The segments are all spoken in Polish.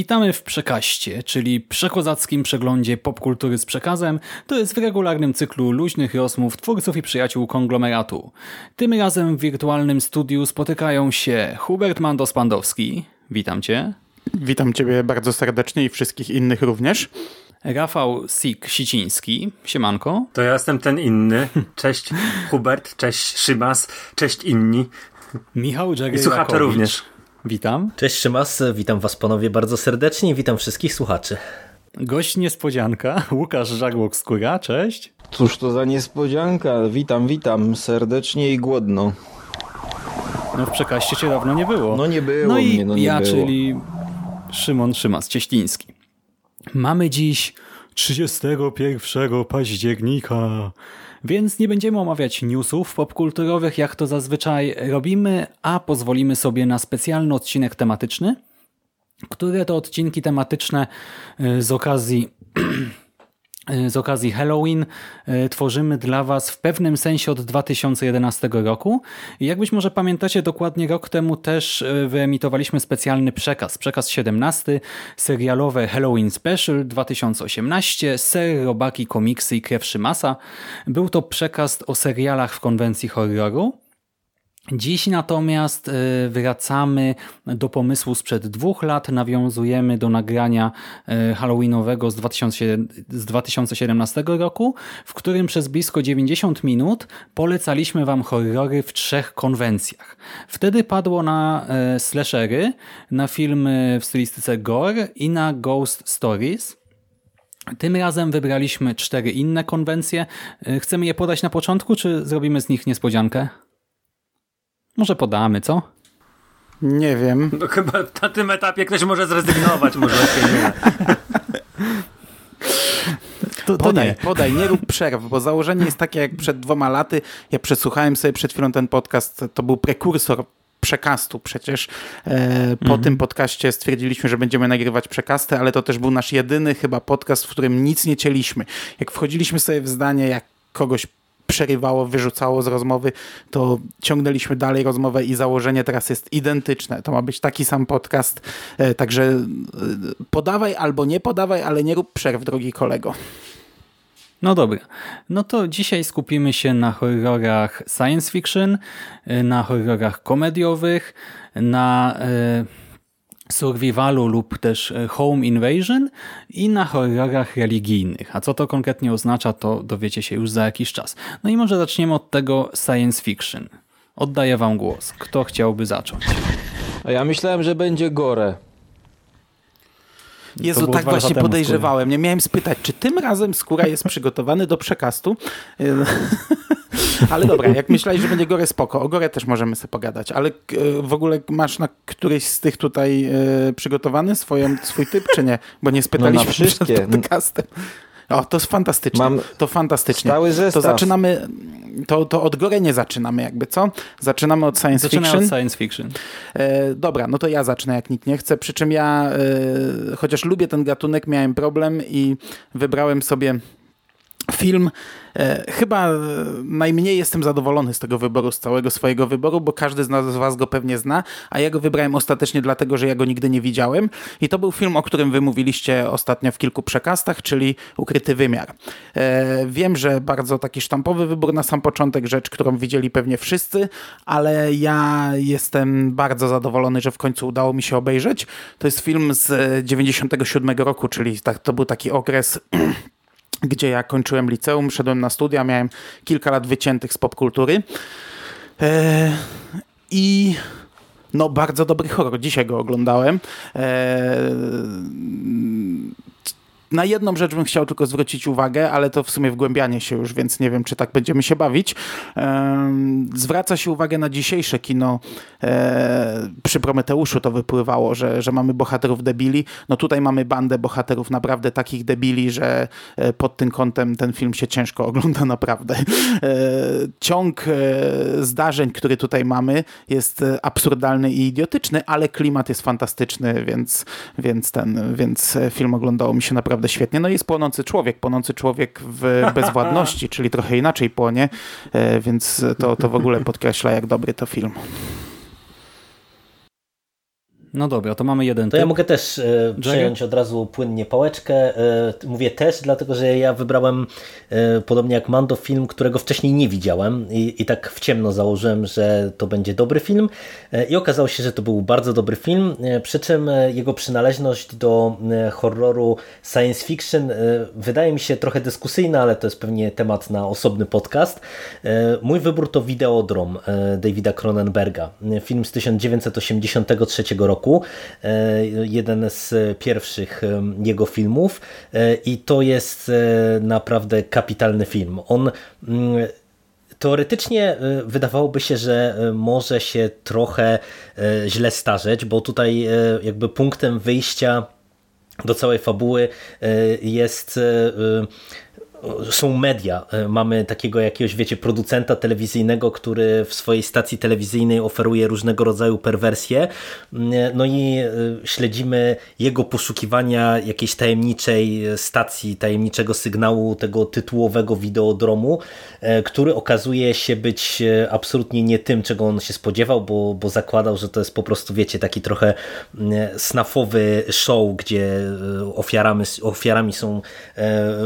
Witamy w Przekaście, czyli przekozackim przeglądzie popkultury z przekazem. To jest w regularnym cyklu luźnych rozmów twórców i przyjaciół konglomeratu. Tym razem w wirtualnym studiu spotykają się Hubert Mandos-Pandowski. Witam cię. Witam Ciebie bardzo serdecznie i wszystkich innych również. Rafał Sik-Siciński. Siemanko. To ja jestem ten inny. Cześć Hubert, cześć Szymas, cześć inni. Michał I słuchacze również. Witam. Cześć Szymas, witam was panowie bardzo serdecznie, witam wszystkich słuchaczy. Gość niespodzianka, Łukasz Żagłok-Skóra, cześć. Cóż to za niespodzianka. Witam, witam serdecznie i głodno. No w przekaście cię dawno nie było. No nie było No i mnie, no nie ja, było. czyli Szymon Szymas-Cieśliński. Mamy dziś 31 października, więc nie będziemy omawiać newsów popkulturowych, jak to zazwyczaj robimy, a pozwolimy sobie na specjalny odcinek tematyczny, które to odcinki tematyczne y, z okazji z okazji Halloween y, tworzymy dla Was w pewnym sensie od 2011 roku. Jak być może pamiętacie, dokładnie rok temu też y, wyemitowaliśmy specjalny przekaz. Przekaz 17, serialowe Halloween Special 2018, ser, robaki, komiksy i krew Szymasa. Był to przekaz o serialach w konwencji horroru. Dziś natomiast y, wracamy do pomysłu sprzed dwóch lat, nawiązujemy do nagrania y, halloweenowego z, 2007, z 2017 roku, w którym przez blisko 90 minut polecaliśmy Wam horrory w trzech konwencjach. Wtedy padło na y, slashery, na filmy w stylistyce gore i na ghost stories. Tym razem wybraliśmy cztery inne konwencje. Chcemy je podać na początku, czy zrobimy z nich niespodziankę? Może podamy, co? Nie wiem. No chyba na tym etapie ktoś może zrezygnować, może nie. To, Podaj, nie. podaj, nie rób przerw, bo założenie jest takie jak przed dwoma laty. Ja przesłuchałem sobie przed chwilą ten podcast, to był prekursor przekastu przecież. E, po Mhm. tym podcaście stwierdziliśmy, że będziemy nagrywać przekasty, ale to też był nasz jedyny chyba podcast, w którym nic nie cieliśmy. Jak wchodziliśmy sobie w zdanie, jak kogoś przerywało, wyrzucało z rozmowy, to ciągnęliśmy dalej rozmowę i założenie teraz jest identyczne. To ma być taki sam podcast, e, także e, podawaj albo nie podawaj, ale nie rób przerw, drogi kolego. No dobra, no to dzisiaj skupimy się na horrorach science fiction, y, na horrorach komediowych, na y, survivalu lub też y, home invasion i na horrorach religijnych. A co to konkretnie oznacza, to dowiecie się już za jakiś czas. No i może zaczniemy od tego science fiction. Oddaję wam głos. Kto chciałby zacząć? A ja myślałem, że będzie gore. Jezu, tak właśnie podejrzewałem. Nie miałem spytać, czy tym razem skóra jest przygotowany do przekastu. Ale dobra, jak myślałeś, że będzie gore, spoko. O gore też możemy sobie pogadać. Ale e, w ogóle masz na któryś z tych tutaj e, przygotowany swoją, swój typ, czy nie? Bo nie spytaliśmy No wszystkie. przed podcastem. O, to jest fantastyczne. Mam to fantastycznie. stały To zestaw. zaczynamy, to, to od gore nie zaczynamy jakby, co? Zaczynamy od science Zaczynamy fiction. od science fiction. E, dobra, no to ja zacznę, jak nikt nie chce. Przy czym ja, e, chociaż lubię ten gatunek, miałem problem i wybrałem sobie film. E, chyba e, najmniej jestem zadowolony z tego wyboru, z całego swojego wyboru, bo każdy z nas z was go pewnie zna, a ja go wybrałem ostatecznie dlatego, że ja go nigdy nie widziałem. I to był film, o którym wy mówiliście ostatnio w kilku przekastach, czyli Ukryty Wymiar. E, wiem, że bardzo taki sztampowy wybór na sam początek, rzecz, którą widzieli pewnie wszyscy, ale ja jestem bardzo zadowolony, że w końcu udało mi się obejrzeć. To jest film z e, 97 roku, czyli tak, to był taki okres gdzie ja kończyłem liceum, szedłem na studia, miałem kilka lat wyciętych z popkultury. E, I no bardzo dobry horror. Dzisiaj go oglądałem. E, na jedną rzecz bym chciał tylko zwrócić uwagę, ale to w sumie wgłębianie się już, więc nie wiem, czy tak będziemy się bawić. Zwraca się uwagę na dzisiejsze kino. E, przy Prometeuszu to wypływało, że, że mamy bohaterów debili. No tutaj mamy bandę bohaterów naprawdę takich debili, że e, pod tym kątem ten film się ciężko ogląda naprawdę. E, ciąg zdarzeń, który tutaj mamy jest absurdalny i idiotyczny, ale klimat jest fantastyczny, więc, więc, ten, więc film oglądało mi się naprawdę świetnie. No i jest płonący człowiek, płonący człowiek w bezwładności, czyli trochę inaczej płonie, więc to, to w ogóle podkreśla, jak dobry to film. No dobra, to mamy jeden To typ. ja mogę też e, przejąć od razu płynnie pałeczkę. E, mówię też, dlatego że ja wybrałem, e, podobnie jak Mando, film, którego wcześniej nie widziałem i, i tak w ciemno założyłem, że to będzie dobry film i okazało się, że to był bardzo dobry film, przy czym jego przynależność do horroru science fiction wydaje mi się trochę dyskusyjna, ale to jest pewnie temat na osobny podcast. Mój wybór to Videodrom Davida Cronenberga, film z 1983 roku roku. E, jeden z pierwszych jego filmów e, i to jest e, naprawdę kapitalny film. On mm, teoretycznie wydawałoby się, że może się trochę źle starzeć, bo tutaj jakby punktem wyjścia do całej fabuły jest są media. E, mamy takiego jakiegoś, wiecie, producenta telewizyjnego, który w swojej stacji telewizyjnej oferuje różnego rodzaju perwersje. Mm, e, no i e, śledzimy jego poszukiwania jakiejś tajemniczej stacji, tajemniczego sygnału tego tytułowego wideodromu, który okazuje się być absolutnie nie tym, czego on się spodziewał, bo, bo zakładał, że to jest po prostu, wiecie, taki trochę mm, snafowy show, gdzie ofiarami, ofiarami są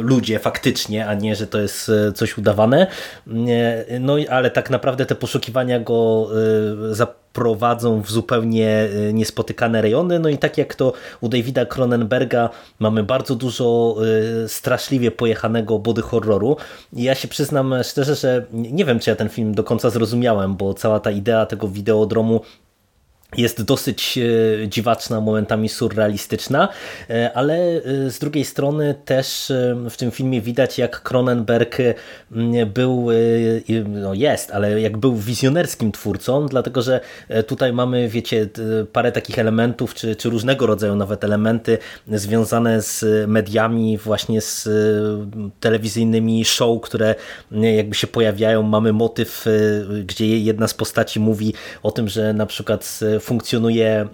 ludzie faktycznie faktycznie, a nie, że to jest e, coś udawane. No ale tak naprawdę te poszukiwania go e, zaprowadzą w zupełnie e, niespotykane rejony. No i tak jak to u Davida Cronenberga mamy bardzo dużo straszliwie pojechanego body horroru. Ja się przyznam szczerze, że nie wiem, czy ja ten film do końca zrozumiałem, bo cała ta idea tego wideodromu jest dosyć e, dziwaczna, momentami surrealistyczna, e, ale e, z drugiej strony też w tym filmie widać jak Cronenberg był, no jest, ale jak był wizjonerskim twórcą, dlatego że tutaj mamy, wiecie, parę takich elementów, czy, czy różnego rodzaju nawet elementy związane z mediami, właśnie z telewizyjnymi show, które jakby się pojawiają. Mamy motyw, gdzie jedna z postaci mówi o tym, że na przykład funkcjonuje e,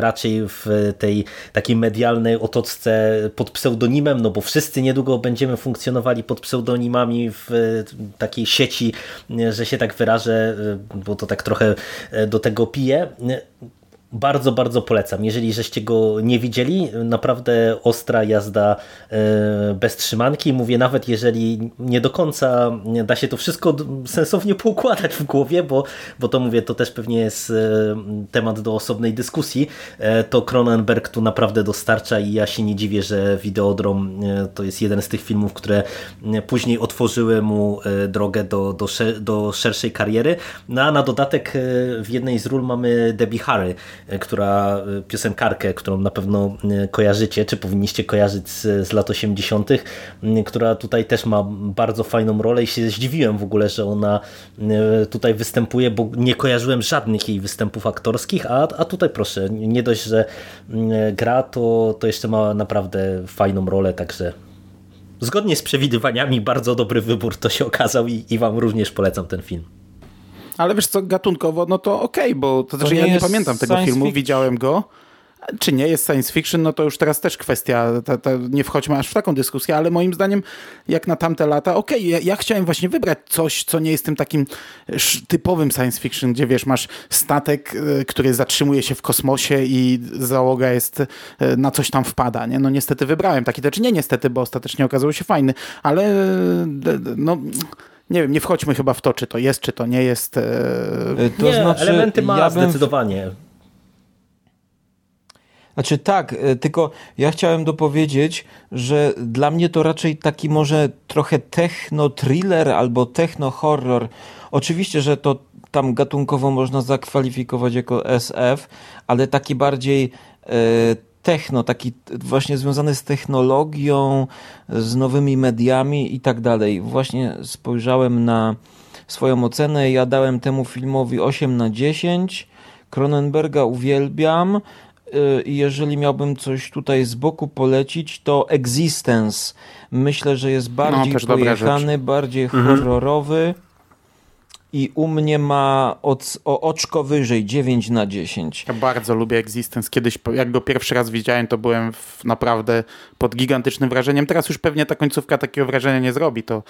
raczej w tej takiej medialnej otoczce pod pseudonimem, no bo wszyscy niedługo będziemy funkcjonowali pod pseudonimami w takiej sieci, e, że się tak wyrażę, e, bo to tak trochę do tego pije. Bardzo, bardzo polecam. Jeżeli żeście go nie widzieli, naprawdę ostra jazda e, bez trzymanki. Mówię, nawet jeżeli nie do końca da się to wszystko sensownie poukładać w głowie, bo, bo to mówię, to też pewnie jest e, temat do osobnej dyskusji, e, to Cronenberg tu naprawdę dostarcza i ja się nie dziwię, że Videodrom to jest jeden z tych filmów, które później otworzyły mu drogę do, do, do szerszej kariery. No a na dodatek w jednej z ról mamy Debbie Harry, która e, piosenkarkę, którą na pewno e, kojarzycie, czy powinniście kojarzyć z, z lat 80., która tutaj też ma bardzo fajną rolę i się zdziwiłem w ogóle, że ona tutaj występuje, bo nie kojarzyłem żadnych jej występów aktorskich, a, a tutaj proszę, nie dość, że gra, to, to jeszcze ma naprawdę fajną rolę, także zgodnie z przewidywaniami bardzo dobry wybór to się okazał i, i wam również polecam ten film. Ale wiesz co, gatunkowo, no to okej, okay, bo to, to znaczy ja nie pamiętam tego filmu, fiction. widziałem go. Czy nie jest science fiction, no to już teraz też kwestia, ta, ta, nie wchodźmy aż w taką dyskusję, ale moim zdaniem, jak na tamte lata, okej, okay, ja, ja, chciałem właśnie wybrać coś, co nie jest tym takim typowym science fiction, gdzie wiesz, masz statek, y, który zatrzymuje się w kosmosie i załoga jest, y, na coś tam wpada, nie? No niestety wybrałem taki, znaczy nie niestety, bo ostatecznie okazał się fajny, ale y, no nie wiem, nie wchodźmy chyba w to, czy to jest, czy to nie jest. E... e to nie, znaczy, elementy ma ja zdecydowanie. Znaczy tak, e, tylko ja chciałem dopowiedzieć, że dla mnie to raczej taki może trochę techno-thriller albo techno-horror. Oczywiście, że to tam gatunkowo można zakwalifikować jako SF, ale taki bardziej e, techno, taki właśnie związany z technologią, z nowymi mediami i tak dalej. Właśnie spojrzałem na swoją ocenę, ja dałem temu filmowi 8 na 10. Cronenberga uwielbiam y, i jeżeli miałbym coś tutaj z boku polecić, to Existence. Myślę, że jest bardziej No, też dobra pojechany, bardziej Mhm. horrorowy i u mnie ma od, o oczko wyżej 9 na 10. Ja bardzo lubię Existence. Kiedyś, jak go pierwszy raz widziałem, to byłem naprawdę pod gigantycznym wrażeniem. Teraz już pewnie ta końcówka takiego wrażenia nie zrobi. To,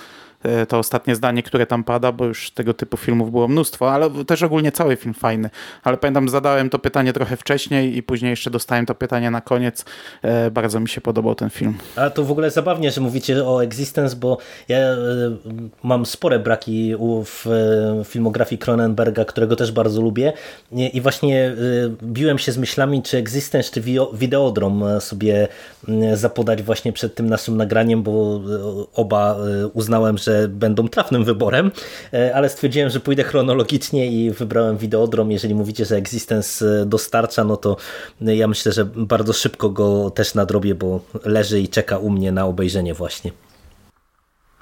to ostatnie zdanie, które tam pada, bo już tego typu filmów było mnóstwo, ale też ogólnie cały film fajny. Ale pamiętam, zadałem to pytanie trochę wcześniej i później jeszcze dostałem to pytanie na koniec. E, bardzo mi się podobał ten film. A to w ogóle zabawnie, że mówicie o Existence, bo ja e, mam spore braki w e, filmografii Cronenberga, którego też bardzo lubię I- właśnie e, biłem się z myślami, czy Existence, czy Videodrom e, sobie zapodać właśnie przed tym naszym nagraniem, bo e, oba e, uznałem, że będą trafnym wyborem, e, ale stwierdziłem, że pójdę chronologicznie i wybrałem Videodrom. Jeżeli mówicie, że Existence e, dostarcza, no to e, ja myślę, że bardzo szybko go też nadrobię, bo leży i czeka u mnie na obejrzenie właśnie.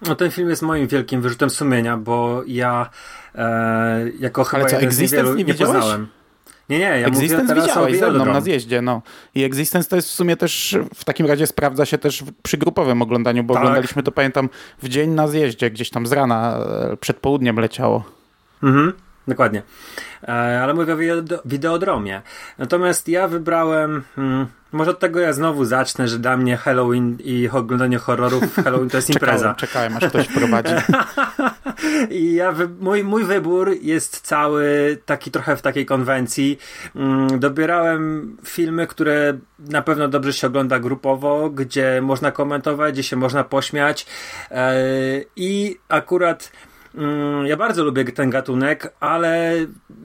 No ten film jest moim wielkim wyrzutem sumienia, bo ja e, jako chyba Ale co, jeden z Existence niewielu nie nie widziałeś? poznałem. Nie, nie, ja Existence mówię teraz widziałeś ze mną na zjeździe, no. I Existence to jest w sumie też, w takim razie sprawdza się też przy grupowym oglądaniu, bo Tak. oglądaliśmy to, pamiętam, w dzień na zjeździe, gdzieś tam z rana, e, przed południem leciało. Mhm, dokładnie. E, ale mówię o wideo- wideodromie. Natomiast ja wybrałem. Hmm, może od tego ja znowu zacznę, że dla mnie Halloween i oglądanie horrorów Halloween to jest impreza. Czekałem, czekałem, aż ktoś prowadzi. I ja mój, mój wybór jest cały taki trochę w takiej konwencji. Mm, dobierałem filmy, które na pewno dobrze się ogląda grupowo, gdzie można komentować, gdzie się można pośmiać. E, I akurat. Mm, Ja bardzo lubię ten gatunek, ale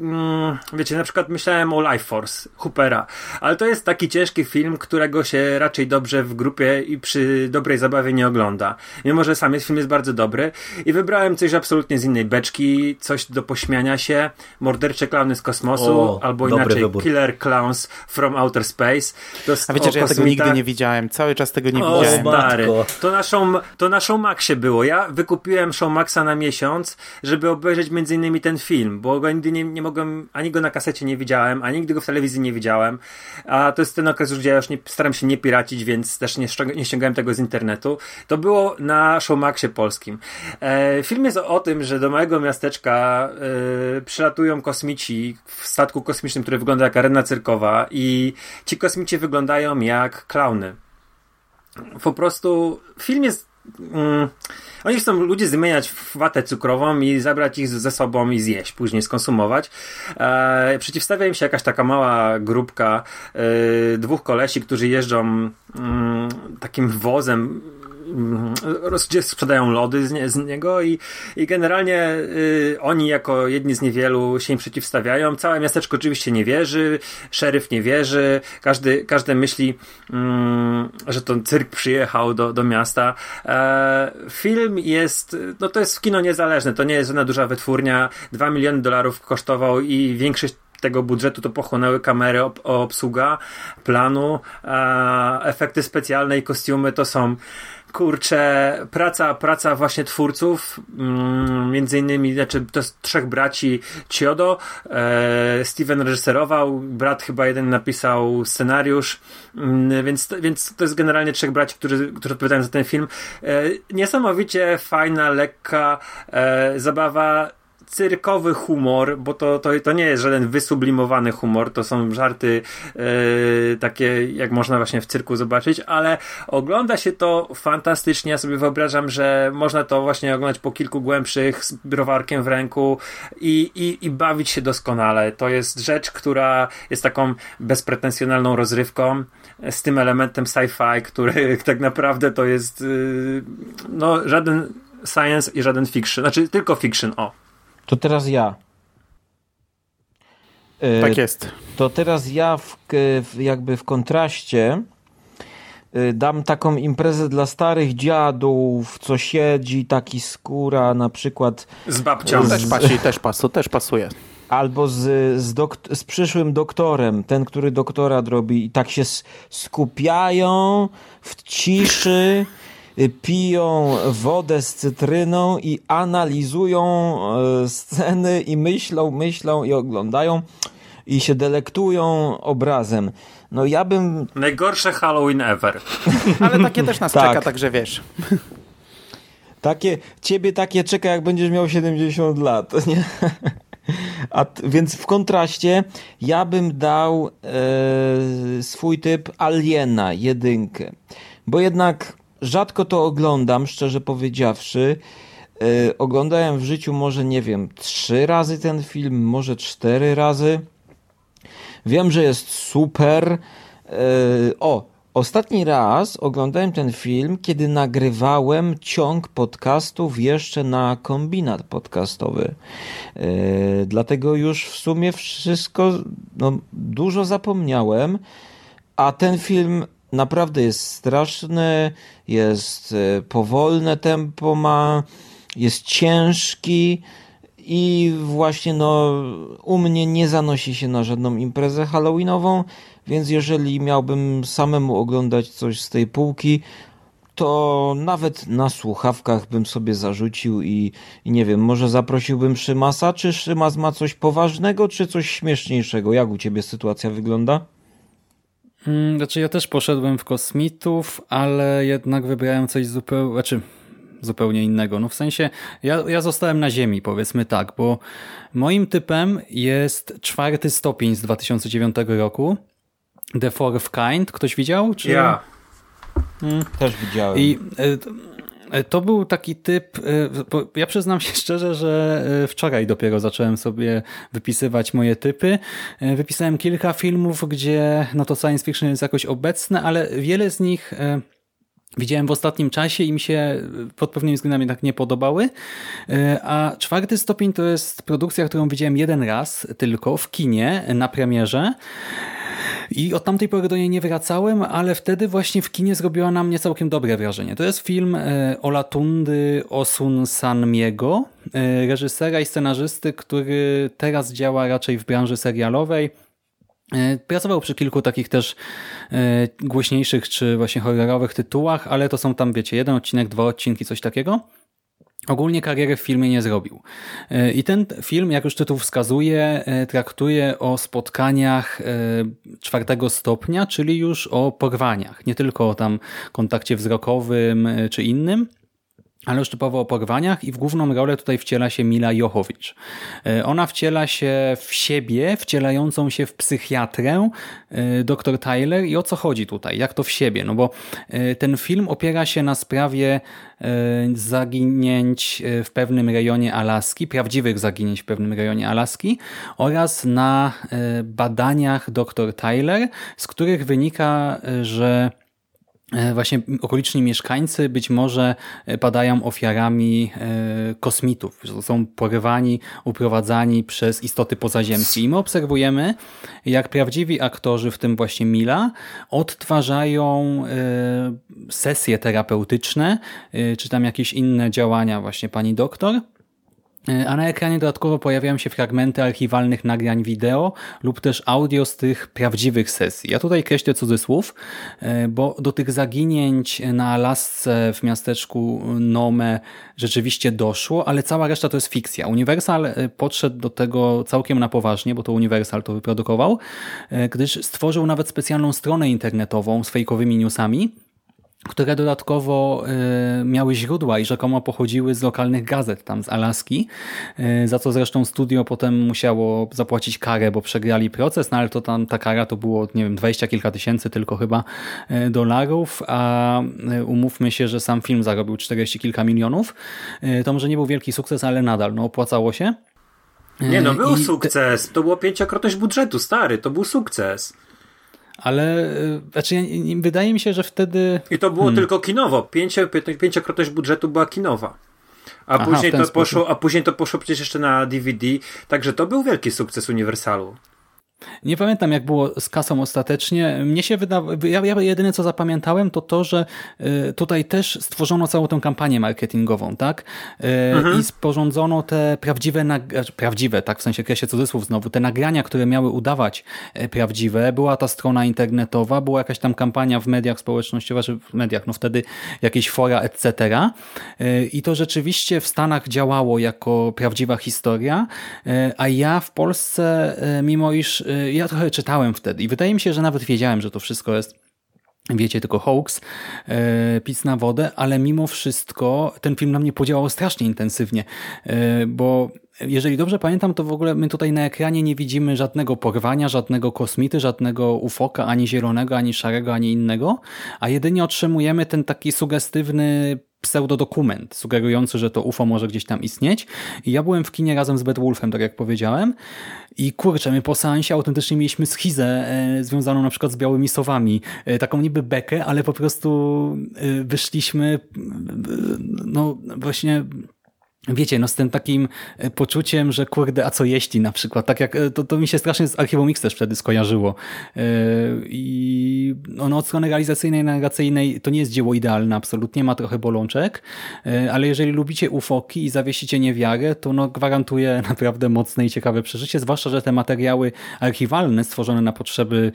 mm, wiecie, na przykład myślałem o Life Force Hoopera, ale to jest taki ciężki film, którego się raczej dobrze w grupie i przy dobrej zabawie nie ogląda. Mimo, że sam jest film jest bardzo dobry i wybrałem coś absolutnie z innej beczki, coś do pośmiania się, Mordercze Klauny z kosmosu, O, albo inaczej wybór. Killer Clowns from Outer Space. To A wiecie, że ja tego nigdy nie widziałem, cały czas tego nie O, widziałem. stary. To na, show, to na Showmaxie było. Ja wykupiłem Showmaxa na miesiąc, żeby obejrzeć między innymi ten film, bo go nigdy nie, nie mogłem, ani go na kasecie nie widziałem, ani nigdy go w telewizji nie widziałem. A to jest ten okres gdzie ja już nie, staram się nie piracić, więc też nie, nie ściągałem tego z internetu. To było na Showmaxie polskim. E, film jest o, o tym, że do małego miasteczka e, przylatują kosmici w statku kosmicznym, który wygląda jak arena cyrkowa i ci kosmici wyglądają jak klauny po prostu film jest. Mm, oni chcą ludzi zmieniać w watę cukrową i zabrać ich ze sobą i zjeść, później skonsumować. E, przeciwstawia im się jakaś taka mała grupka e, dwóch kolesi, którzy jeżdżą mm, takim wozem gdzie sprzedają lody z, z niego i, i generalnie y, oni jako jedni z niewielu się im przeciwstawiają. Całe miasteczko oczywiście nie wierzy, szeryf nie wierzy, każdy, każdy myśli, mm, że to cyrk przyjechał do, do miasta. E, film jest, no to jest kino niezależne, to nie jest żadna duża wytwórnia, 2 miliony dolarów kosztował i większość tego budżetu to pochłonęły kamery, ob, obsługa planu, e, efekty specjalne i kostiumy to są kurczę, praca, praca właśnie twórców, mm, między innymi, znaczy to jest trzech braci Chiodo, e, Steven reżyserował, brat chyba jeden napisał scenariusz, mm, więc, więc to jest generalnie trzech braci, którzy, którzy odpowiadają za ten film. E, niesamowicie fajna, lekka e, zabawa, cyrkowy humor, bo to, to, to nie jest żaden wysublimowany humor, to są żarty e, takie, jak można właśnie w cyrku zobaczyć, ale ogląda się to fantastycznie. Ja sobie wyobrażam, że można to właśnie oglądać po kilku głębszych z browarkiem w ręku i, i, i bawić się doskonale. To jest rzecz, która jest taką bezpretensjonalną rozrywką z tym elementem sci-fi, który tak naprawdę to jest y, no żaden science i żaden fiction, znaczy tylko fiction, o. To teraz ja. E, Tak jest. To teraz ja w, w, jakby w kontraście y, dam taką imprezę dla starych dziadów, co siedzi, taki skóra na przykład. Z babcią. Też, pasi, też, pasu, też pasuje. albo z, z, dokt- z przyszłym doktorem, ten, który doktorat robi i tak się skupiają w ciszy, piją wodę z cytryną i analizują y, sceny i myślą, myślą i oglądają i się delektują obrazem. No ja bym... Najgorsze Halloween ever. Ale takie też nas tak. czeka, także wiesz. Takie, ciebie takie czeka, jak będziesz miał 70 lat, nie? A więc w kontraście ja bym dał e, swój typ Aliena, jedynkę. Bo jednak rzadko to oglądam, szczerze powiedziawszy. E, oglądałem w życiu może, nie wiem, trzy razy ten film, może cztery razy. Wiem, że jest super. E, o, Ostatni raz oglądałem ten film, kiedy nagrywałem ciąg podcastów jeszcze na kombinat podcastowy. Yy, dlatego już w sumie wszystko, no, dużo zapomniałem, a ten film naprawdę jest straszny, jest e, powolne tempo ma, jest ciężki i właśnie no u mnie nie zanosi się na żadną imprezę halloweenową, więc jeżeli miałbym samemu oglądać coś z tej półki, to nawet na słuchawkach bym sobie zarzucił i, i, nie wiem, może zaprosiłbym Szymasa, czy Szymas ma coś poważnego, czy coś śmieszniejszego? Jak u ciebie sytuacja wygląda? Hmm, znaczy ja też poszedłem w kosmitów, ale jednak wybrałem coś zupełnie, znaczy zupełnie innego. No w sensie ja, ja zostałem na ziemi, powiedzmy tak, bo moim typem jest czwarty stopień z 2009 roku, The Fourth Kind. Ktoś widział? Czy... Ja. Hmm. Też widziałem. I e, to był taki typ, e, ja przyznam się szczerze, że e, wczoraj dopiero zacząłem sobie wypisywać moje typy. Wypisałem kilka filmów, gdzie no to science fiction jest jakoś obecne, ale wiele z nich widziałem w ostatnim czasie i mi się pod pewnymi względami tak nie podobały. A czwarty stopień to jest produkcja, którą widziałem jeden raz tylko w kinie na premierze. I od tamtej pory do niej nie wracałem, ale wtedy właśnie w kinie zrobiła na mnie całkiem dobre wrażenie. To jest film e, Olatundy Osun Sanmiego, e, reżysera i scenarzysty, który teraz działa raczej w branży serialowej. E, pracował przy kilku takich też głośniejszych czy właśnie horrorowych tytułach, ale to są tam, wiecie, jeden odcinek, dwa odcinki, coś takiego. Ogólnie karierę w filmie nie zrobił. E, I ten film, jak już tytuł wskazuje, e, traktuje o spotkaniach e, czwartego stopnia, czyli już o porwaniach. Nie tylko o tam kontakcie wzrokowym czy innym, ale już typowo o porwaniach i w główną rolę tutaj wciela się Mila Jochowicz. E, ona wciela się w siebie, wcielającą się w psychiatrę e, dr Tyler. I o co chodzi tutaj, jak to w siebie, no bo e, ten film opiera się na sprawie zaginięć w pewnym rejonie Alaski, prawdziwych zaginięć w pewnym rejonie Alaski oraz na badaniach dr Tyler, z których wynika, że właśnie okoliczni mieszkańcy być może e, padają ofiarami e, kosmitów, są porywani, uprowadzani przez istoty pozaziemskie. I my obserwujemy, jak prawdziwi aktorzy, w tym właśnie Mila, odtwarzają sesje terapeutyczne, czy tam jakieś inne działania właśnie pani doktor, E, a na ekranie dodatkowo pojawiają się fragmenty archiwalnych nagrań wideo lub też audio z tych prawdziwych sesji. Ja tutaj kreślę cudzysłów, e, bo do tych zaginięć na Alasce w miasteczku Nome rzeczywiście doszło, ale cała reszta to jest fikcja. Universal e, podszedł do tego całkiem na poważnie, bo to Universal to wyprodukował, gdyż stworzył nawet specjalną stronę internetową z fejkowymi newsami, które dodatkowo y, miały źródła i rzekomo pochodziły z lokalnych gazet tam z Alaski, y, za co zresztą studio potem musiało zapłacić karę, bo przegrali proces, no ale to tam ta kara to było, nie wiem, dwadzieścia kilka tysięcy tylko chyba y, dolarów, a umówmy się, że sam film zarobił czterdzieści kilka milionów. To może nie był wielki sukces, ale nadal, no opłacało się. Nie no, był I sukces. To było pięciokrotność budżetu, stary, to był sukces. Ale e, znaczy, wydaje mi się, że wtedy. I to było hmm. tylko kinowo. Pięcio, pięciokrotność budżetu była kinowa. A, Aha, później to poszło, a później to poszło przecież jeszcze na DVD. Także to był wielki sukces Uniwersalu. Nie pamiętam, jak było z kasą ostatecznie. Mnie się wydawało, ja, ja jedyne co zapamiętałem, to to, że y, tutaj też stworzono całą tę kampanię marketingową, tak? Y, mhm. I sporządzono te prawdziwe, znaczy prawdziwe, tak, w sensie kresie cudzysłów znowu, te nagrania, które miały udawać e, prawdziwe. Była ta strona internetowa, była jakaś tam kampania w mediach społecznościowych, czy w mediach, no wtedy jakieś fora, etc. Y, I to rzeczywiście w Stanach działało jako prawdziwa historia, a ja w Polsce, mimo iż ja trochę czytałem wtedy i wydaje mi się, że nawet wiedziałem, że to wszystko jest wiecie, tylko hoax, e, pic na wodę, ale mimo wszystko ten film na mnie podziałał strasznie intensywnie, e, bo jeżeli dobrze pamiętam, to w ogóle my tutaj na ekranie nie widzimy żadnego porwania, żadnego kosmity, żadnego ufoka, ani zielonego, ani szarego, ani innego, a jedynie otrzymujemy ten taki sugestywny pseudodokument sugerujący, że to UFO może gdzieś tam istnieć. I ja byłem w kinie razem z Wolfem, tak jak powiedziałem. I kurczę, my po seansie autentycznie mieliśmy schizę e, związaną na przykład z białymi sowami. E, taką niby bekę, ale po prostu e, wyszliśmy no właśnie wiecie, no z tym takim e, poczuciem, że kurde, a co jeśli na przykład, tak jak e, to, to mi się strasznie z Archiwum Mix też wtedy skojarzyło e, i no, no, od strony realizacyjnej, narracyjnej to nie jest dzieło idealne, absolutnie, ma trochę bolączek, ale jeżeli lubicie ufoki i zawiesicie niewiarę, to no gwarantuje naprawdę mocne i ciekawe przeżycie, zwłaszcza, że te materiały archiwalne stworzone na potrzeby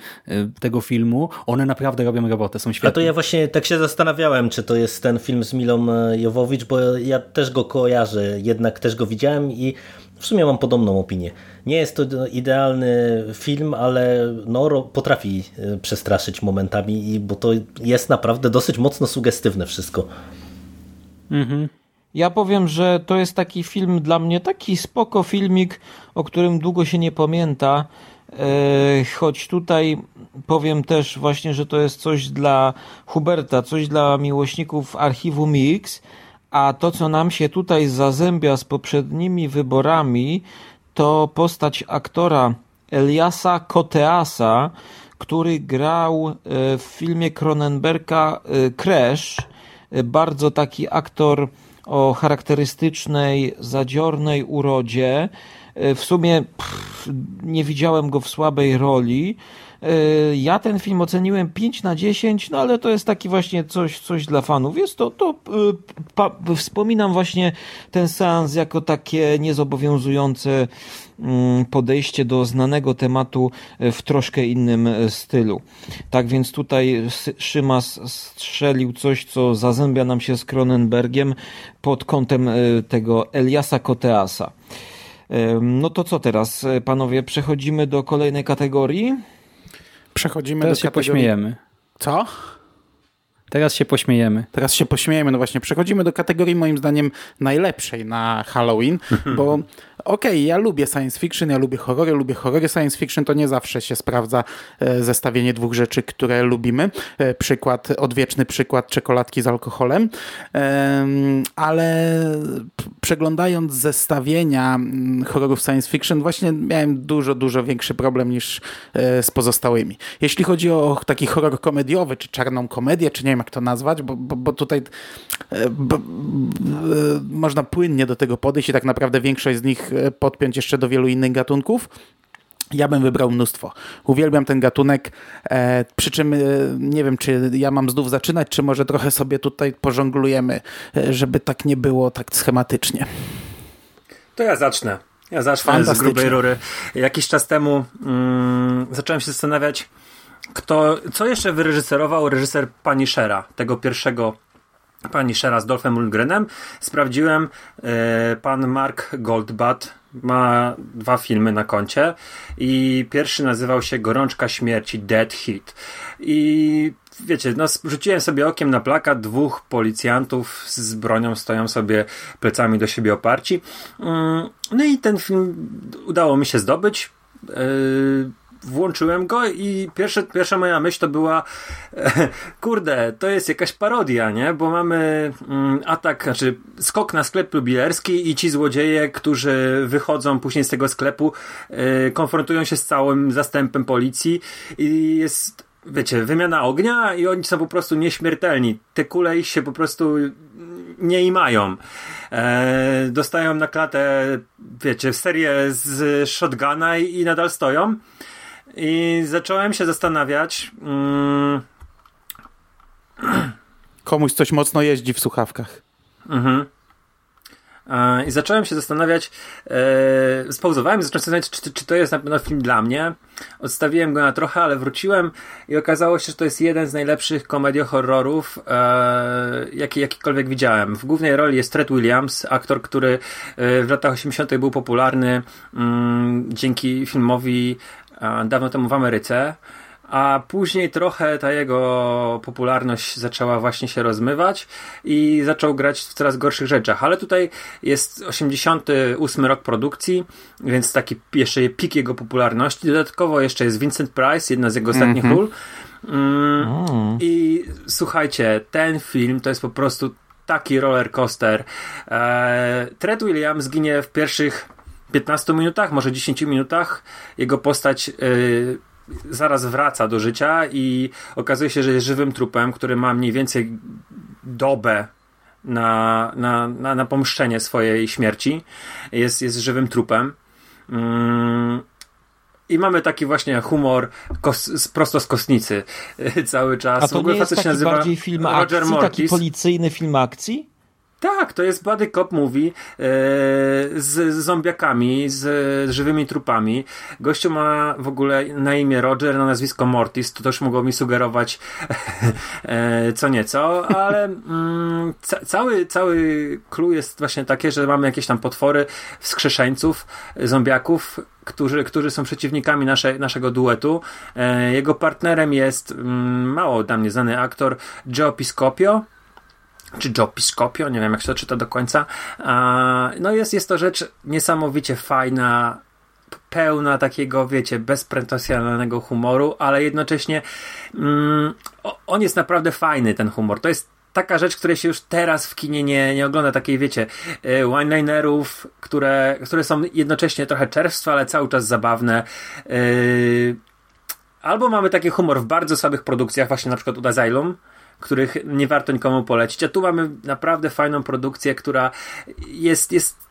tego filmu, one naprawdę robią robotę, są świetne. A to ja właśnie tak się zastanawiałem, czy to jest ten film z Milą Jowowicz, bo ja też go kojarzę jednak też go widziałem i w sumie mam podobną opinię. Nie jest to idealny film, ale no, potrafi e, przestraszyć momentami, bo to jest naprawdę dosyć mocno sugestywne wszystko. Mhm. Ja powiem, że to jest taki film dla mnie, taki spoko filmik, o którym długo się nie pamięta. E, choć tutaj powiem też właśnie, że to jest coś dla Huberta, coś dla miłośników archiwum Mix a to, co nam się tutaj zazębia z poprzednimi wyborami, to postać aktora Eliasa Koteasa, który grał e, w filmie Cronenberga e, Crash. E, bardzo taki aktor o charakterystycznej, zadziornej urodzie. W sumie pff, nie widziałem go w słabej roli. E, ja ten film oceniłem 5 na 10, no ale to jest taki właśnie coś, coś dla fanów. Jest to, to e, pa, wspominam właśnie ten seans jako takie niezobowiązujące mm, podejście do znanego tematu w troszkę innym stylu. Tak więc tutaj Szymas strzelił coś, co zazębia nam się z Cronenbergiem pod kątem tego Eliasa Koteasa. No to co teraz, panowie? Przechodzimy do kolejnej kategorii. Przechodzimy Teraz do się kategorii... pośmiejemy. Co? Teraz się pośmiejemy. Teraz się pośmiejemy. No właśnie, przechodzimy do kategorii moim zdaniem najlepszej na Halloween, bo okej, okay, ja lubię science fiction, ja lubię horrory, lubię horrory science fiction, to nie zawsze się sprawdza e, zestawienie dwóch rzeczy, które lubimy. E, przykład, odwieczny przykład czekoladki z alkoholem, ale przeglądając zestawienia mm, horrorów science fiction, właśnie miałem dużo, dużo większy problem niż e, z pozostałymi. Jeśli chodzi o taki horror komediowy, czy czarną komedię, czy nie wiem jak to nazwać, bo, bo, bo tutaj bo, można płynnie do tego podejść i tak naprawdę większość z nich E, podpiąć jeszcze do wielu innych gatunków. Ja bym wybrał mnóstwo. Uwielbiam ten gatunek, e, przy czym e, nie wiem, czy ja mam znów zaczynać, czy może trochę sobie tutaj pożonglujemy, e, żeby tak nie było tak schematycznie. To ja zacznę. Ja zacznę z grubej rury. Jakiś czas temu mm, zacząłem się zastanawiać, kto, co jeszcze wyreżyserował reżyser Punishera, tego pierwszego pani Shera z Dolphem Lundgrenem. Sprawdziłem, e, pan Mark Goldbad ma dwa filmy na koncie i pierwszy nazywał się Gorączka Śmierci, Dead Hit. I wiecie, no, rzuciłem sobie okiem na plakat, dwóch policjantów z bronią stoją sobie plecami do siebie oparci. Mm, no i ten film udało mi się zdobyć. Włączyłem go i pierwsze, pierwsza moja myśl to była kurde, to jest jakaś parodia, nie? Bo mamy mm, atak, znaczy skok na sklep jubilerski i ci złodzieje, którzy wychodzą później z tego sklepu, y, konfrontują się z całym zastępem policji i jest wiecie, wymiana ognia i oni są po prostu nieśmiertelni. Te kule ich się po prostu nie imają. E, dostają na klatę, wiecie, serię z shotguna i, i nadal stoją. I zacząłem się zastanawiać. Mm... Komuś coś mocno jeździ w słuchawkach. Mhm. I zacząłem się zastanawiać, e, spauzowałem i zacząłem się zastanawiać, czy, czy to jest na pewno film dla mnie. Odstawiłem go na trochę, ale wróciłem i okazało się, że to jest jeden z najlepszych komediohorrorów, e, jaki, jakikolwiek widziałem. W głównej roli jest Fred Williams, aktor, który e, w latach 80. był popularny mm, dzięki filmowi e, dawno temu w Ameryce a później trochę ta jego popularność zaczęła właśnie się rozmywać i zaczął grać w coraz gorszych rzeczach. Ale tutaj jest 88 rok produkcji, więc taki jeszcze pik jego popularności. Dodatkowo jeszcze jest Vincent Price, jedna z jego ostatnich mm -hmm. ról. Mm. I słuchajcie, ten film to jest po prostu taki roller coaster. Eee, Tred Williams ginie w pierwszych 15 minutach, może 10 minutach. Jego postać. Yy, zaraz wraca do życia i okazuje się, że jest żywym trupem, który ma mniej więcej dobę na, na, na, na pomszczenie swojej śmierci. Jest, jest żywym trupem. Mm. I mamy taki właśnie humor kos, prosto z kosnicy cały czas. A to nie jest taki nazywa bardziej film Roger akcji, Mortis. taki policyjny film akcji? Tak, to jest Buddy Cop Movie e, z, zombiakami, z, z, żywymi trupami. Gościu ma w ogóle na imię Roger, na nazwisko Mortis, to też mogło mi sugerować e, co nieco, ale mm, ca cały, cały clue jest właśnie takie, że mamy jakieś tam potwory wskrzeszeńców, zombiaków, którzy, którzy są przeciwnikami nasze, naszego duetu. E, jego partnerem jest mm, mało dla mnie znany aktor Joe Piscopio, czy Joe Piscopio, nie wiem jak się to czyta do końca. No jest, jest to rzecz niesamowicie fajna, pełna takiego, wiecie, bezpretensjonalnego humoru, ale jednocześnie mm, on jest naprawdę fajny, ten humor. To jest taka rzecz, której się już teraz w kinie nie, nie ogląda, takiej wiecie, one-linerów, które, które są jednocześnie trochę czerwstwe, ale cały czas zabawne. Yy, albo mamy taki humor w bardzo słabych produkcjach, właśnie na przykład u Asylum, których nie warto nikomu polecić. A tu mamy naprawdę fajną produkcję, która jest, jest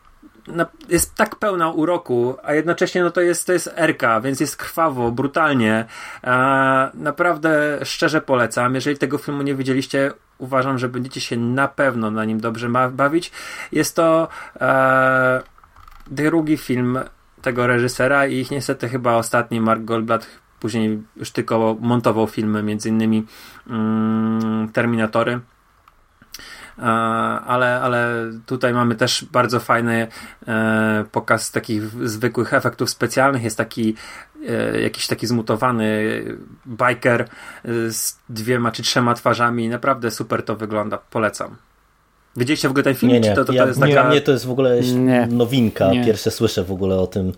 jest tak pełna uroku, a jednocześnie no to jest, to jest RK, więc jest krwawo, brutalnie. Naprawdę szczerze polecam. Jeżeli tego filmu nie widzieliście, uważam, że będziecie się na pewno na nim dobrze bawić. Jest to e, drugi film tego reżysera i niestety chyba ostatni Mark Goldblatt Później już tylko montował filmy, między innymi mm, Terminatory. Ale, ale tutaj mamy też bardzo fajny e, pokaz takich zwykłych efektów specjalnych. Jest taki e, jakiś taki zmutowany biker e, z dwiema czy trzema twarzami. Naprawdę super to wygląda. Polecam. Widzieliście w ogóle ten film? Nie, nie. Czy to, to, to ja, jest taka... nie, to jest w ogóle nie. nowinka. Nie. Pierwsze słyszę w ogóle o tym.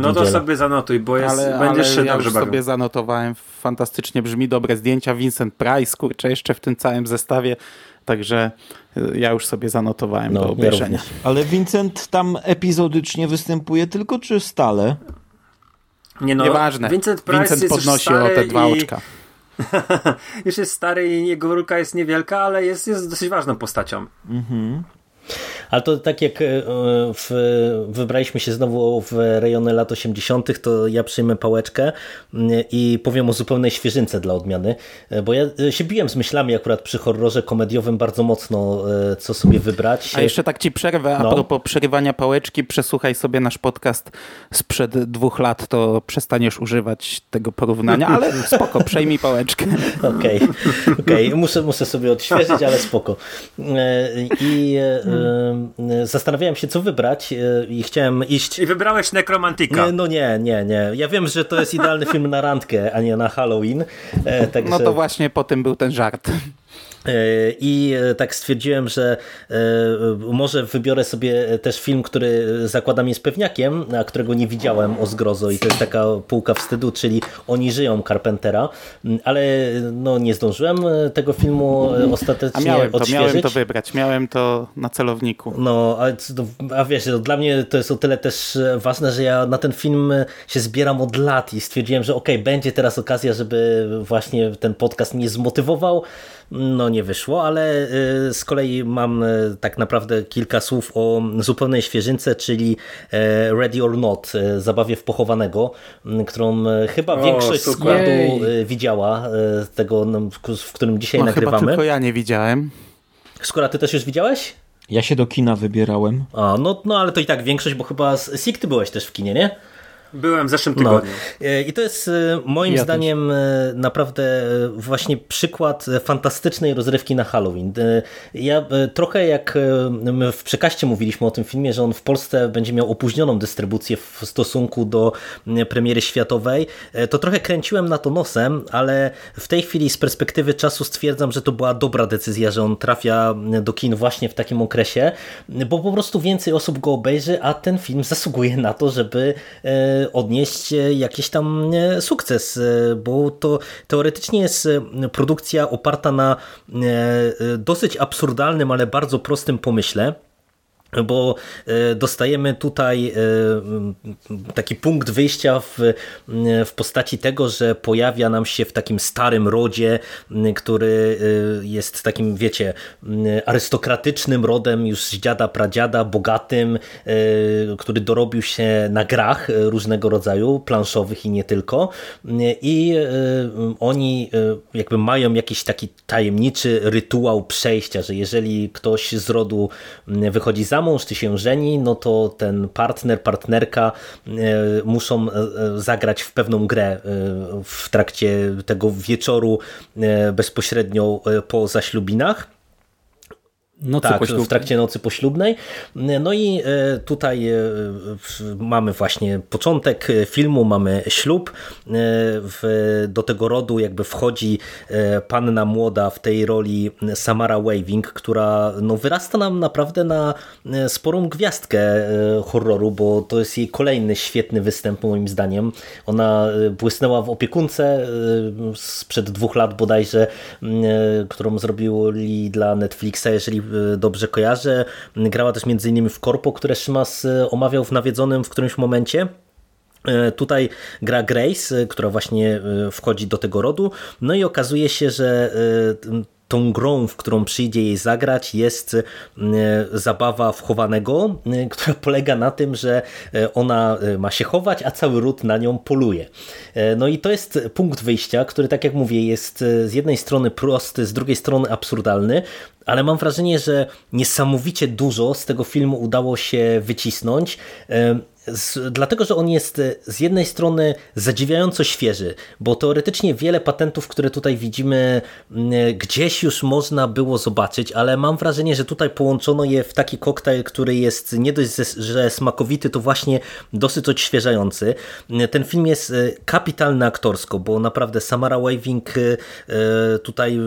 No to sobie zanotuj, bo jest, ale, będziesz ale ja już bawił. sobie zanotowałem. Fantastycznie brzmi, dobre zdjęcia. Vincent Price, kurczę, jeszcze w tym całym zestawie. Także y, ja już sobie zanotowałem no, do obejrzenia. Ja ale Vincent tam epizodycznie występuje tylko, czy stale? Nie no, Nieważne. Vincent, Price Vincent jest podnosi o te dwa i... oczka. już jest stary i jego rolka jest niewielka, ale jest, jest dosyć ważną postacią. Mhm. Ale to tak jak e, w, wybraliśmy się znowu w rejony lat 80., to ja przyjmę pałeczkę mm, i powiem o zupełnej świeżynce dla odmiany, e, bo ja e, się biłem z myślami akurat przy horrorze komediowym bardzo mocno, co sobie wybrać. A jeszcze tak ci przerwę, a no. propos przerywania pałeczki, przesłuchaj sobie nasz podcast sprzed dwóch lat, to przestaniesz używać tego porównania, ale spoko, przejmij pałeczkę. Okej, okay. okay. muszę, muszę sobie odświeżyć, ale spoko. I zastanawiałem się, co wybrać e, i chciałem iść... I wybrałeś Nekromantika. No nie, nie, nie. Ja wiem, że to jest idealny film na randkę, a nie na Halloween. E, także... No to właśnie po tym był ten żart. E, I e, tak stwierdziłem, że e, może wybiorę sobie też film, który zakładam jest pewniakiem, a którego nie widziałem o zgrozo i to jest taka półka wstydu, czyli Oni żyją Carpentera, mm, ale no nie zdążyłem tego filmu ostatecznie a miałem to, miałem to wybrać, miałem to na celowniku. No, a, a wiesz, no, dla mnie to jest o tyle też ważne, że ja na ten film się zbieram od lat i stwierdziłem, że okej, okay, będzie teraz okazja, żeby właśnie ten podcast mnie zmotywował no nie wyszło, ale z kolei mam tak naprawdę kilka słów o zupełnej świeżynce, czyli Ready or Not, zabawie w pochowanego, którą chyba o, większość super. składu Jej. widziała, tego, no, w którym dzisiaj no, nagrywamy. Chyba tylko ja nie widziałem. Skoro ty też już widziałeś? Ja się do kina wybierałem. A, no, no ale to i tak większość, bo chyba Sik, ty byłeś też w kinie, nie? Byłem w zeszłym no. tygodniu. No. I to jest e, moim ja zdaniem też. naprawdę właśnie przykład fantastycznej rozrywki na Halloween. Ja trochę jak my w przekaście mówiliśmy o tym filmie, że on w Polsce będzie miał opóźnioną dystrybucję w stosunku do premiery światowej, to trochę kręciłem na to nosem, ale w tej chwili z perspektywy czasu stwierdzam, że to była dobra decyzja, że on trafia do kin właśnie w takim okresie, bo po prostu więcej osób go obejrzy, a ten film zasługuje na to, żeby odnieść jakiś tam e, sukces, e, bo to teoretycznie jest e, produkcja oparta na dosyć absurdalnym, ale bardzo prostym pomyśle bo e, dostajemy tutaj e, taki punkt wyjścia w, w postaci tego, że pojawia nam się w takim starym rodzie, który e, jest takim, wiecie, arystokratycznym rodem już z dziada, pradziada, bogatym, który dorobił się na grach różnego rodzaju, planszowych i nie tylko. I oni jakby mają jakiś taki tajemniczy rytuał przejścia, że jeżeli ktoś z rodu wychodzi za mąż, czy się żeni, no to ten partner, partnerka e, muszą e, e, zagrać w pewną grę w trakcie tego wieczoru bezpośrednio po zaślubinach. Nocy tak, w trakcie nocy poślubnej. No i e, tutaj e, mamy właśnie początek filmu, mamy ślub. E, do tego rodu jakby wchodzi panna młoda w tej roli Samara Waving, która no wyrasta nam naprawdę na sporą gwiazdkę horroru, bo to jest jej kolejny świetny występ moim zdaniem. Ona błysnęła w opiekunce sprzed dwóch lat bodajże, którą zrobili dla Netflixa, jeżeli dobrze kojarzę. Grała też między innymi w Korpo, które Szymas y, omawiał w nawiedzonym w którymś momencie. Y, tutaj gra Grace, która właśnie wchodzi do tego rodu. No i okazuje się, że tą grą, w którą przyjdzie jej zagrać jest e, zabawa wchowanego, e, która polega na tym, że e, ona ma się chować, a cały ród na nią poluje. No i to jest punkt wyjścia, który tak jak mówię jest z jednej strony prosty, z drugiej strony absurdalny, ale mam wrażenie, że niesamowicie dużo z tego filmu udało się wycisnąć z, dlatego, że on jest e, z jednej strony zadziwiająco świeży, bo teoretycznie wiele patentów, które tutaj widzimy, e, gdzieś już można było zobaczyć, ale mam wrażenie, że tutaj połączono je w taki koktajl, który jest nie dość, że smakowity, to właśnie dosyć odświeżający. E, ten film jest kapitalny aktorsko, bo naprawdę Samara Weaving tutaj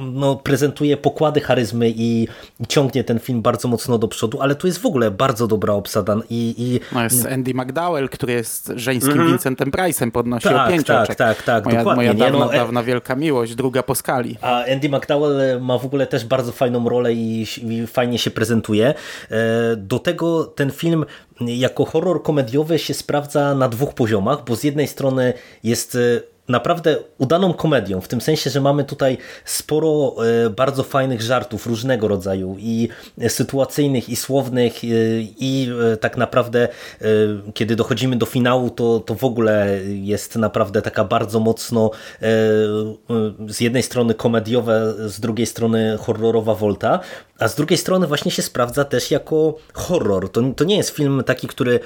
no, prezentuje pokłady charyzmy i, ciągnie ten film bardzo mocno do przodu, ale tu jest w ogóle bardzo dobra obsada i, i... No jest Andy McDowell, który jest żeńskim mm -hmm. Vincentem Price'em, podnosi tak, o pięć tak, tak, tak, tak, moja, dokładnie. Moja dawna, no, e- dawna wielka miłość, druga po skali. A Andy McDowell ma w ogóle też bardzo fajną rolę i, i fajnie się prezentuje. E, do tego ten film jako horror komediowy się sprawdza na dwóch poziomach, bo z jednej strony jest e, naprawdę udaną komedią, w tym sensie, że mamy tutaj sporo e, bardzo fajnych żartów różnego rodzaju i sytuacyjnych, i słownych, e, i e, tak naprawdę kiedy dochodzimy do finału, to, to w ogóle jest naprawdę taka bardzo mocno z jednej strony komediowe, z drugiej strony horrorowa volta, a z drugiej strony właśnie się sprawdza też jako horror. To, to nie jest film taki, który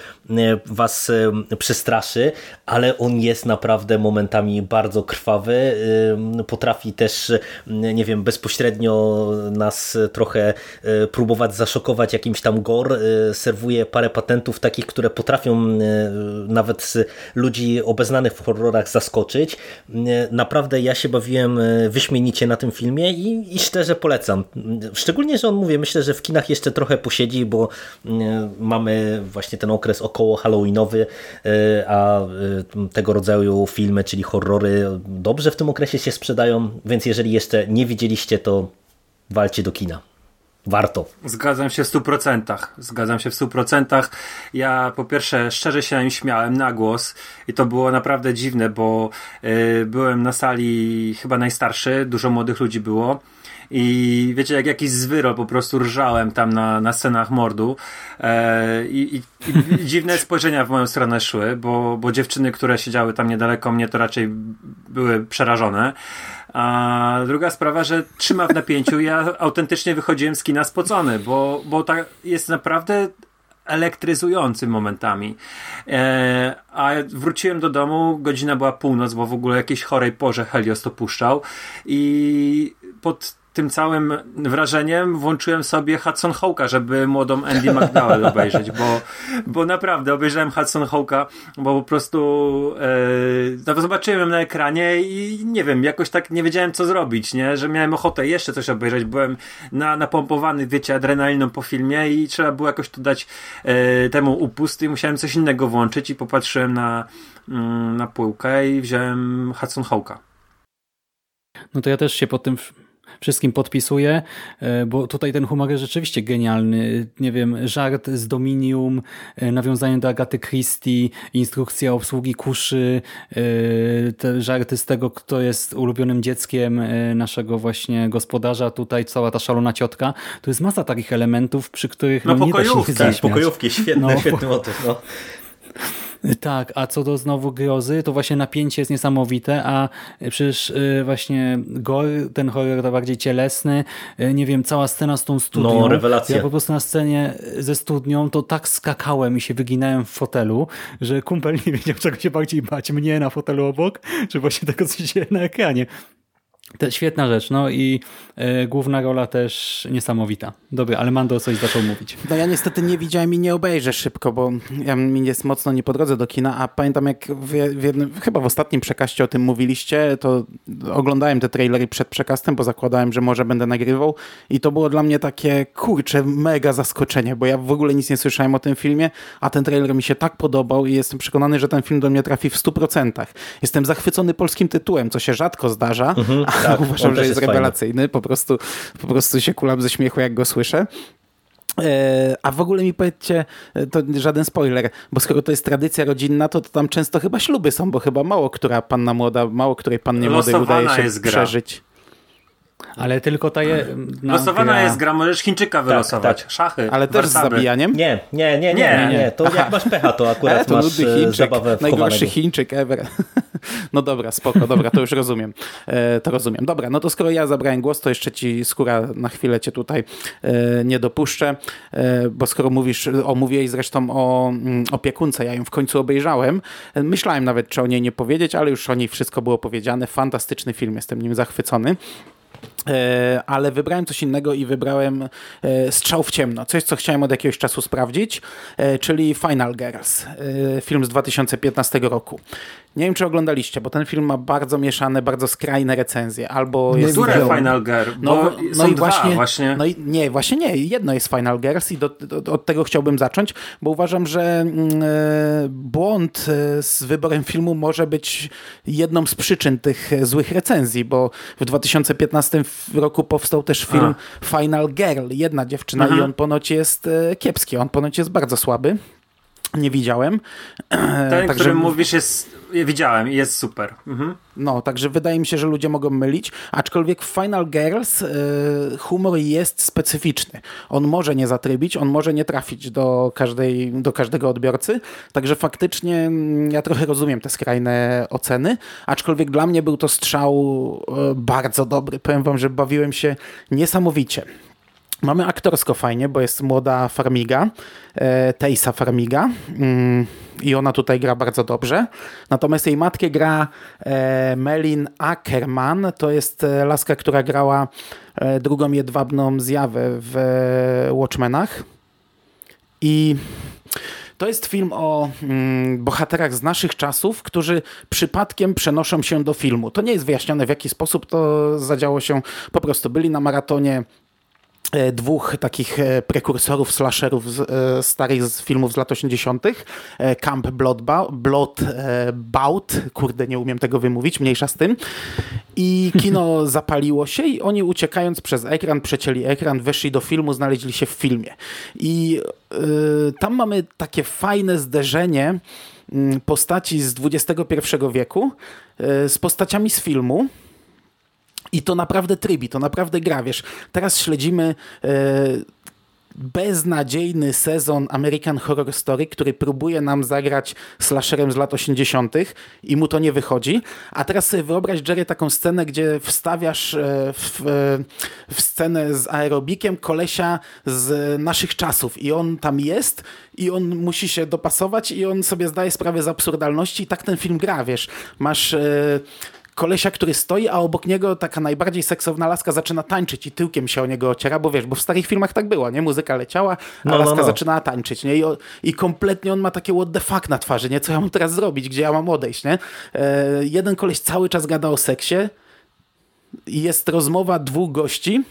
was przestraszy, ale on jest naprawdę momentami bardzo krwawy. Potrafi też, nie wiem, bezpośrednio nas trochę próbować zaszokować jakimś tam gore. Y, serwuje parę patentów takich, które potrafią nawet ludzi obeznanych w horrorach zaskoczyć. Naprawdę ja się bawiłem wyśmienicie na tym filmie i, i szczerze polecam. Szczególnie, że on mówię, myślę, że w kinach jeszcze trochę posiedzi, bo mamy właśnie ten okres około halloweenowy, a tego rodzaju filmy, czyli horrory dobrze w tym okresie się sprzedają, więc jeżeli jeszcze nie widzieliście, to walcie do kina. warto. Zgadzam się w 100%. Zgadzam się w 100%. Ja po pierwsze szczerze się śmiałem na głos i to było naprawdę dziwne, bo y, byłem na sali chyba najstarszy, dużo młodych ludzi było. I wiecie, jak jakiś zwyrol po prostu rżałem tam na, na scenach mordu. E, i, i, I dziwne spojrzenia w moją stronę szły, bo, bo dziewczyny, które siedziały tam niedaleko mnie, to raczej były przerażone. A druga sprawa, że trzyma w napięciu. Ja autentycznie wychodziłem z kina spocony, bo, bo tak jest naprawdę elektryzującym momentami. E, a wróciłem do domu, godzina była północ, bo w ogóle jakiejś chorej porze Helios to puszczał i pod tym całym wrażeniem włączyłem sobie Hudson Hawka, żeby młodą Andy McDowell obejrzeć, bo, bo naprawdę obejrzałem Hudson Hawka, bo po prostu e, zobaczyłem na ekranie i nie wiem, jakoś tak nie wiedziałem co zrobić, nie? że miałem ochotę jeszcze coś obejrzeć, byłem na, napompowany, wiecie, adrenaliną po filmie i trzeba było jakoś tu dać e, temu upust i musiałem coś innego włączyć i popatrzyłem na, mm, na półkę i wziąłem Hudson Hawka. No to ja też się po tym wszystkim podpisuję, e, bo tutaj ten humor jest rzeczywiście genialny. Nie wiem, żart z Dominium, e, nawiązanie do Agaty Christie, instrukcja obsługi kuszy, e, te żarty z tego, kto jest ulubionym dzieckiem naszego właśnie gospodarza, tutaj cała ta szalona ciotka. To jest masa takich elementów, przy których no, no, nie da się tak, pokojówki, świetny, no, świetny motyw. No. Tak, a co do znowu grozy, to właśnie napięcie jest niesamowite, a przecież y, właśnie gore, ten horror to bardziej cielesny, y, nie wiem, cała scena z tą studnią. No, rewelacja. Ja po prostu na scenie ze studnią to tak skakałem i się wyginałem w fotelu, że kumpel nie wiedział, czego się bardziej bać, mnie na fotelu obok, czy właśnie tego, co się dzieje na ekranie. To świetna rzecz, no i e, główna rola też niesamowita. Dobry, ale Mando coś zaczął mówić. No ja niestety nie widziałem i nie obejrzę szybko, bo ja mi jest mocno nie po drodze do kina, a pamiętam jak w, w jednym, chyba w ostatnim przekaście o tym mówiliście, to oglądałem te trailery przed przekastem, bo zakładałem, że może będę nagrywał i to było dla mnie takie, kurcze, mega zaskoczenie, bo ja w ogóle nic nie słyszałem o tym filmie, a ten trailer mi się tak podobał i jestem przekonany, że ten film do mnie trafi w 100%. Jestem zachwycony polskim tytułem, co się rzadko zdarza, mhm tak, uważam, że jest, jest rewelacyjny. Po prostu, po prostu się kulam ze śmiechu, jak go słyszę. E, a w ogóle mi powiedzcie, e, to żaden spoiler, bo skoro to jest tradycja rodzinna, to, to tam często chyba śluby są, bo chyba mało która panna młoda, mało której pannie młodej udaje się przeżyć. Ale tylko ta je, Losowana gra... jest gra, możesz Chińczyka tak, wylosować. Tak, tak. Szachy. Ale też z zabijaniem? Nie, nie, nie, nie. nie, nie. To Aha. jak masz pecha, to akurat e, to masz e, Chińczyk, zabawę Najgorszy Chińczyk ever. No dobra, spoko, dobra, to już rozumiem. E, to rozumiem. Dobra, no to skoro ja zabrałem głos, to jeszcze ci skóra na chwilę cię tutaj e, nie dopuszczę, e, bo skoro mówisz, o, mówiłeś zresztą o mm, opiekunce, ja ją w końcu obejrzałem. E, myślałem nawet, czy o niej nie powiedzieć, ale już o niej wszystko było powiedziane. Fantastyczny film, jestem nim zachwycony. E, ale wybrałem coś innego i wybrałem e, Strzał w ciemno, coś co chciałem od jakiegoś czasu sprawdzić, e, czyli Final Girls, film z 2015 roku. Nie wiem, czy oglądaliście, bo ten film ma bardzo mieszane, bardzo skrajne recenzje. Albo jest Które Final Girl? No, no i właśnie, właśnie. No i nie, właśnie nie. Jedno jest Final Girls i do, do, od tego chciałbym zacząć, bo uważam, że e, błąd e, z wyborem filmu może być jedną z przyczyn tych złych recenzji, bo w 2015 roku powstał też film A. Final Girl, jedna dziewczyna mhm. i on ponoć jest e, kiepski, on ponoć jest bardzo słaby. Nie widziałem. Ten, Także... którym mówisz jest widziałem jest super. Mhm. No, także wydaje mi się, że ludzie mogą mylić, aczkolwiek w Final Girls y, humor jest specyficzny. On może nie zatrybić, on może nie trafić do, każdej, do każdego odbiorcy, także faktycznie mm, ja trochę rozumiem te skrajne oceny, aczkolwiek dla mnie był to strzał y, bardzo dobry. Powiem wam, że bawiłem się niesamowicie. Mamy aktorsko fajnie, bo jest młoda Farmiga, e, Tejsa Farmiga mm, i ona tutaj gra bardzo dobrze. Natomiast jej matkę gra e, Melin Ackerman, to jest e, laska, która grała drugą jedwabną zjawę w Watchmenach. I to jest film o mm, bohaterach z naszych czasów, którzy przypadkiem przenoszą się do filmu. To nie jest wyjaśnione w jaki sposób to zadziało się. Po prostu byli na maratonie dwóch takich e, prekursorów slasherów z, e, starych z filmów z lat 80. Camp Bloodbound, Bloodbound, kurde nie umiem tego wymówić, mniejsza z tym. I kino zapaliło się i oni uciekając przez ekran, przecięli ekran, weszli do filmu, znaleźli się w filmie. I tam mamy takie fajne zderzenie mm, postaci z XXI wieku z postaciami z filmu. I to naprawdę trybi, to naprawdę gra, wiesz. Teraz śledzimy e, beznadziejny sezon American Horror Story, który próbuje nam zagrać slasherem z lat 80. i mu to nie wychodzi. A teraz sobie wyobraź, Jerry, taką scenę, gdzie wstawiasz e, w, e, w scenę z aerobikiem kolesia z naszych czasów i on tam jest i on musi się dopasować i on sobie zdaje sprawę z absurdalności i tak ten film gra, wiesz. Masz... kolesia, który stoi, a obok niego taka najbardziej seksowna laska zaczyna tańczyć i tyłkiem się o niego ociera, bo wiesz, bo w starych filmach tak było, nie? Muzyka leciała, a no, laska no, no. zaczynała tańczyć, nie? I, I, kompletnie on ma takie what the fuck na twarzy, nie? Co ja mam teraz zrobić? Gdzie ja mam odejść, nie? E, jeden koleś cały czas gada o seksie jest rozmowa dwóch gości,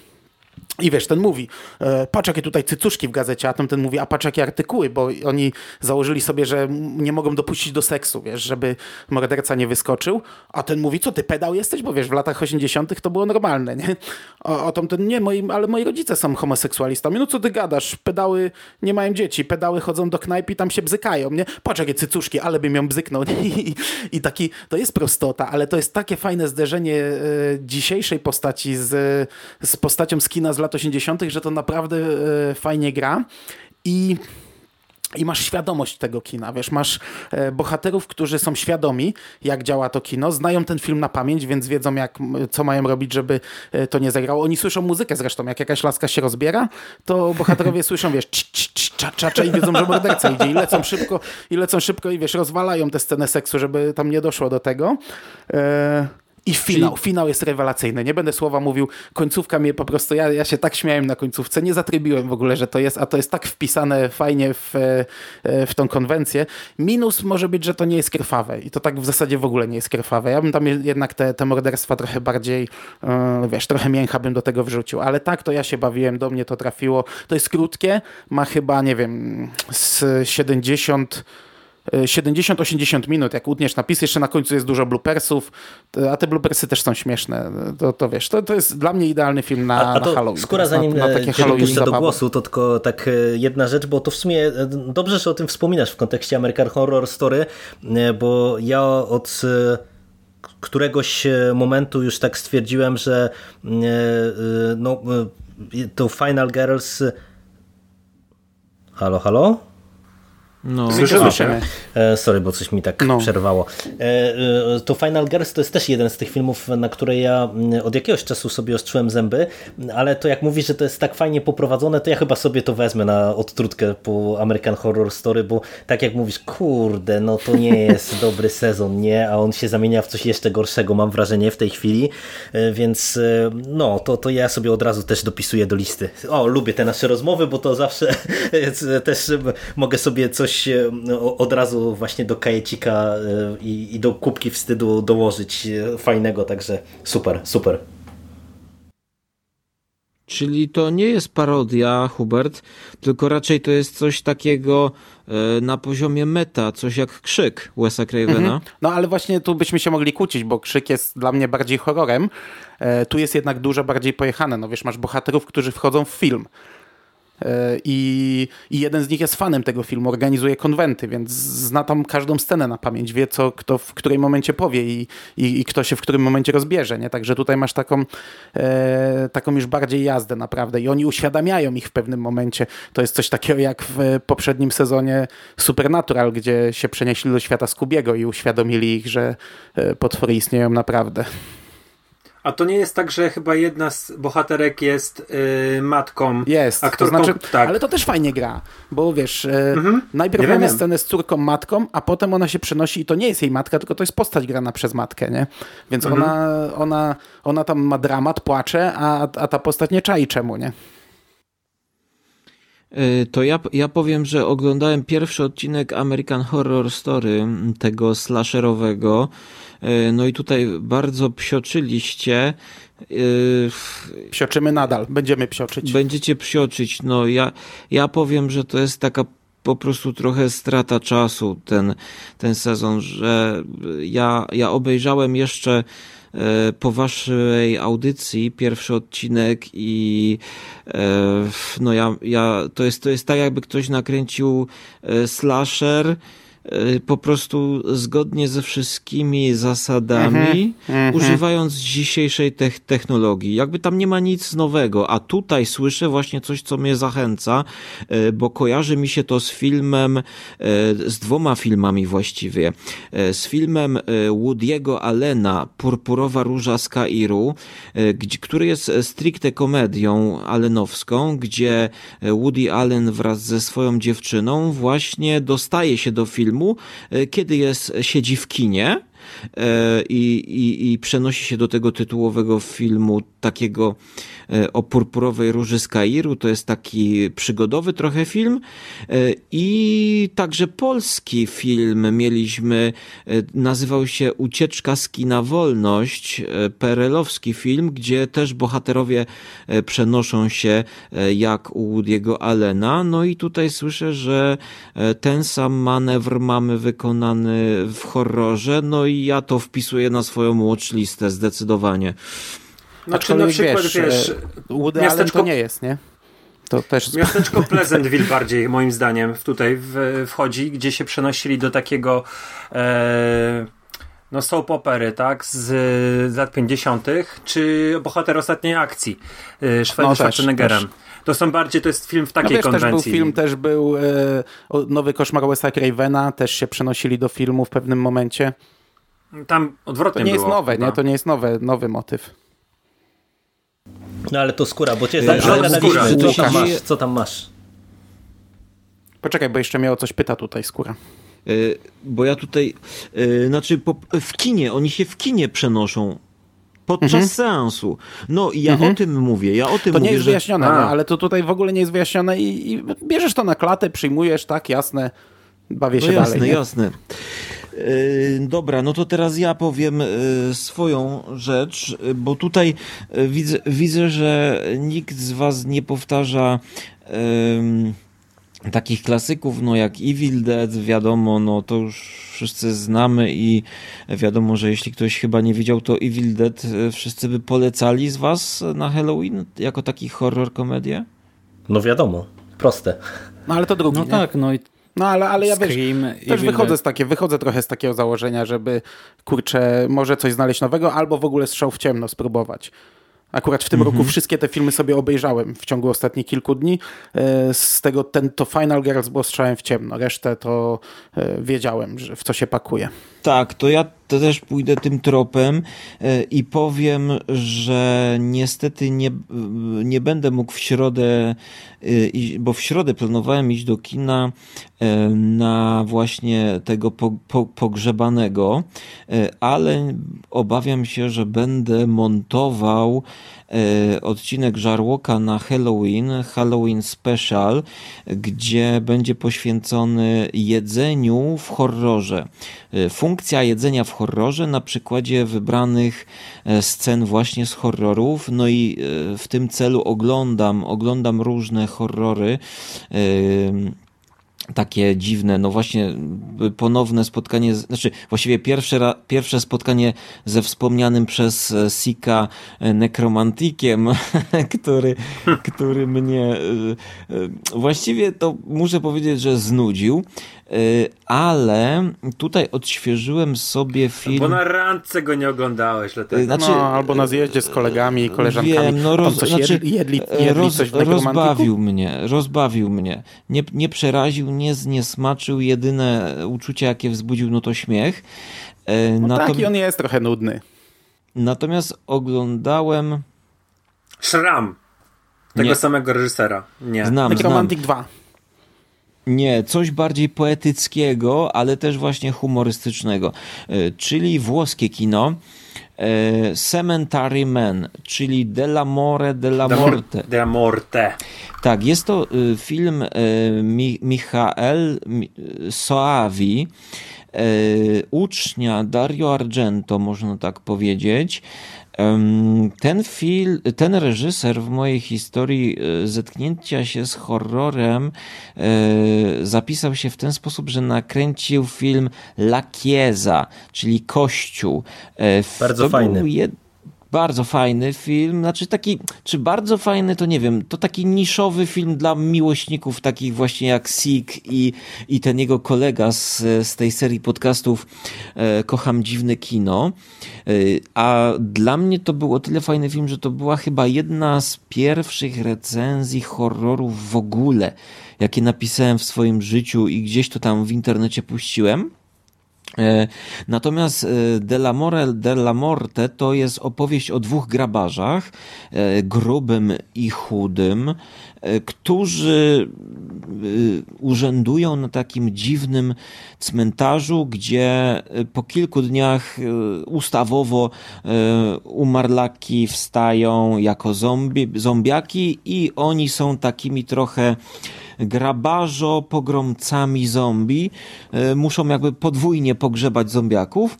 i wiesz, ten mówi, e, patrz jakie tutaj cycuszki w gazecie, a ten mówi, a patrz jakie artykuły, bo oni założyli sobie, że nie mogą dopuścić do seksu, wiesz, żeby morderca nie wyskoczył, a ten mówi, co ty, pedał jesteś? Bo wiesz, w latach 80 to było normalne, nie? A, a ten, nie, moi, ale moi rodzice są homoseksualistami, no co ty gadasz, pedały nie mają dzieci, pedały chodzą do knajp i tam się bzykają, nie? Patrz jakie cycuszki, ale bym ją bzyknął? I, I, taki, to jest prostota, ale to jest takie fajne zderzenie e, dzisiejszej postaci z, z postacią z kina z lat lat 80., że to naprawdę e, fajnie gra. I i masz świadomość tego kina, wiesz, masz e, bohaterów, którzy są świadomi, jak działa to kino, znają ten film na pamięć, więc wiedzą, jak, co mają robić, żeby e, to nie zagrało. Oni słyszą muzykę zresztą, jak jakaś laska się rozbiera, to bohaterowie słyszą, wiesz, cza, cza, cza, i wiedzą, że morderca idzie i lecą szybko, i lecą szybko i wiesz, rozwalają tę scenę seksu, żeby tam nie doszło do tego. E i finał. Czyli... Finał jest rewelacyjny. Nie będę słowa mówił. Końcówka mnie po prostu, ja, ja się tak śmiałem na końcówce. Nie zatrybiłem w ogóle, że to jest, a to jest tak wpisane fajnie w, e, w tą konwencję. Minus może być, że to nie jest krwawe. I to tak w zasadzie w ogóle nie jest krwawe. Ja bym tam jednak te, te morderstwa trochę bardziej, e, wiesz, trochę mięcha bym do tego wrzucił. Ale tak, to ja się bawiłem, do mnie to trafiło. To jest krótkie. Ma chyba, nie wiem, z 70 70-80 minut, jak utniesz napis, jeszcze na końcu jest dużo bloopersów, a te bloopersy też są śmieszne. To, to wiesz, to, to jest dla mnie idealny film na, a, a to na Halloween. Skóra, zanim na, na takie cię dopuszczę do głosu, to tylko tak e, jedna rzecz, bo to w sumie e, dobrze, że o tym wspominasz w kontekście American Horror Story, e, bo ja od któregoś momentu już tak stwierdziłem, że no, to Final Girls Halo, halo? No, słyszymy. E, sorry, bo coś mi tak no. przerwało. E, e, to Final Girls to jest też jeden z tych filmów, na które ja mm, od jakiegoś czasu sobie ostrzyłem zęby, ale to jak mówisz, że to jest tak fajnie poprowadzone, to ja chyba sobie to wezmę na odtrutkę po American Horror Story, bo tak jak mówisz, kurde, no to nie jest dobry sezon, nie? A on się zamienia w coś jeszcze gorszego, mam wrażenie w tej chwili, więc no, to, to ja sobie od razu też dopisuję do listy. O, lubię te nasze rozmowy, bo to zawsze też mogę sobie coś coś no, od razu właśnie do kajecika e, i, i do kubki wstydu dołożyć e, fajnego, także super, super. Czyli to nie jest parodia, Hubert, tylko raczej to jest coś takiego e, na poziomie meta, coś jak krzyk Wesa Cravena. Mhm. No ale właśnie tu byśmy się mogli kłócić, bo krzyk jest dla mnie bardziej horrorem. tu jest jednak dużo bardziej pojechane. No wiesz, masz bohaterów, którzy wchodzą w film. I, I, jeden z nich jest fanem tego filmu, organizuje konwenty, więc zna tam każdą scenę na pamięć, wie co kto w którym momencie powie i, i, i kto się w którym momencie rozbierze. Nie? Także tutaj masz taką, e, taką już bardziej jazdę naprawdę i oni uświadamiają ich w pewnym momencie. To jest coś takiego jak w poprzednim sezonie Supernatural, gdzie się przenieśli do świata Skubiego i uświadomili ich, że e, potwory istnieją naprawdę. A to nie jest tak, że chyba jedna z bohaterek jest yy, matką. Jest, aktorką, to znaczy, tak. ale to też fajnie gra, bo wiesz, yy, mhm. najpierw nie mamy scenę z córką matką, a potem ona się przenosi i to nie jest jej matka, tylko to jest postać grana przez matkę, nie? Więc mhm. ona, ona, ona tam ma dramat, płacze, a, a ta postać nie czai czemu, nie? E, to ja, ja powiem, że oglądałem pierwszy odcinek American Horror Story, tego slasherowego. E, no i tutaj bardzo psioczyliście. E, Psioczymy nadal, będziemy psioczyć. Będziecie psioczyć. No ja, ja powiem, że to jest taka po prostu trochę strata czasu ten, ten sezon, że ja, ja obejrzałem jeszcze po waszej audycji pierwszy odcinek i e, no ja, ja to jest to jest tak jakby ktoś nakręcił e, slasher po prostu zgodnie ze wszystkimi zasadami, mm -hmm. używając dzisiejszej te technologii. Jakby tam nie ma nic nowego, a tutaj słyszę właśnie coś, co mnie zachęca, y, bo kojarzy mi się to z filmem, y, z dwoma filmami właściwie. Z filmem Woody'ego Allena, Purpurowa Róża z Kairu, który jest stricte komedią allenowską, gdzie Woody Allen wraz ze swoją dziewczyną właśnie dostaje się do filmu filmu, e, kiedy jest, siedzi w kinie i, i, i przenosi się do tego tytułowego filmu takiego e, o purpurowej róży z Kairu. To jest taki przygodowy trochę film. E, I także polski film mieliśmy, e, nazywał się Ucieczka z kina Wolność, perelowski film, gdzie też bohaterowie przenoszą się jak u Woody'ego Allena. No i tutaj słyszę, że ten sam manewr mamy wykonany w horrorze. No i ja to wpisuję na swoją watchlistę zdecydowanie. Znaczy, na przykład, wiesz, wiesz Woody miasteczko... Allen to nie jest, nie? To też... Miasteczko Pleasantville bardziej, moim zdaniem, tutaj w, wchodzi, gdzie się przenosili do takiego e, no soap opery, tak, z, z lat 50., czy bohater ostatniej akcji e, no, Schwarzeneggerem. Też. To są bardziej, to jest film w takiej no, wiesz, konwencji. Też był film, też był e, Nowy Koszmar Wes'a Cravena, też się przenosili do filmu w pewnym momencie. Tam odwrotnie To nie było, jest nowe, nie? To nie jest nowe, nowy motyw. No ale to skóra, bo cię zagadaliśmy. Co, tam masz? co tam masz? Poczekaj, bo jeszcze miało coś pyta tutaj skóra. Yy, bo ja tutaj, yy, znaczy po, w kinie, oni się w kinie przenoszą podczas mhm. seansu. No i ja mhm. o tym mówię, ja o tym To mówię, nie jest że... wyjaśnione, no, ale to tutaj w ogóle nie jest wyjaśnione i, i bierzesz to na klatę, przyjmujesz, tak, jasne, bawię no się jasne, dalej. Jasne, jasne. Yy, dobra, no to teraz ja powiem yy, swoją rzecz, bo tutaj yy, widzę, widzę, że nikt z was nie powtarza takich klasyków, no jak Evil Dead, wiadomo, no to już wszyscy znamy i wiadomo, że jeśli ktoś chyba nie widział, to Evil Dead wszyscy by polecali z was na Halloween jako taki horror komedię? No wiadomo, proste. No ale to drugi, No nie? tak, no i no ale, ale ja Scream, wiesz, też wychodzę z, takie, wychodzę trochę z takiego założenia, żeby kurczę, może coś znaleźć nowego, albo w ogóle strzał w ciemno spróbować. Akurat w tym roku mhm. wszystkie te filmy sobie obejrzałem w ciągu ostatnich kilku dni. E, z tego ten, to Final Girls było strzałem w ciemno. Resztę to e, wiedziałem, że w co się pakuje. Tak, to ja to też pójdę tym tropem e, i powiem, że niestety nie, nie będę mógł w środę, bo w środę planowałem iść do kina na właśnie tego po, po, pogrzebanego, ale obawiam się, że będę montował E, odcinek Żarłoka na Halloween, Halloween Special, gdzie będzie poświęcony jedzeniu w horrorze. E, funkcja jedzenia w horrorze na przykładzie wybranych e, scen właśnie z horrorów. No i w tym celu oglądam, oglądam różne horrory takie dziwne, no właśnie ponowne spotkanie, znaczy właściwie pierwsze, pierwsze spotkanie ze wspomnianym przez e, Sika e, nekromantikiem, który, który mnie e, właściwie to muszę powiedzieć, że znudził. Y, ale tutaj odświeżyłem sobie film... Bo na randce go nie oglądałeś. Dlatego. Znaczy, no, albo na zjeździe z kolegami i koleżankami. Wiem, no roz, coś znaczy, jedli, jedli, jedli roz, coś rozbawił mnie, rozbawił mnie. Nie, nie przeraził, nie zniesmaczył. Jedyne uczucie, jakie wzbudził, no to śmiech. Y, no Natom... taki on jest trochę nudny. Natomiast oglądałem... Szram. Tego nie. samego reżysera. Nie. Znam, Necromantic znam. 2. Nie, coś bardziej poetyckiego, ale też właśnie humorystycznego, e, czyli włoskie kino. e, Cemetery Man, czyli Delamore della Morte. Della Morte. Tak, jest to y, film Mi Michael Soavi, ucznia Dario Argento, można tak powiedzieć. Ten film, ten reżyser w mojej historii zetknięcia się z horrorem zapisał się w ten sposób, że nakręcił film La Chiesa, czyli Kościół. Bardzo to fajny. Bardzo fajny film, znaczy taki, czy bardzo fajny, to nie wiem, to taki niszowy film dla miłośników takich właśnie jak Sik i, i ten jego kolega z, z tej serii podcastów e, Kocham Dziwne Kino. E, a dla mnie to był o tyle fajny film, że to była chyba jedna z pierwszych recenzji horrorów w ogóle, jakie napisałem w swoim życiu i gdzieś to tam w internecie puściłem. E, natomiast e, Della, More, Della Morte to jest opowieść o dwóch grabarzach, e, grubym i chudym, którzy urzędują na takim dziwnym cmentarzu, gdzie po kilku dniach ustawowo umarlaki wstają jako zombie, zombiaki i oni są takimi trochę grabarzo pogromcami zombie e, muszą jakby podwójnie pogrzebać zombiaków.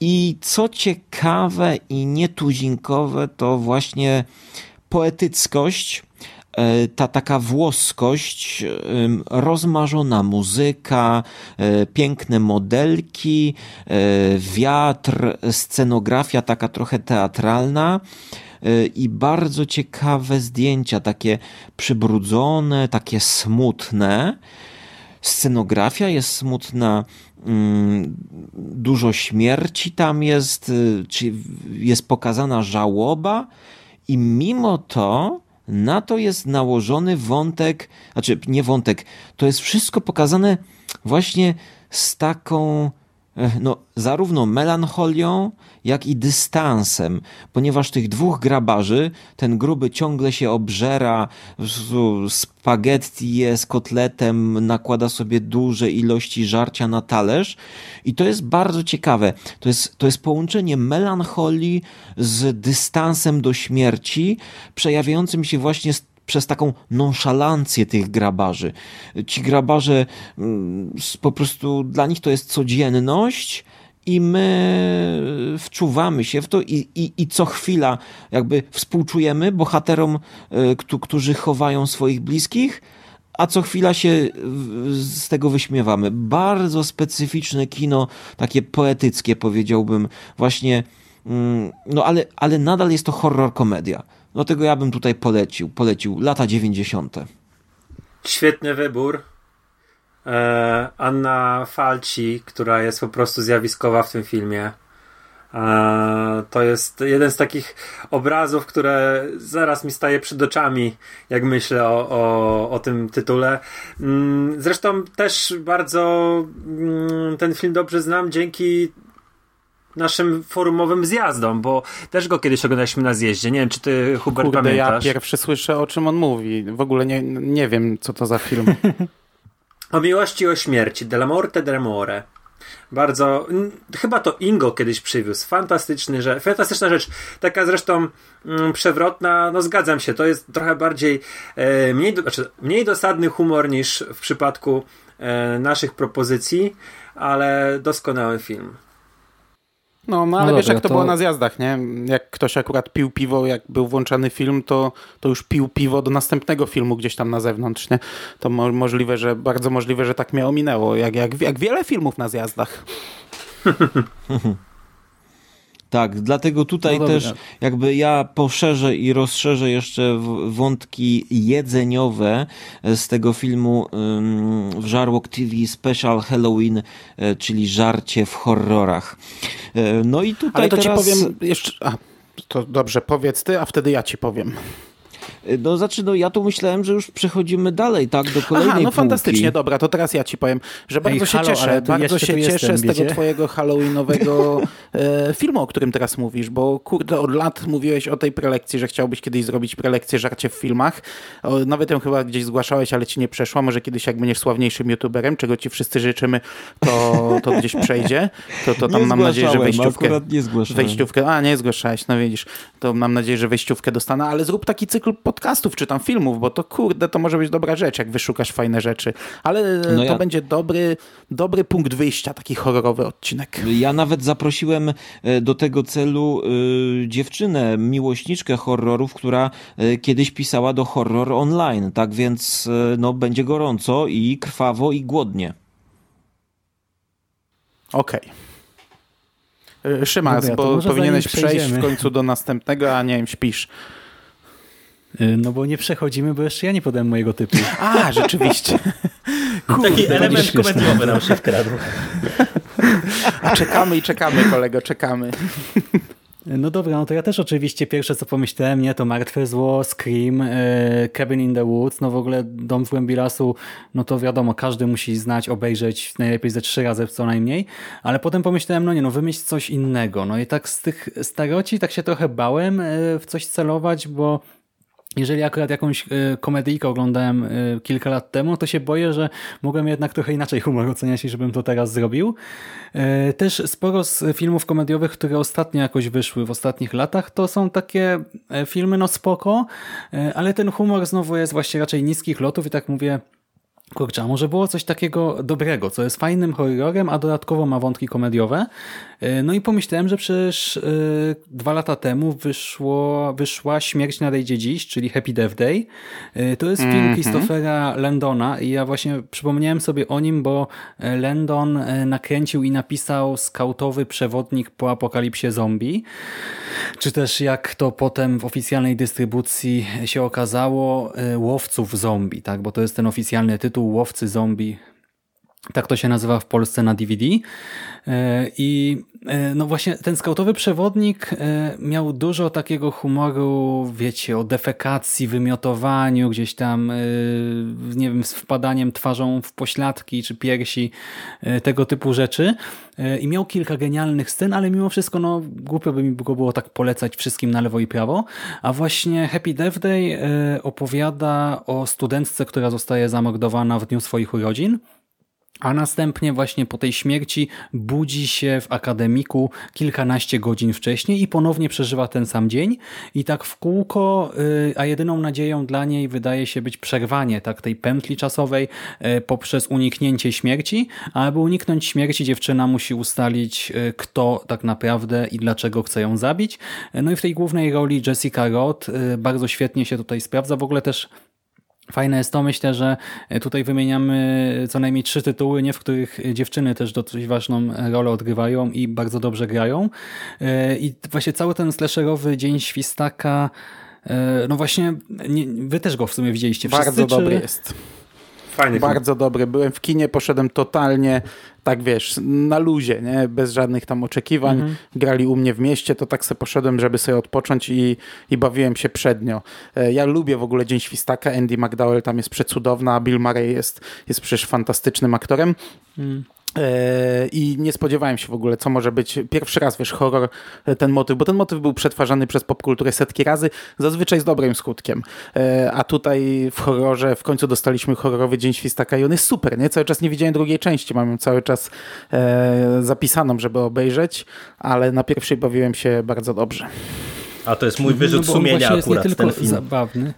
I co ciekawe i nietuzinkowe, to właśnie poetyckość, e, ta taka włoskość, rozmarzona muzyka, e, piękne modelki, wiatr, scenografia taka trochę teatralna. Y, i bardzo ciekawe zdjęcia, takie przybrudzone, takie smutne. Scenografia jest smutna, mm, dużo śmierci tam jest, y, czy jest pokazana żałoba, i mimo to na to jest nałożony wątek, znaczy nie wątek, to jest wszystko pokazane właśnie z taką no, zarówno melancholią, jak i dystansem, ponieważ tych dwóch grabarzy, ten gruby ciągle się obżera, spaghetti je z kotletem, nakłada sobie duże ilości żarcia na talerz i to jest bardzo ciekawe. To jest, to jest połączenie melancholii z dystansem do śmierci, przejawiającym się właśnie przez taką nonszalancję tych grabarzy. Ci grabarze mm, po prostu dla nich to jest codzienność i my wczuwamy się w to i, i, i co chwila jakby współczujemy bohaterom, e, którzy chowają swoich bliskich, a co chwila się z tego wyśmiewamy. Bardzo specyficzne kino, takie poetyckie powiedziałbym, właśnie, mm, no ale, ale nadal jest to horror komedia. No tego ja bym tutaj polecił, polecił lata 90. Świetny wybór. E, Anna Falci, która jest po prostu zjawiskowa w tym filmie. E, to jest jeden z takich obrazów, które zaraz mi staje przed oczami, jak myślę o, o, o tym tytule. Mm, zresztą też bardzo mm, ten film dobrze znam dzięki naszym forumowym zjazdom, bo też go kiedyś oglądaliśmy na zjeździe. Nie wiem, czy ty, Hubert, Kurde, pamiętasz? ja pierwszy słyszę, o czym on mówi. W ogóle nie, nie wiem, co to za film. o miłości i o śmierci. Della morte dell'amore. Bardzo, chyba to Ingo kiedyś przywiózł. Fantastyczny, że, fantastyczna rzecz. Taka zresztą mm, przewrotna, no zgadzam się, to jest trochę bardziej, e, mniej, znaczy, mniej dosadny humor niż w przypadku e, naszych propozycji, ale doskonały film. No, no ale no wiesz, dobra, jak to, to, było na zjazdach, nie? Jak ktoś akurat pił piwo, jak był włączany film, to, to już pił piwo do następnego filmu gdzieś tam na zewnątrz, nie? To mo możliwe, że bardzo możliwe, że tak mnie ominęło. Jak, jak, jak wiele filmów na zjazdach. Tak, dlatego tutaj no też jakby ja poszerzę i rozszerzę jeszcze wątki jedzeniowe z tego filmu w Żarłok TV Special Halloween, e, czyli żarcie w horrorach. E, no i tutaj Ale to teraz... ci powiem jeszcze... A, to dobrze, powiedz ty, a wtedy ja ci powiem. No znaczy, no ja tu myślałem, że już przechodzimy dalej, tak, do kolejnej Aha, no półki. fantastycznie, dobra, to teraz ja ci powiem, że bardzo Ej, się halo, cieszę, bardzo się cieszę jestem, z tego wiecie? twojego halloweenowego e, filmu, o którym teraz mówisz, bo kurde, od lat mówiłeś o tej prelekcji, że chciałbyś kiedyś zrobić prelekcję żarcie w filmach. O, nawet ją chyba gdzieś zgłaszałeś, ale ci nie przeszła. Może kiedyś jak będziesz sławniejszym youtuberem, czego ci wszyscy życzymy, to, to gdzieś przejdzie. To, to tam Nie mam nadzieję, że wejściówkę... akurat nie zgłaszałem. Wejściówkę, a nie zgłaszałeś, no widzisz, to mam nadzieję, że wejściówkę dostanę, ale zrób taki cykl podcastów czy tam filmów, bo to kurde, to może być dobra rzecz, jak wyszukasz fajne rzeczy, ale No to ja- będzie dobry, dobry punkt wyjścia, taki horrorowy odcinek. Ja nawet zaprosiłem e, do tego celu e, dziewczynę, miłośniczkę horrorów, która e, kiedyś pisała do horror online, tak więc e, no, będzie gorąco i krwawo i głodnie. Okej. Y, Szymas, Dobra, bo powinieneś przejść w końcu do następnego, a nie wiem, śpisz. Y, No bo nie przechodzimy, bo jeszcze ja nie podałem mojego typu. A, rzeczywiście. Taki element komediowy nam się wkradł. A czekamy i czekamy, kolego, czekamy. No dobra, no to ja też oczywiście pierwsze co pomyślałem, nie, to Martwe Zło, Scream, e, Cabin in the Woods, no w ogóle Dom w głębi lasu, no to wiadomo, każdy musi znać, obejrzeć najlepiej ze trzy razy co najmniej, ale potem pomyślałem, no nie, no wymyśl coś innego, no i tak z tych staroci tak się trochę bałem e, w coś celować, bo jeżeli akurat jakąś y, komedyjkę oglądałem y, kilka lat temu, to się boję, że mogłem jednak trochę inaczej humor oceniać, niż bym to teraz zrobił. Y, też sporo z filmów komediowych, które ostatnio jakoś wyszły w ostatnich latach, to są takie e, filmy, no spoko, ale ten humor znowu jest właśnie raczej niskich lotów i tak mówię, Kurczę, może było coś takiego dobrego, co jest fajnym horrorem, a dodatkowo ma wątki komediowe. Yy, No i pomyślałem, że przecież yy, dwa lata temu wyszło, wyszła Śmierć nadejdzie dziś, czyli Happy Death Day. Yy, To jest film Christophera Landona i ja właśnie przypomniałem sobie o nim, bo e, Landon e, nakręcił i napisał skautowy przewodnik po apokalipsie zombie czy też jak to potem w oficjalnej dystrybucji się okazało, łowców zombie, tak? bo to jest ten oficjalny tytuł Łowcy zombie. Tak to się nazywa w Polsce na DVD. Y, I y, no właśnie ten skautowy przewodnik y, miał dużo takiego humoru, wiecie, o defekacji, wymiotowaniu, gdzieś tam, nie wiem, z wpadaniem twarzą w pośladki czy piersi, tego typu rzeczy. I miał kilka genialnych scen, ale mimo wszystko no, głupio by mi było tak polecać wszystkim na lewo i prawo. A właśnie Happy Death Day opowiada o studentce, która zostaje zamordowana w dniu swoich urodzin. A następnie właśnie po tej śmierci budzi się w akademiku kilkanaście godzin wcześniej i ponownie przeżywa ten sam dzień. I tak w kółko, y, a jedyną nadzieją dla niej wydaje się być przerwanie tak tej pętli czasowej y, poprzez uniknięcie śmierci. A aby uniknąć śmierci dziewczyna musi ustalić y, kto tak naprawdę i dlaczego chce ją zabić. No i w tej głównej roli Jessica Roth bardzo świetnie się tutaj sprawdza. W ogóle też Fajne jest to, myślę, że tutaj wymieniamy co najmniej trzy tytuły, nie w których dziewczyny też dosyć ważną rolę odgrywają i bardzo dobrze grają. I właśnie cały ten slasherowy Dzień Świstaka, no właśnie, nie, wy też go w sumie widzieliście wszyscy, Bardzo czy... dobry jest. Fajny film. Bardzo dobry. Byłem w kinie, poszedłem totalnie, tak wiesz, na luzie, nie? bez żadnych tam oczekiwań. Mhm. Grali u mnie w mieście, to tak sobie poszedłem, żeby sobie odpocząć i, i bawiłem się przednio. E, Ja lubię w ogóle Dzień Świstaka, Andy McDowell tam jest przecudowna, a Bill Murray jest, jest przecież fantastycznym aktorem. E, I nie spodziewałem się w ogóle, co może być. Pierwszy raz, wiesz, horror, e, ten motyw, bo ten motyw był przetwarzany przez popkulturę setki razy, zazwyczaj z dobrym skutkiem. E, A tutaj w horrorze w końcu dostaliśmy horrorowy Dzień Świstaka i on jest super, nie? Cały czas nie widziałem drugiej części, mam ją cały czas e, zapisaną, żeby obejrzeć, ale na pierwszej bawiłem się bardzo dobrze. A to jest mój wyrzut No bo on sumienia właśnie jest nie akurat, tylko ten film. zabawny,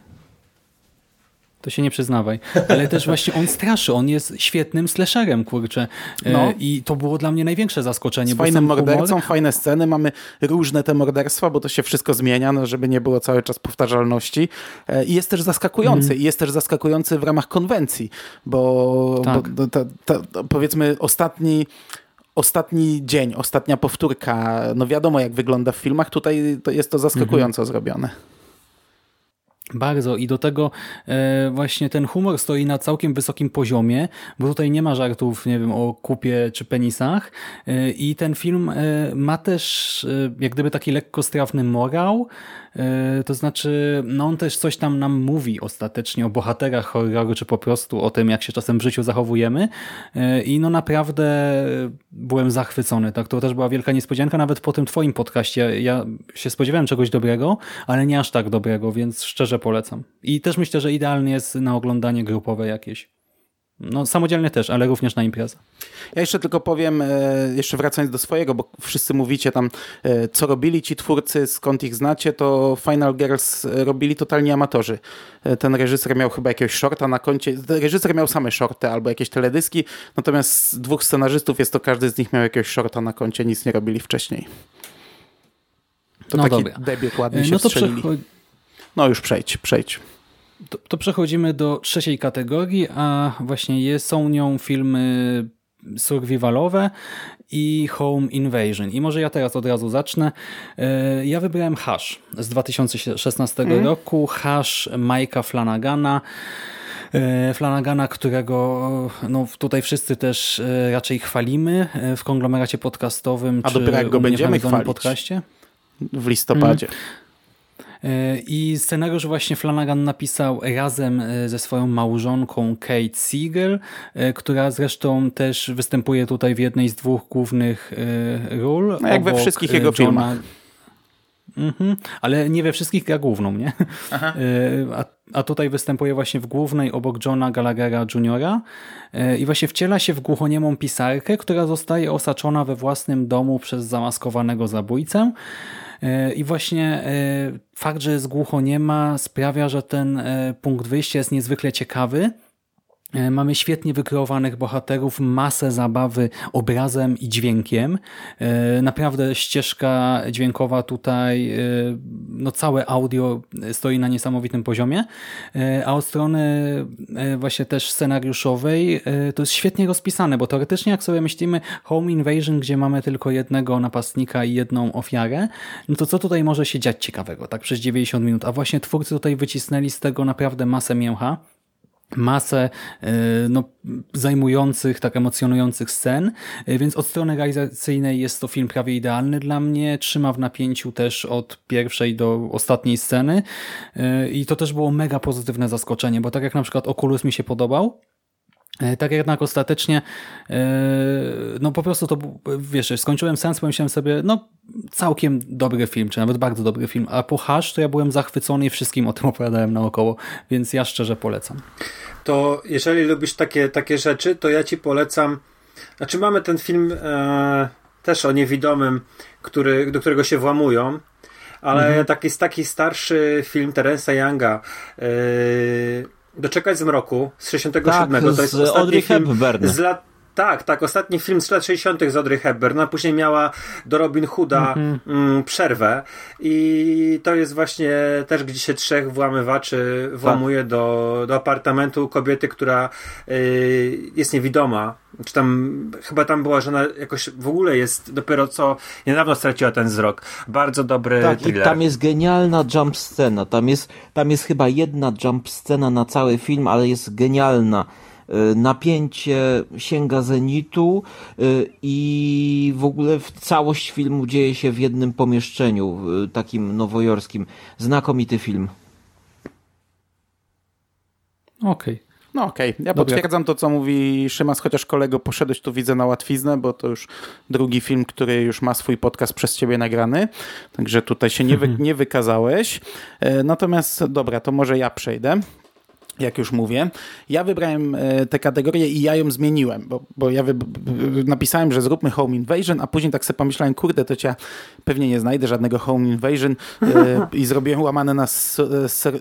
to się nie przyznawaj, ale też właśnie on straszy, on jest świetnym slasherem, kurczę. E, No. I to było dla mnie największe zaskoczenie. Z fajnym sam humor- mordercą, fajne sceny, mamy różne te morderstwa, bo to się wszystko zmienia, no, żeby nie było cały czas powtarzalności. E, I jest też zaskakujący. Mhm. I jest też zaskakujący w ramach konwencji, bo, Tak. bo powiedzmy ostatni ostatni dzień, ostatnia powtórka, no wiadomo jak wygląda w filmach, tutaj to jest to zaskakująco Mhm. zrobione. Bardzo. I do tego e, właśnie ten humor stoi na całkiem wysokim poziomie, bo tutaj nie ma żartów, nie wiem, o kupie czy penisach. E, i ten film e, ma też jak gdyby taki lekko strawny morał, to znaczy no on też coś tam nam mówi ostatecznie o bohaterach horroru, czy po prostu o tym, jak się czasem w życiu zachowujemy e, i no naprawdę byłem zachwycony, tak, to też była wielka niespodzianka, nawet po tym twoim podcaście, ja się spodziewałem czegoś dobrego, ale nie aż tak dobrego, więc szczerze polecam. I też myślę, że idealny jest na oglądanie grupowe jakieś. No samodzielnie też, ale również na imprezę. Ja jeszcze tylko powiem, e, jeszcze wracając do swojego, bo wszyscy mówicie tam, e, co robili ci twórcy, skąd ich znacie, to Final Girls robili totalnie amatorzy. E, ten reżyser miał chyba jakiegoś shorta na koncie, reżyser miał same shorty albo jakieś teledyski, natomiast z dwóch scenarzystów jest to każdy z nich miał jakiegoś shorta na koncie, nic nie robili wcześniej. To no taki dobra. debiut ładnie się no to. No już przejdź, przejdź. To, to, przechodzimy do trzeciej kategorii, a właśnie jest, są nią filmy survivalowe i Home Invasion. I może ja teraz od razu zacznę. E, ja wybrałem Hash z 2016 mm. roku. Hash Mike'a Flanagana. E, Flanagana, którego no, tutaj wszyscy też e, raczej chwalimy w konglomeracie podcastowym. A dopiero jak go będziemy chwalić podcaście. w listopadzie. Mm. I scenariusz właśnie Flanagan napisał razem e, ze swoją małżonką Kate Siegel, e, która zresztą też występuje tutaj w jednej z dwóch głównych e, ról. No jak we wszystkich jego Johna... filmach. Mhm. Ale nie we wszystkich gra główną, nie? A, a, tutaj występuje właśnie w głównej obok Johna Gallaghera Jr. I właśnie wciela się w głuchoniemą pisarkę, która zostaje osaczona we własnym domu przez zamaskowanego zabójcę. E, I właśnie e, fakt, że jest ma, sprawia, że ten e, punkt wyjścia jest niezwykle ciekawy. Mamy świetnie wykreowanych bohaterów, masę zabawy obrazem i dźwiękiem. Naprawdę ścieżka dźwiękowa tutaj, no całe audio stoi na niesamowitym poziomie, a od strony właśnie też scenariuszowej to jest świetnie rozpisane, bo teoretycznie jak sobie myślimy Home Invasion, gdzie mamy tylko jednego napastnika i jedną ofiarę, no to co tutaj może się dziać ciekawego, tak przez 90 minut, a właśnie twórcy tutaj wycisnęli z tego naprawdę masę mięcha masę e, no, zajmujących, tak emocjonujących scen, e, więc od strony realizacyjnej jest to film prawie idealny dla mnie, trzyma w napięciu też od pierwszej do ostatniej sceny. E, i to też było mega pozytywne zaskoczenie, bo tak jak na przykład Oculus mi się podobał, tak jednak ostatecznie, e, no po prostu to, wiesz, skończyłem sens, pomyślałem sobie, no całkiem dobry film, czy nawet bardzo dobry film, a po Hash to ja byłem zachwycony i wszystkim o tym opowiadałem naokoło, więc ja szczerze polecam. To jeżeli lubisz takie, takie rzeczy, to ja ci polecam, znaczy mamy ten film e, też o niewidomym, który, do którego się włamują, ale mhm. taki, taki starszy film Terensa Younga, e, Doczekać z mroku z 67. Tak, to jest ostatni Audrey film Hepburn. z lat tak, tak. Ostatni film z lat 60. z Audrey Hepburn, a później miała do Robin Hooda mm -hmm. przerwę i to jest właśnie też, gdzie się trzech włamywaczy włamuje tak. do, do apartamentu kobiety, która y, jest niewidoma. Czy tam, chyba tam była, że ona jakoś w ogóle jest dopiero co niedawno straciła ten wzrok. Bardzo dobry tak, thriller. I tam jest genialna jump scena. Tam jest, tam jest chyba jedna jump scena na cały film, ale jest genialna napięcie sięga zenitu y, i w ogóle całość filmu dzieje się w jednym pomieszczeniu, y, takim nowojorskim. Znakomity film. Okej. Okay. No okej, okay. ja Dobrze. potwierdzam to, co mówi Szymas, chociaż kolego poszedłeś tu widzę na łatwiznę, bo to już drugi film, który już ma swój podcast przez ciebie nagrany, także tutaj się nie, wy, nie wykazałeś. E, natomiast dobra, to może ja przejdę jak już mówię. Ja wybrałem e, tę kategorię i ja ją zmieniłem, bo, bo ja napisałem, że zróbmy Home Invasion, a później tak sobie pomyślałem, kurde, to cię pewnie nie znajdę żadnego Home Invasion e, i zrobiłem łamane na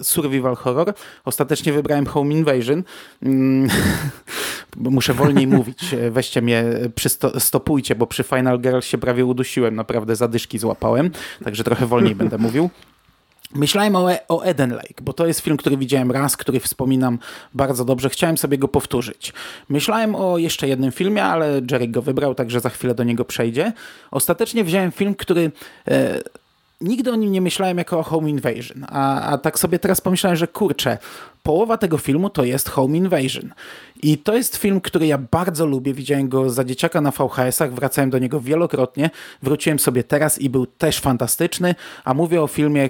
survival horror. Ostatecznie wybrałem Home Invasion, mm, muszę wolniej mówić, e, weźcie mnie, stopujcie, bo przy Final Girl się prawie udusiłem, naprawdę zadyszki złapałem, także trochę wolniej będę mówił. Myślałem o, o Eden Lake, bo to jest film, który widziałem raz, który wspominam bardzo dobrze. Chciałem sobie go powtórzyć. Myślałem o jeszcze jednym filmie, ale Jerry go wybrał, także za chwilę do niego przejdzie. Ostatecznie wziąłem film, który e, nigdy o nim nie myślałem jako o Home Invasion, a, a tak sobie teraz pomyślałem, że kurczę, połowa tego filmu to jest Home Invasion. I to jest film, który ja bardzo lubię. Widziałem go za dzieciaka na VHS-ach, wracałem do niego wielokrotnie. Wróciłem sobie teraz i był też fantastyczny, a mówię o filmie e,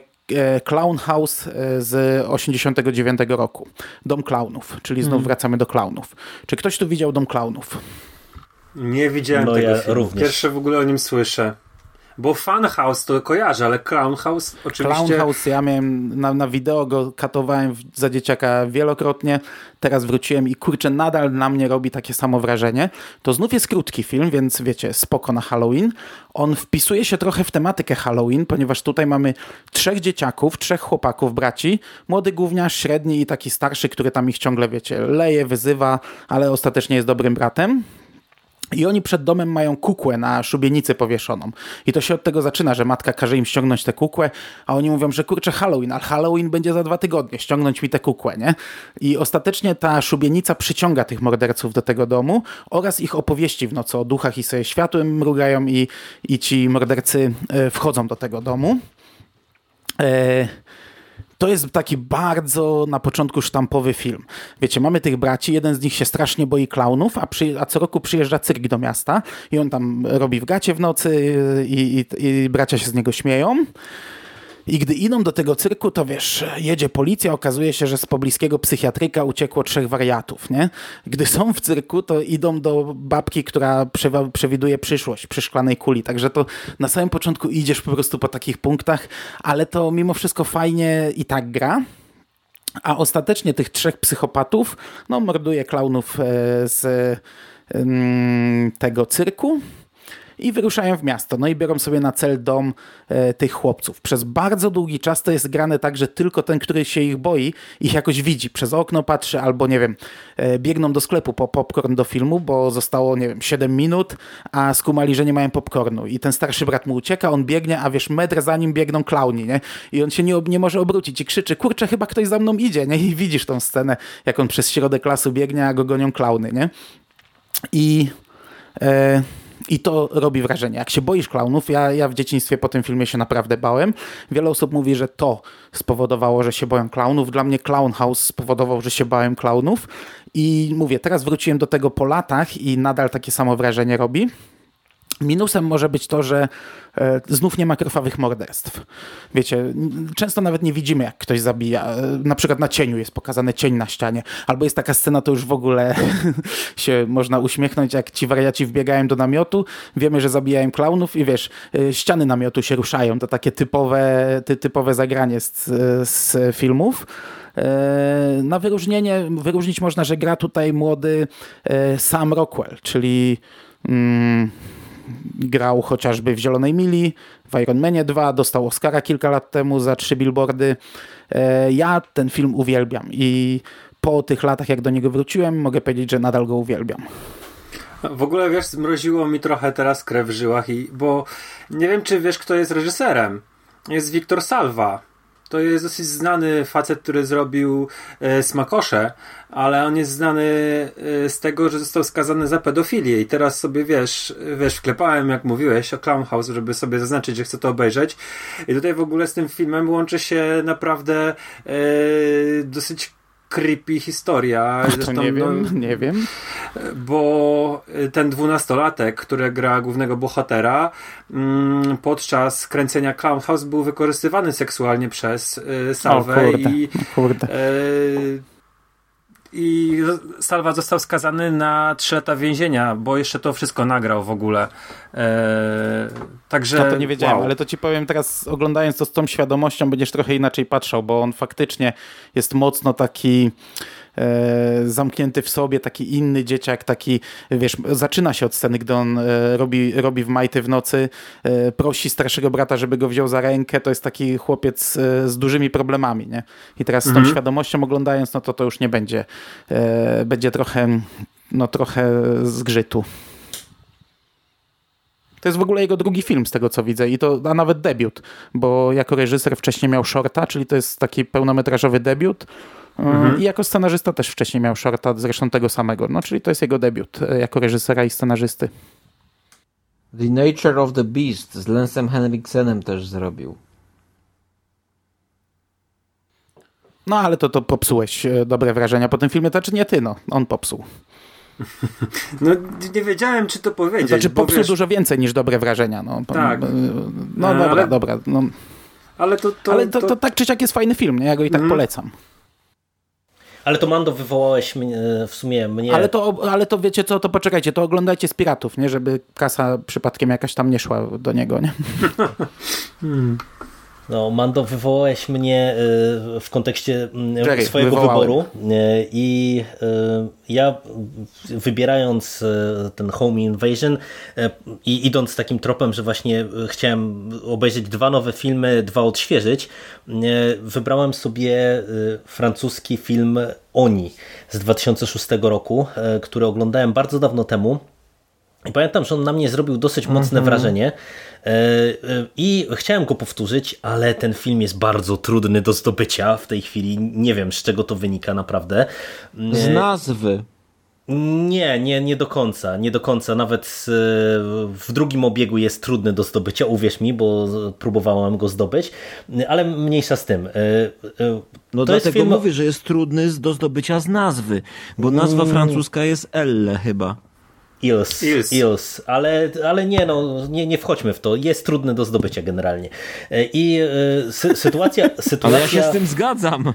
Clown House e, z 89 roku. Dom Clownów, czyli znów hmm. wracamy do Clownów. Czy ktoś tu widział Dom Clownów? Nie widziałem no tego ja filmu. Również. Pierwsze w ogóle o nim słyszę. Bo Funhouse to kojarzę, ale Clown House oczywiście... Clown House ja miałem na, na wideo, go katowałem za dzieciaka wielokrotnie, teraz wróciłem i kurczę, nadal na mnie robi takie samo wrażenie. To znów jest krótki film, więc wiecie, spoko na Halloween. On wpisuje się trochę w tematykę Halloween, ponieważ tutaj mamy trzech dzieciaków, trzech chłopaków, braci, młody gówniarz, średni i taki starszy, który tam ich ciągle, wiecie, leje, wyzywa, ale ostatecznie jest dobrym bratem. I oni przed domem mają kukłę na szubienicy powieszoną. I to się od tego zaczyna, że matka każe im ściągnąć tę kukłę, a oni mówią, że kurczę Halloween, ale Halloween będzie za dwa tygodnie, ściągnąć mi tę kukłę, nie? I ostatecznie ta szubienica przyciąga tych morderców do tego domu oraz ich opowieści w nocy o duchach i sobie światłem mrugają i, i ci mordercy e, wchodzą do tego domu. E to jest taki bardzo na początku sztampowy film. Wiecie, mamy tych braci, jeden z nich się strasznie boi klaunów, a, przy, a co roku przyjeżdża cyrk do miasta i on tam robi w gacie w nocy i, i, i bracia się z niego śmieją. I gdy idą do tego cyrku, to wiesz, jedzie policja, okazuje się, że z pobliskiego psychiatryka uciekło trzech wariatów, nie? Gdy są w cyrku, to idą do babki, która przewiduje przyszłość przy szklanej kuli. Także to na samym początku idziesz po prostu po takich punktach, ale to mimo wszystko fajnie i tak gra. A ostatecznie tych trzech psychopatów, no morduje klaunów e, z tego cyrku i wyruszają w miasto. No i biorą sobie na cel dom e, tych chłopców. Przez bardzo długi czas to jest grane tak, że tylko ten, który się ich boi, ich jakoś widzi. Przez okno patrzy albo, nie wiem, e, biegną do sklepu po popcorn do filmu, bo zostało, nie wiem, 7 minut, a skumali, że nie mają popcornu. I ten starszy brat mu ucieka, on biegnie, a wiesz, metr za nim biegną klauni, nie? I on się nie, nie może obrócić i krzyczy, kurczę, chyba ktoś za mną idzie, nie? I widzisz tą scenę, jak on przez środek lasu biegnie, a go gonią klauny, nie? I... E, i to robi wrażenie. Jak się boisz klaunów, ja, ja w dzieciństwie po tym filmie się naprawdę bałem. Wiele osób mówi, że to spowodowało, że się boją klaunów. Dla mnie Clown House spowodował, że się bałem klaunów. I mówię, teraz wróciłem do tego po latach i nadal takie samo wrażenie robi. Minusem może być to, że e, znów nie ma krwawych morderstw. Wiecie, często nawet nie widzimy, jak ktoś zabija. E, na przykład na cieniu jest pokazany cień na ścianie. Albo jest taka scena, to już w ogóle się można uśmiechnąć, jak ci wariaci wbiegają do namiotu, wiemy, że zabijają klaunów i wiesz, e, ściany namiotu się ruszają. To takie typowe, ty, typowe zagranie z, z filmów. Na wyróżnienie, wyróżnić można, że gra tutaj młody Sam Rockwell, czyli... Mm, grał chociażby w Zielonej Mili, w Iron Manie 2, dostał Oscara kilka lat temu za trzy billboardy. E, ja ten film uwielbiam i po tych latach, jak do niego wróciłem, mogę powiedzieć, że nadal go uwielbiam. W ogóle wiesz, zmroziło mi trochę teraz krew w żyłach, i, bo nie wiem, czy wiesz, kto jest reżyserem. Jest Wiktor Salva. To jest dosyć znany facet, który zrobił e, Smakosze, ale on jest znany e, z tego, że został skazany za pedofilię. I teraz sobie, wiesz, wiesz, wklepałem, jak mówiłeś, o Clown House, żeby sobie zaznaczyć, że chcę to obejrzeć. I tutaj w ogóle z tym filmem łączy się naprawdę e, dosyć creepy historia. Zresztą, nie wiem, no, nie wiem. Bo ten dwunastolatek, który gra głównego bohatera, mm, podczas kręcenia Clown House był wykorzystywany seksualnie przez y, Salwę i kurde. Y, i Salwa został skazany na 3 lata więzienia, bo jeszcze to wszystko nagrał w ogóle. Eee, także. No to nie wiedziałem, wow. ale to ci powiem teraz, oglądając to z tą świadomością, będziesz trochę inaczej patrzał, bo on faktycznie jest mocno taki zamknięty w sobie, taki inny dzieciak, taki, wiesz, zaczyna się od sceny, gdy on e, robi, robi w majty w nocy, e, prosi starszego brata, żeby go wziął za rękę, to jest taki chłopiec z dużymi problemami, nie? I teraz z tą mhm. świadomością oglądając, no to to już nie będzie, będzie trochę, no trochę zgrzytu. To jest w ogóle jego drugi film, z tego co widzę, i to, a nawet debiut, bo jako reżyser wcześniej miał shorta, czyli to jest taki pełnometrażowy debiut. Yy, mhm. I jako scenarzysta też wcześniej miał shorta, zresztą tego samego. No, czyli to jest jego debiut yy, jako reżysera i scenarzysty. The Nature of the Beast z Lensem Henriksenem też zrobił. No ale to, to popsułeś yy, dobre wrażenia po tym filmie, to czy nie ty, no. On popsuł. No nie wiedziałem, czy to powiedzieć. Znaczy popsuł wiesz... dużo więcej niż dobre wrażenia. No, tak. No e, dobra, ale... dobra. No. Ale, to, to, ale to, to... tak czy siak jest fajny film, nie? ja go i tak mm. polecam. Ale to Mando wywołałeś mnie, w sumie mnie... Ale to, ale to wiecie co, to poczekajcie, to oglądajcie z piratów, nie? Żeby kasa przypadkiem jakaś tam nie szła do niego, nie? No, Mando, wywołałeś mnie y, w kontekście mm, Jerry, swojego wywołałem. wyboru y, i y, ja wybierając ten Home Invasion i idąc takim tropem, że właśnie chciałem obejrzeć dwa nowe filmy, dwa odświeżyć, wybrałem sobie francuski film Oni z 2006 roku, który oglądałem bardzo dawno temu. I pamiętam, że on na mnie zrobił dosyć mocne wrażenie e, e, i chciałem go powtórzyć, ale ten film jest bardzo trudny do zdobycia w tej chwili. Nie wiem, z czego to wynika naprawdę. Z E, nazwy. Nie, nie, nie do końca. Nie do końca. Nawet w drugim obiegu jest trudny do zdobycia, uwierz mi, bo próbowałem go zdobyć, ale mniejsza z tym. No to jest dlatego film- mówię, że jest trudny z- do zdobycia z nazwy, bo nazwa francuska jest Elle chyba. Ils, Ils. Ils. Ale, ale nie, no, nie, nie wchodźmy w to. Jest trudne do zdobycia generalnie. E, I e, sy, sytuacja, sytuacja... Ale ja się z tym zgadzam.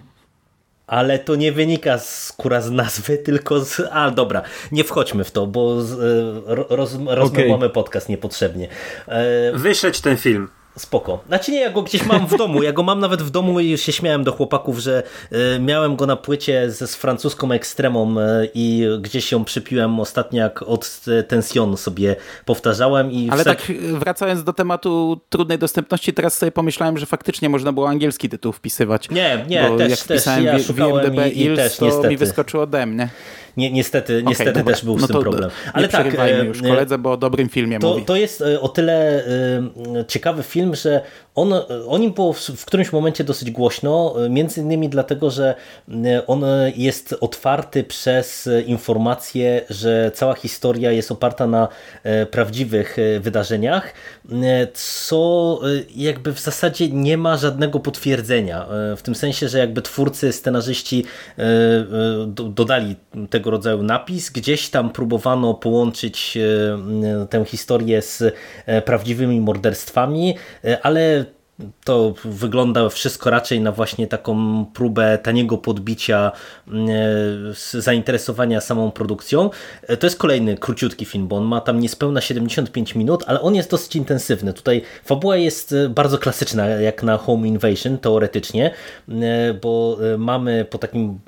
Ale to nie wynika z kura z nazwy, tylko z... A, dobra, nie wchodźmy w to, bo z, e, ro- roz, rozmywamy podcast niepotrzebnie. Wyszedź ten film. Spoko. Znaczy nie, ja go gdzieś mam w domu. Ja go mam nawet w domu i już się śmiałem do chłopaków, że e, miałem go na płycie ze, z francuską ekstremą e, i gdzieś ją przypiłem ostatnio jak od e, Tension sobie powtarzałem i Ale tak wracając do tematu trudnej dostępności, teraz sobie pomyślałem, że faktycznie można było angielski tytuł wpisywać. Nie, nie, też- jak też wpisałem ja w- szukałem w IMDb i- i też to niestety. mi wyskoczyło dem, nie? Nie, niestety, niestety dobra. też był no z tym problem. Ale tak, e, już koledze, bo o dobrym filmie To, mówi. to jest e, o tyle e, ciekawy film, że on, o nim było w, którymś momencie dosyć głośno, e, między innymi dlatego, że e, on jest otwarty przez e, informację, że cała historia jest oparta na e, prawdziwych e, wydarzeniach, e, co e, jakby w zasadzie nie ma żadnego potwierdzenia. e, W tym sensie, że jakby twórcy, scenarzyści e, e, do- dodali tego rodzaju napis, gdzieś tam próbowano połączyć e, tę historię z e, prawdziwymi morderstwami, e, ale to wygląda wszystko raczej na właśnie taką próbę taniego podbicia e, z zainteresowania samą produkcją. E, To jest kolejny króciutki film, bo on ma tam niespełna 75 minut, ale on jest dosyć intensywny. Tutaj fabuła jest e, bardzo klasyczna, jak na Home Invasion teoretycznie, e, bo e, mamy po, takim,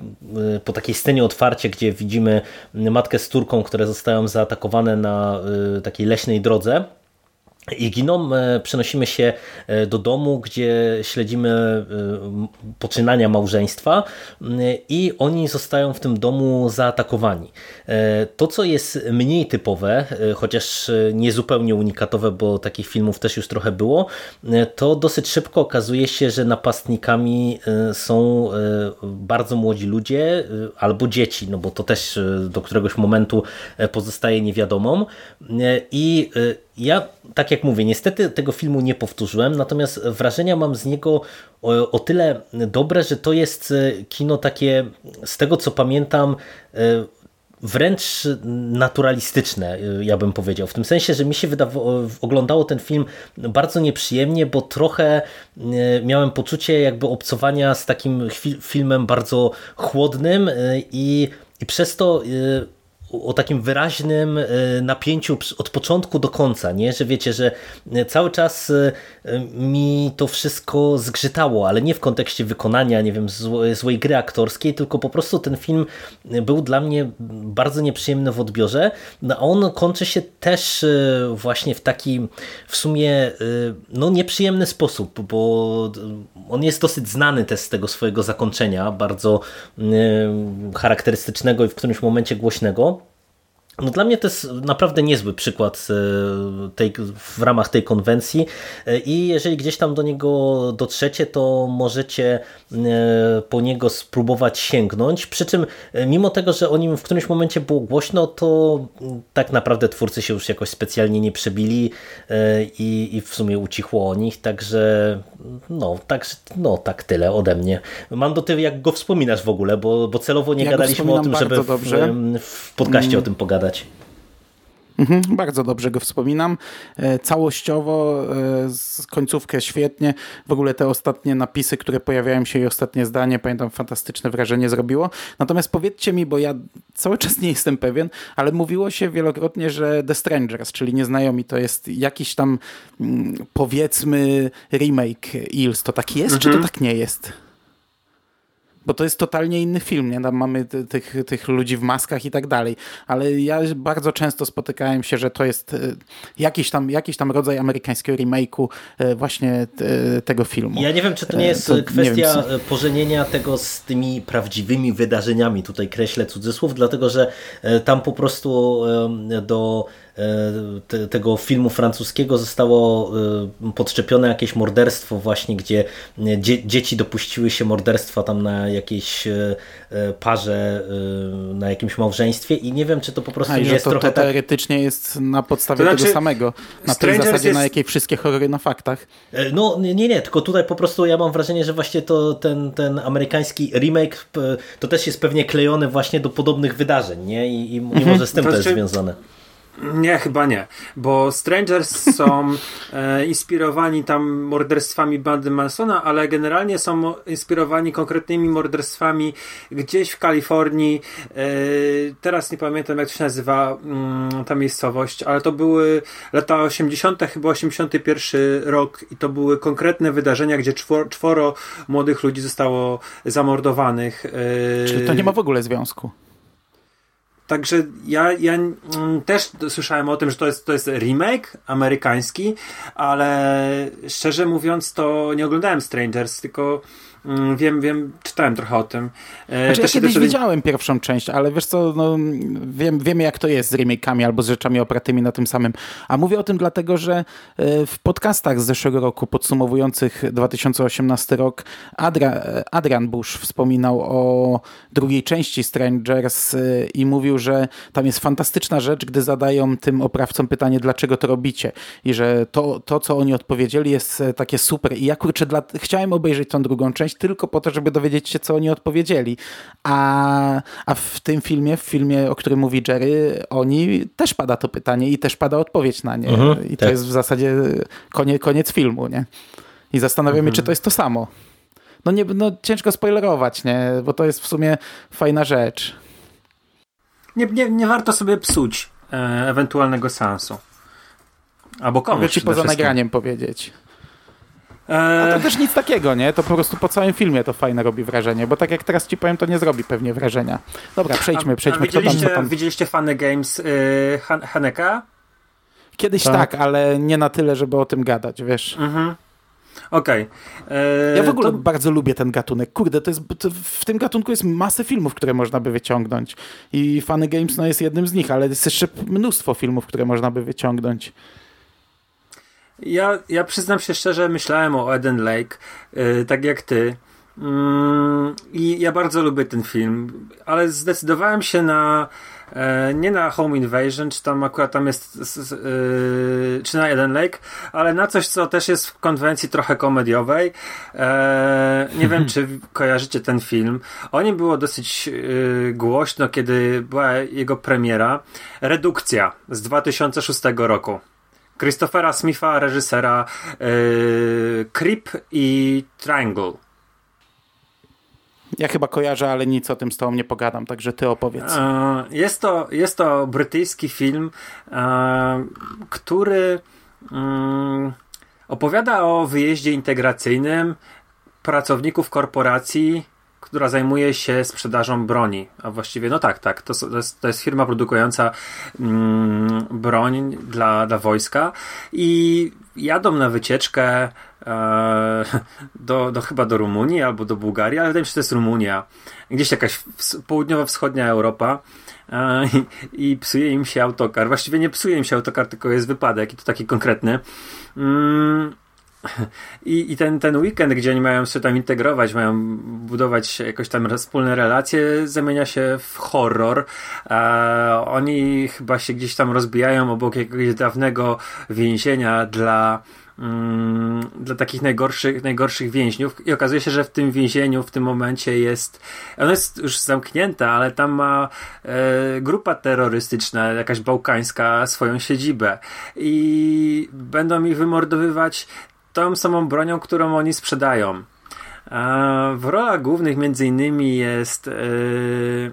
e, po takiej scenie otwarcie, gdzie widzimy matkę z córką, które zostają zaatakowane na e, takiej leśnej drodze. I giną, e, przenosimy się e, do domu, gdzie śledzimy e, poczynania małżeństwa i oni zostają w tym domu zaatakowani. To, co jest mniej typowe, chociaż nie zupełnie unikatowe, bo takich filmów też już trochę było, to dosyć szybko okazuje się, że napastnikami są bardzo młodzi ludzie albo dzieci, no bo to też do któregoś momentu pozostaje niewiadomą. I ja, tak jak mówię, niestety tego filmu nie powtórzyłem, natomiast wrażenia mam z niego o, o tyle dobre, że to jest e, kino takie, z tego co pamiętam, e, wręcz naturalistyczne, e, ja bym powiedział. W tym sensie, że mi się wydawało, oglądało ten film bardzo nieprzyjemnie, bo trochę miałem poczucie jakby obcowania z takim filmem bardzo chłodnym i, i przez to o takim wyraźnym e, napięciu od początku do końca, nie? że wiecie, że e, cały czas e, mi to wszystko zgrzytało, ale nie w kontekście wykonania, nie wiem, złe- złej gry aktorskiej, tylko po prostu ten film był dla mnie bardzo nieprzyjemny w odbiorze, no a on kończy się też właśnie w taki w sumie no nieprzyjemny sposób, bo on jest dosyć znany też z tego swojego zakończenia, bardzo e, charakterystycznego i w którymś momencie głośnego. No dla mnie to jest naprawdę niezły przykład e, tej, w ramach tej konwencji e, i jeżeli gdzieś tam do niego dotrzecie, to możecie e, po niego spróbować sięgnąć. Przy czym mimo tego, że o nim w którymś momencie było głośno, to tak naprawdę twórcy się już jakoś specjalnie nie przebili i, i w sumie ucichło o nich, także no tak, no tak tyle ode mnie. Mam do ty jak go wspominasz w ogóle, bo, bo celowo nie ja gadaliśmy o tym, żeby w, w podcaście mm. o tym pogadać. Mhm, bardzo dobrze go wspominam. E, całościowo, e, z końcówkę świetnie. W ogóle te ostatnie napisy, które pojawiają się i ostatnie zdanie, pamiętam, fantastyczne wrażenie zrobiło. Natomiast powiedzcie mi, bo ja cały czas nie jestem pewien, ale mówiło się wielokrotnie, że The Strangers, czyli Nieznajomi, to jest jakiś tam mm, powiedzmy remake Ills. To tak jest, mhm. czy to mhm. tak nie jest? Bo to jest totalnie inny film, nie? Tam mamy tych, tych ludzi w maskach i tak dalej. Ale ja bardzo często spotykałem się, że to jest e, jakiś tam, jakiś tam rodzaj amerykańskiego remake'u e, właśnie tego filmu. Ja nie wiem, czy to nie jest to, kwestia wiem, pożenienia tego z tymi prawdziwymi wydarzeniami. Tutaj kreślę cudzysłów, dlatego że e, tam po prostu do E, te, tego filmu francuskiego zostało e, podczepione jakieś morderstwo właśnie, gdzie dzie, dzieci dopuściły się morderstwa tam na jakiejś e, parze, na jakimś małżeństwie i nie wiem, czy to po prostu A, nie jest to, trochę to tak- teoretycznie tak... jest na podstawie to znaczy, tego samego, na tej zasadzie, jest... na jakiej wszystkie horrory na faktach. No nie, nie, tylko tutaj po prostu ja mam wrażenie, że właśnie to ten, ten amerykański remake to też jest pewnie klejony właśnie do podobnych wydarzeń, nie? I, i może z tym to, to jest znaczy, związane. Nie, chyba nie, bo Strangers są e, inspirowani tam morderstwami bandy Mansona, ale generalnie są inspirowani konkretnymi morderstwami gdzieś w Kalifornii. E, teraz nie pamiętam jak to się nazywa mm, ta miejscowość, ale to były lata 80., chyba 81 rok i to były konkretne wydarzenia, gdzie czworo, czworo młodych ludzi zostało zamordowanych. E, Czyli to nie ma w ogóle związku. Także ja, ja mm, też słyszałem o tym, że to jest, to jest remake amerykański, ale szczerze mówiąc to nie oglądałem Strangers, tylko wiem, wiem, czytałem trochę o tym. E, znaczy, ja kiedyś widziałem pierwszą część, ale wiesz co, no, wiem, wiemy jak to jest z remake'ami albo z rzeczami operatymi na tym samym. A mówię o tym dlatego, że e, w podcastach z zeszłego roku podsumowujących 2018 rok Adra, Adrian Bush wspominał o drugiej części Strangers e, i mówił, że tam jest fantastyczna rzecz, gdy zadają tym oprawcom pytanie, dlaczego to robicie i że to, to co oni odpowiedzieli jest takie super i ja kurczę, dla... chciałem obejrzeć tą drugą część, tylko po to, żeby dowiedzieć się, co oni odpowiedzieli. A, a w tym filmie, w filmie, o którym mówi Jerry, oni też pada to pytanie i też pada odpowiedź na nie. Mhm, I to tak. jest w zasadzie koniec, koniec filmu, nie? I zastanawiamy, mhm. czy to jest to samo. No, nie, no ciężko spoilerować, nie? Bo to jest w sumie fajna rzecz. Nie, nie, nie warto sobie psuć e, ewentualnego sensu. Albo komuś Mogę ci poza nagraniem powiedzieć. A to też nic takiego, nie? To po prostu po całym filmie to fajne robi wrażenie, bo tak jak teraz ci powiem, to nie zrobi pewnie wrażenia. Dobra, przejdźmy, przejdźmy. A widzieliście, tam, tam... widzieliście Funny Games yy, Han Haneka? Kiedyś tak. tak. ale nie na tyle, żeby o tym gadać, wiesz. Mhm. Okej. Okay. E, ja w ogóle to... bardzo lubię ten gatunek. Kurde, to jest, to w tym gatunku jest masę filmów, które można by wyciągnąć. I Funny Games no, jest jednym z nich, ale jest jeszcze mnóstwo filmów, które można by wyciągnąć. Ja, ja przyznam się szczerze, myślałem o Eden Lake, yy, tak jak ty. Yy, I ja bardzo lubię ten film, ale zdecydowałem się na e, nie na Home Invasion, czy tam akurat tam jest yy, czy na Eden Lake, ale na coś, co też jest w konwencji trochę komediowej. E, nie wiem, czy kojarzycie ten film. O nim było dosyć yy, głośno, kiedy była jego premiera. Redukcja z 2006 roku. Christophera Smitha, reżysera yy, Creep i Triangle. Ja chyba kojarzę, ale nic o tym z tobą nie pogadam, także ty opowiedz. E, jest to, jest to brytyjski film, e, który mm, opowiada o wyjeździe integracyjnym pracowników korporacji która zajmuje się sprzedażą broni. A właściwie, no tak, tak. To, to, jest, to jest firma produkująca mm, broń dla, dla wojska i jadą na wycieczkę e, do, do chyba do Rumunii albo do Bułgarii, ale wydaje mi się, że to jest Rumunia. Gdzieś jakaś południowo-wschodnia Europa e, i, i, psuje im się autokar. Właściwie nie psuje im się autokar, tylko jest wypadek i to taki konkretny. Mm, i, I ten, ten weekend, gdzie oni mają się tam integrować, mają budować jakoś tam wspólne relacje, zamienia się w horror. Oni chyba się gdzieś tam rozbijają obok jakiegoś dawnego więzienia dla mm, dla takich najgorszych, najgorszych więźniów i okazuje się, że w tym więzieniu w tym momencie jest, ono jest już zamknięte, ale tam ma e, grupa terrorystyczna, jakaś bałkańska swoją siedzibę i będą ich wymordowywać tą samą bronią, którą oni sprzedają. W rolach głównych między innymi jest yy,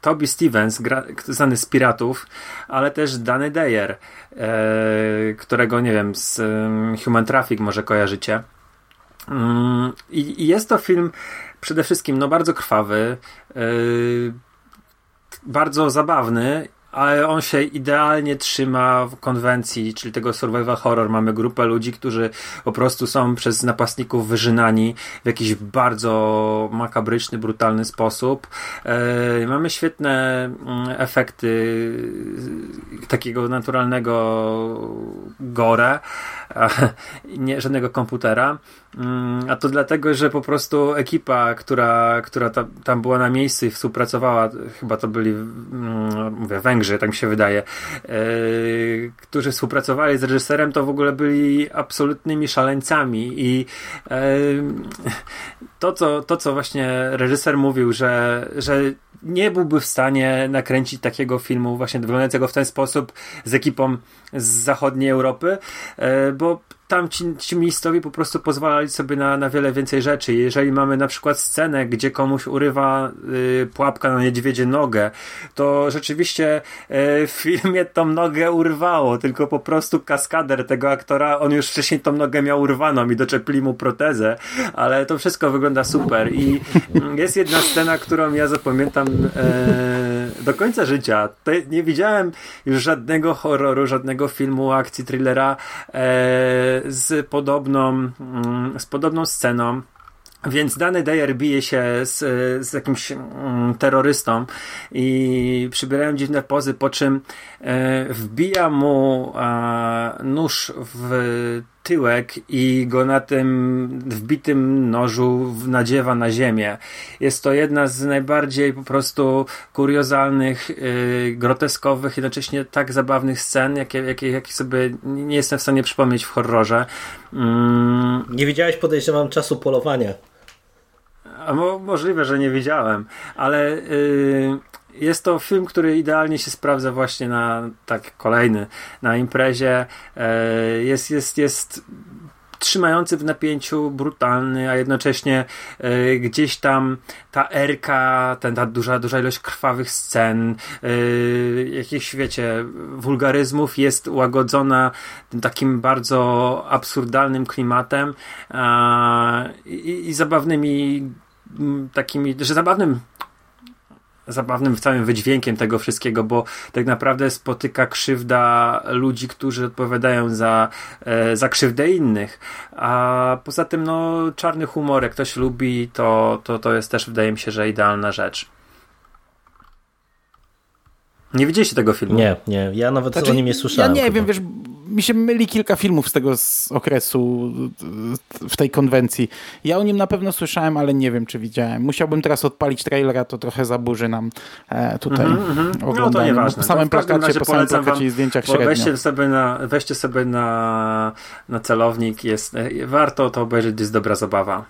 Toby Stevens, gra, znany z Piratów, ale też Danny Dyer, yy, którego nie wiem, z yy, Human Traffic może kojarzycie. Mm, I, jest to film przede wszystkim no, bardzo krwawy, bardzo zabawny ale on się idealnie trzyma w konwencji, czyli tego survival horror. Mamy grupę ludzi, którzy po prostu są przez napastników wyżynani w jakiś bardzo makabryczny, brutalny sposób. E, mamy świetne mm, efekty takiego naturalnego gore, nie, żadnego komputera. Mm, a to dlatego, że po prostu ekipa, która, która ta, tam była na miejscu i współpracowała, chyba to byli, mm, mówię, Węgrzy, tak mi się wydaje, yy, którzy współpracowali z reżyserem, to w ogóle byli absolutnymi szaleńcami i yy, to, co, to, co właśnie reżyser mówił, że, że nie byłby w stanie nakręcić takiego filmu właśnie wyglądającego w ten sposób z ekipą z zachodniej Europy, e, bo tam ci, ci po prostu pozwalali sobie na, na wiele więcej rzeczy. Jeżeli mamy na przykład scenę, gdzie komuś urywa y, pułapka na niedźwiedzie nogę, to rzeczywiście y, w filmie tą nogę urwało, tylko po prostu kaskader tego aktora, on już wcześniej tą nogę miał urwaną i doczepili mu protezę, ale to wszystko wygląda super i jest jedna scena, którą ja zapamiętam y, do końca życia. nie widziałem już żadnego horroru, żadnego filmu, akcji, thrillera e, z podobną, mm, z podobną sceną. Więc dany Dyer bije się z, z jakimś mm, terrorystą i przybierają dziwne pozy, po czym e, wbija mu e, nóż w tyłek i go na tym wbitym nożu nadziewa na ziemię. Jest to jedna z najbardziej po prostu kuriozalnych, yy, groteskowych, jednocześnie tak zabawnych scen, jakie, jakie, jakie sobie nie jestem w stanie przypomnieć w horrorze. Mm. Nie widziałeś, podejrzewam, czasu polowania. A mo możliwe, że nie widziałem, ale yy, jest to film, który idealnie się sprawdza właśnie na tak kolejny, na imprezie. E, jest, jest, jest trzymający w napięciu, brutalny, a jednocześnie e, gdzieś tam ta erka, ten, ta duża, duża ilość krwawych scen, y, jakichś, wiecie, wulgaryzmów jest łagodzona takim bardzo absurdalnym klimatem i, i zabawnymi takimi, że zabawnym zabawnym całym wydźwiękiem tego wszystkiego, bo tak naprawdę spotyka krzywda ludzi, którzy odpowiadają za, e, za krzywdę innych. A poza tym, no, czarny humor, jak ktoś lubi, to, to, to jest też, wydaje mi się, że idealna rzecz. Nie widzieliście tego filmu? Nie, nie. Ja nawet znaczy, o nim nie słyszałem. Ja nie chyba. wiem, wiesz, mi się myli kilka filmów z tego z okresu w tej konwencji. Ja o nim na pewno słyszałem, ale nie wiem, czy widziałem. Musiałbym teraz odpalić trailera, to trochę zaburzy nam e, tutaj mm -hmm. No to nieważne. Po samym plakacie, po samym plakacie i zdjęciach średnio. Weźcie sobie na, weźcie sobie na, na celownik, jest, e, warto to obejrzeć, jest dobra zabawa.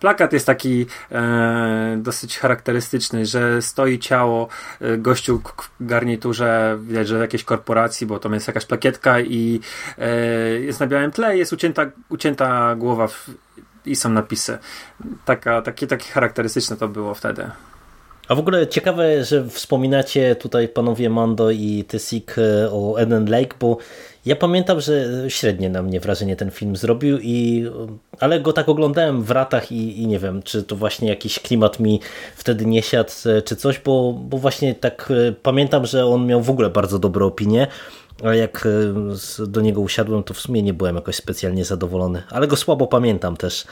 Plakat jest taki e, dosyć charakterystyczny, że stoi ciało e, gościu w garniturze, widać, że jakiejś korporacji, bo to jest jakaś plakietka i e, jest na białym tle, jest ucięta, ucięta głowa w, i są napisy. Taka, takie, takie charakterystyczne to było wtedy. A w ogóle ciekawe, że wspominacie tutaj panowie Mando i Tysik o Eden Lake, bo ja pamiętam, że średnie na mnie wrażenie ten film zrobił, i, ale go tak oglądałem w ratach i, i nie wiem, czy to właśnie jakiś klimat mi wtedy nie siadł, czy coś, bo, bo właśnie tak pamiętam, że on miał w ogóle bardzo dobre opinie, a jak do niego usiadłem, to w sumie nie byłem jakoś specjalnie zadowolony, ale go słabo pamiętam też.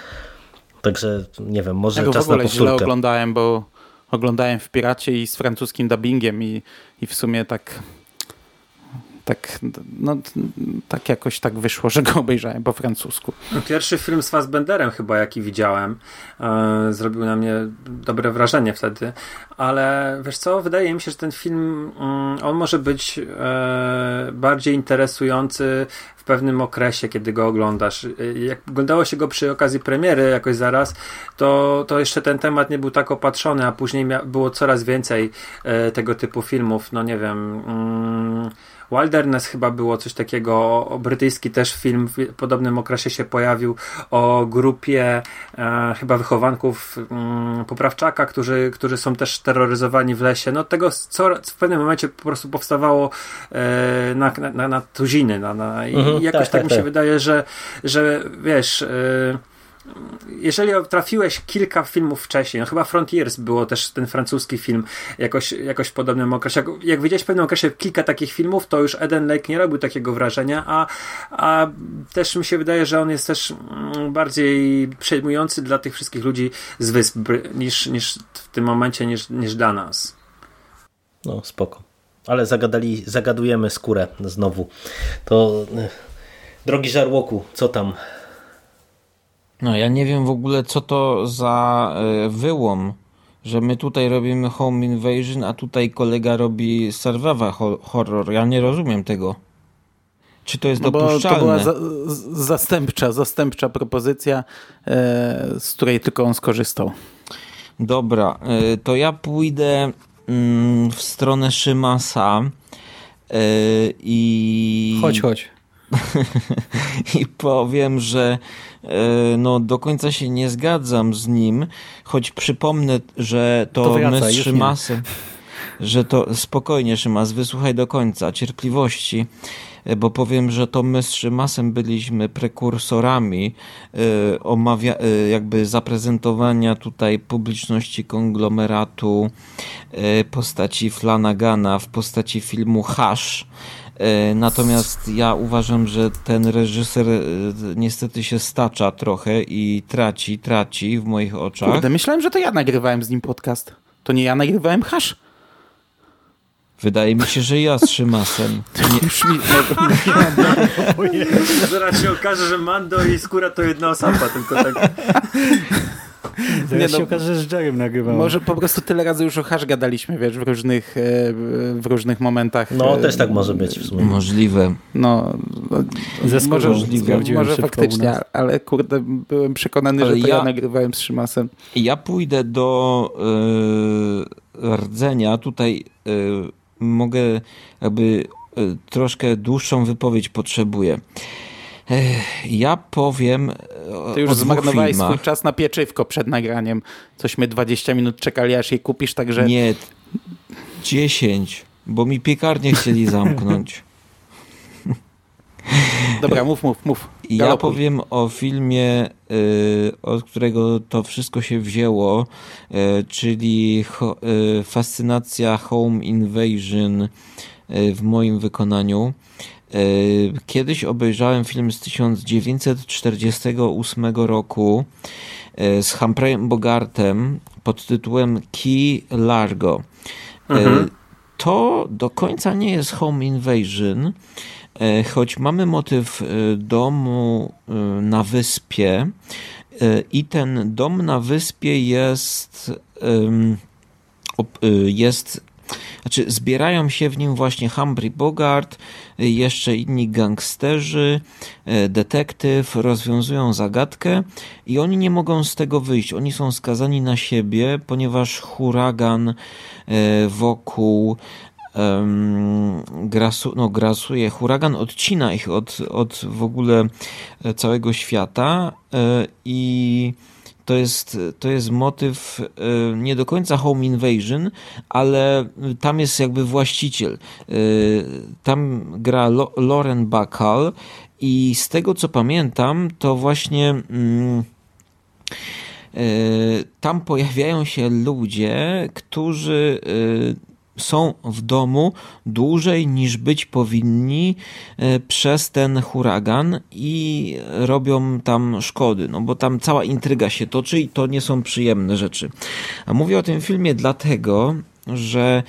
Także nie wiem, może ja czas w ogóle na powtórkę. źle oglądałem, bo oglądałem w Piracie i z francuskim dubbingiem i, i w sumie tak tak, no, tak jakoś tak wyszło, że go obejrzałem po francusku. No, pierwszy film z Fassbenderem chyba, jaki widziałem, e, zrobił na mnie dobre wrażenie wtedy, ale wiesz co, wydaje mi się, że ten film, mm, on może być e, bardziej interesujący w pewnym okresie, kiedy go oglądasz. Jak oglądało się go przy okazji premiery jakoś zaraz, to, to jeszcze ten temat nie był tak opatrzony, a później było coraz więcej e, tego typu filmów, no nie wiem... Mm, Wilderness chyba było coś takiego, brytyjski też film w podobnym okresie się pojawił o grupie e, chyba wychowanków mm, poprawczaka, którzy, którzy są też terroryzowani w lesie. No tego co w pewnym momencie po prostu powstawało e, na, na, na tuziny. Na, na, I mhm, jakoś tak, tak, tak mi się tak. wydaje, że, że wiesz... E, jeżeli trafiłeś kilka filmów wcześniej, no chyba Frontiers było też ten francuski film jakoś, jakoś w podobnym okresie. Jak, jak widziałeś w pewnym okresie kilka takich filmów, to już Eden Lake nie robił takiego wrażenia, a, a też mi się wydaje, że on jest też mm, bardziej przejmujący dla tych wszystkich ludzi z wysp niż, niż w tym momencie, niż, niż dla nas. No, spoko. Ale zagadali, zagadujemy skórę znowu. To e, drogi żarłoku, co tam? No ja nie wiem w ogóle co to za e, wyłom, że my tutaj robimy Home Invasion, a tutaj kolega robi survival horror. Ja nie rozumiem tego. Czy to jest no dopuszczalne? to była za, zastępcza, zastępcza propozycja, e, z której tylko on skorzystał. Dobra, e, to ja pójdę mm, w stronę Szymasa i... Chodź, chodź. I powiem, że E, no, do końca się nie zgadzam z nim, choć przypomnę, że to, to wraca, my z Szymasem, że to spokojnie Szymas, wysłuchaj do końca, cierpliwości, e, bo powiem, że to my z Szymasem byliśmy prekursorami y, omawia, y, jakby zaprezentowania tutaj publiczności konglomeratu y, postaci Flanagana w postaci filmu Hash, natomiast ja uważam, że ten reżyser e, niestety się stacza trochę i traci, traci w moich oczach. Kurde, myślałem, że to ja nagrywałem z nim podcast. To nie ja nagrywałem hasz. Wydaje mi się, że ja z Szymasem. Nie. Już mi... Zaraz się okaże, że Mando i Skóra to jedna osoba, tylko tak... Zaraz nie, no, się okaże, że z Jerem nagrywałem. Może po prostu tyle razy już o hash gadaliśmy, wiesz, w różnych, e, w różnych momentach. No, też tak może być w sumie. Możliwe. No, Ze może, możliwe. może faktycznie, ale kurde, byłem przekonany, ale że to ja, ja nagrywałem z Szymasem. Ja pójdę do yy, rdzenia. Tutaj yy, mogę jakby yy, troszkę dłuższą wypowiedź potrzebuję. Ja powiem. Ty już zmarnowałeś swój czas na pieczywko przed nagraniem. Cośmy 20 minut czekali, aż je kupisz, także. Nie, 10, bo mi piekarnię chcieli zamknąć. Dobra, mów, mów, mów. Ja powiem o filmie, y, od którego to wszystko się wzięło, y, czyli y, fascynacja Home Invasion w moim wykonaniu. E, kiedyś obejrzałem film z 1948 roku e, z Humphreyem Bogartem pod tytułem Key Largo. E, mhm. To do końca nie jest Home Invasion, choć mamy motyw domu na wyspie i ten dom na wyspie jest jest znaczy, zbierają się w nim właśnie Humphrey Bogart, jeszcze inni gangsterzy, e, detektyw, rozwiązują zagadkę i oni nie mogą z tego wyjść. Oni są skazani na siebie, ponieważ huragan e, wokół grasu, no, grasuje, huragan odcina ich od, od w ogóle całego świata e, i to jest, to jest motyw nie do końca home invasion, ale tam jest jakby właściciel. Tam gra Lauren Bacall i z tego co pamiętam, to właśnie mm, tam pojawiają się ludzie, którzy są w domu dłużej niż być powinni e, przez ten huragan i robią tam szkody, no bo tam cała intryga się toczy i to nie są przyjemne rzeczy. A mówię o tym filmie dlatego, że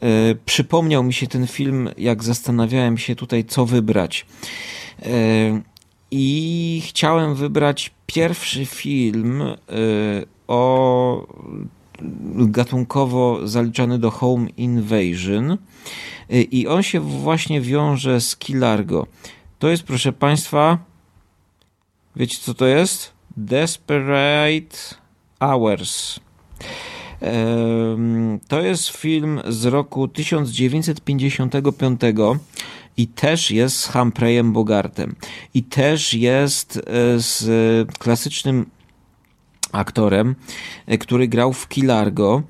e, przypomniał mi się ten film, jak zastanawiałem się tutaj, co wybrać. E, I chciałem wybrać pierwszy film o gatunkowo zaliczany do Home Invasion i on się właśnie wiąże z Kilargo. To jest, proszę Państwa, wiecie co to jest? Desperate Hours. To jest film z roku 1955 i też jest z Humphreyem Bogartem i też jest e, z klasycznym aktorem, e, który grał w Kilargo.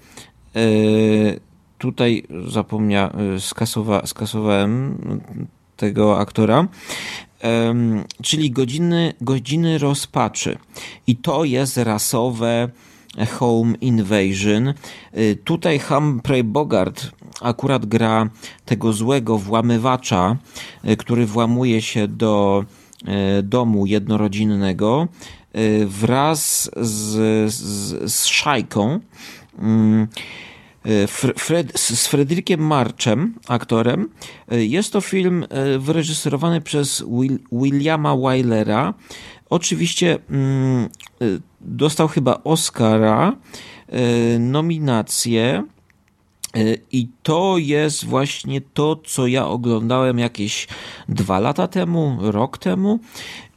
E, tutaj zapomnia, e, skasowa, skasowałem tego aktora. Czyli godziny, godziny rozpaczy. I to jest rasowe Home Invasion. Tutaj Humphrey Bogart akurat gra tego złego włamywacza, który włamuje się do domu jednorodzinnego wraz z, z, z Szajką, mm, y, Fred, z Frederikiem Marczem, aktorem. Y, jest to film wyreżyserowany przez Will, Williama Wylera. Oczywiście mm, dostał chyba Oscara, nominację. I to jest właśnie to, co ja oglądałem jakieś dwa lata temu, rok temu.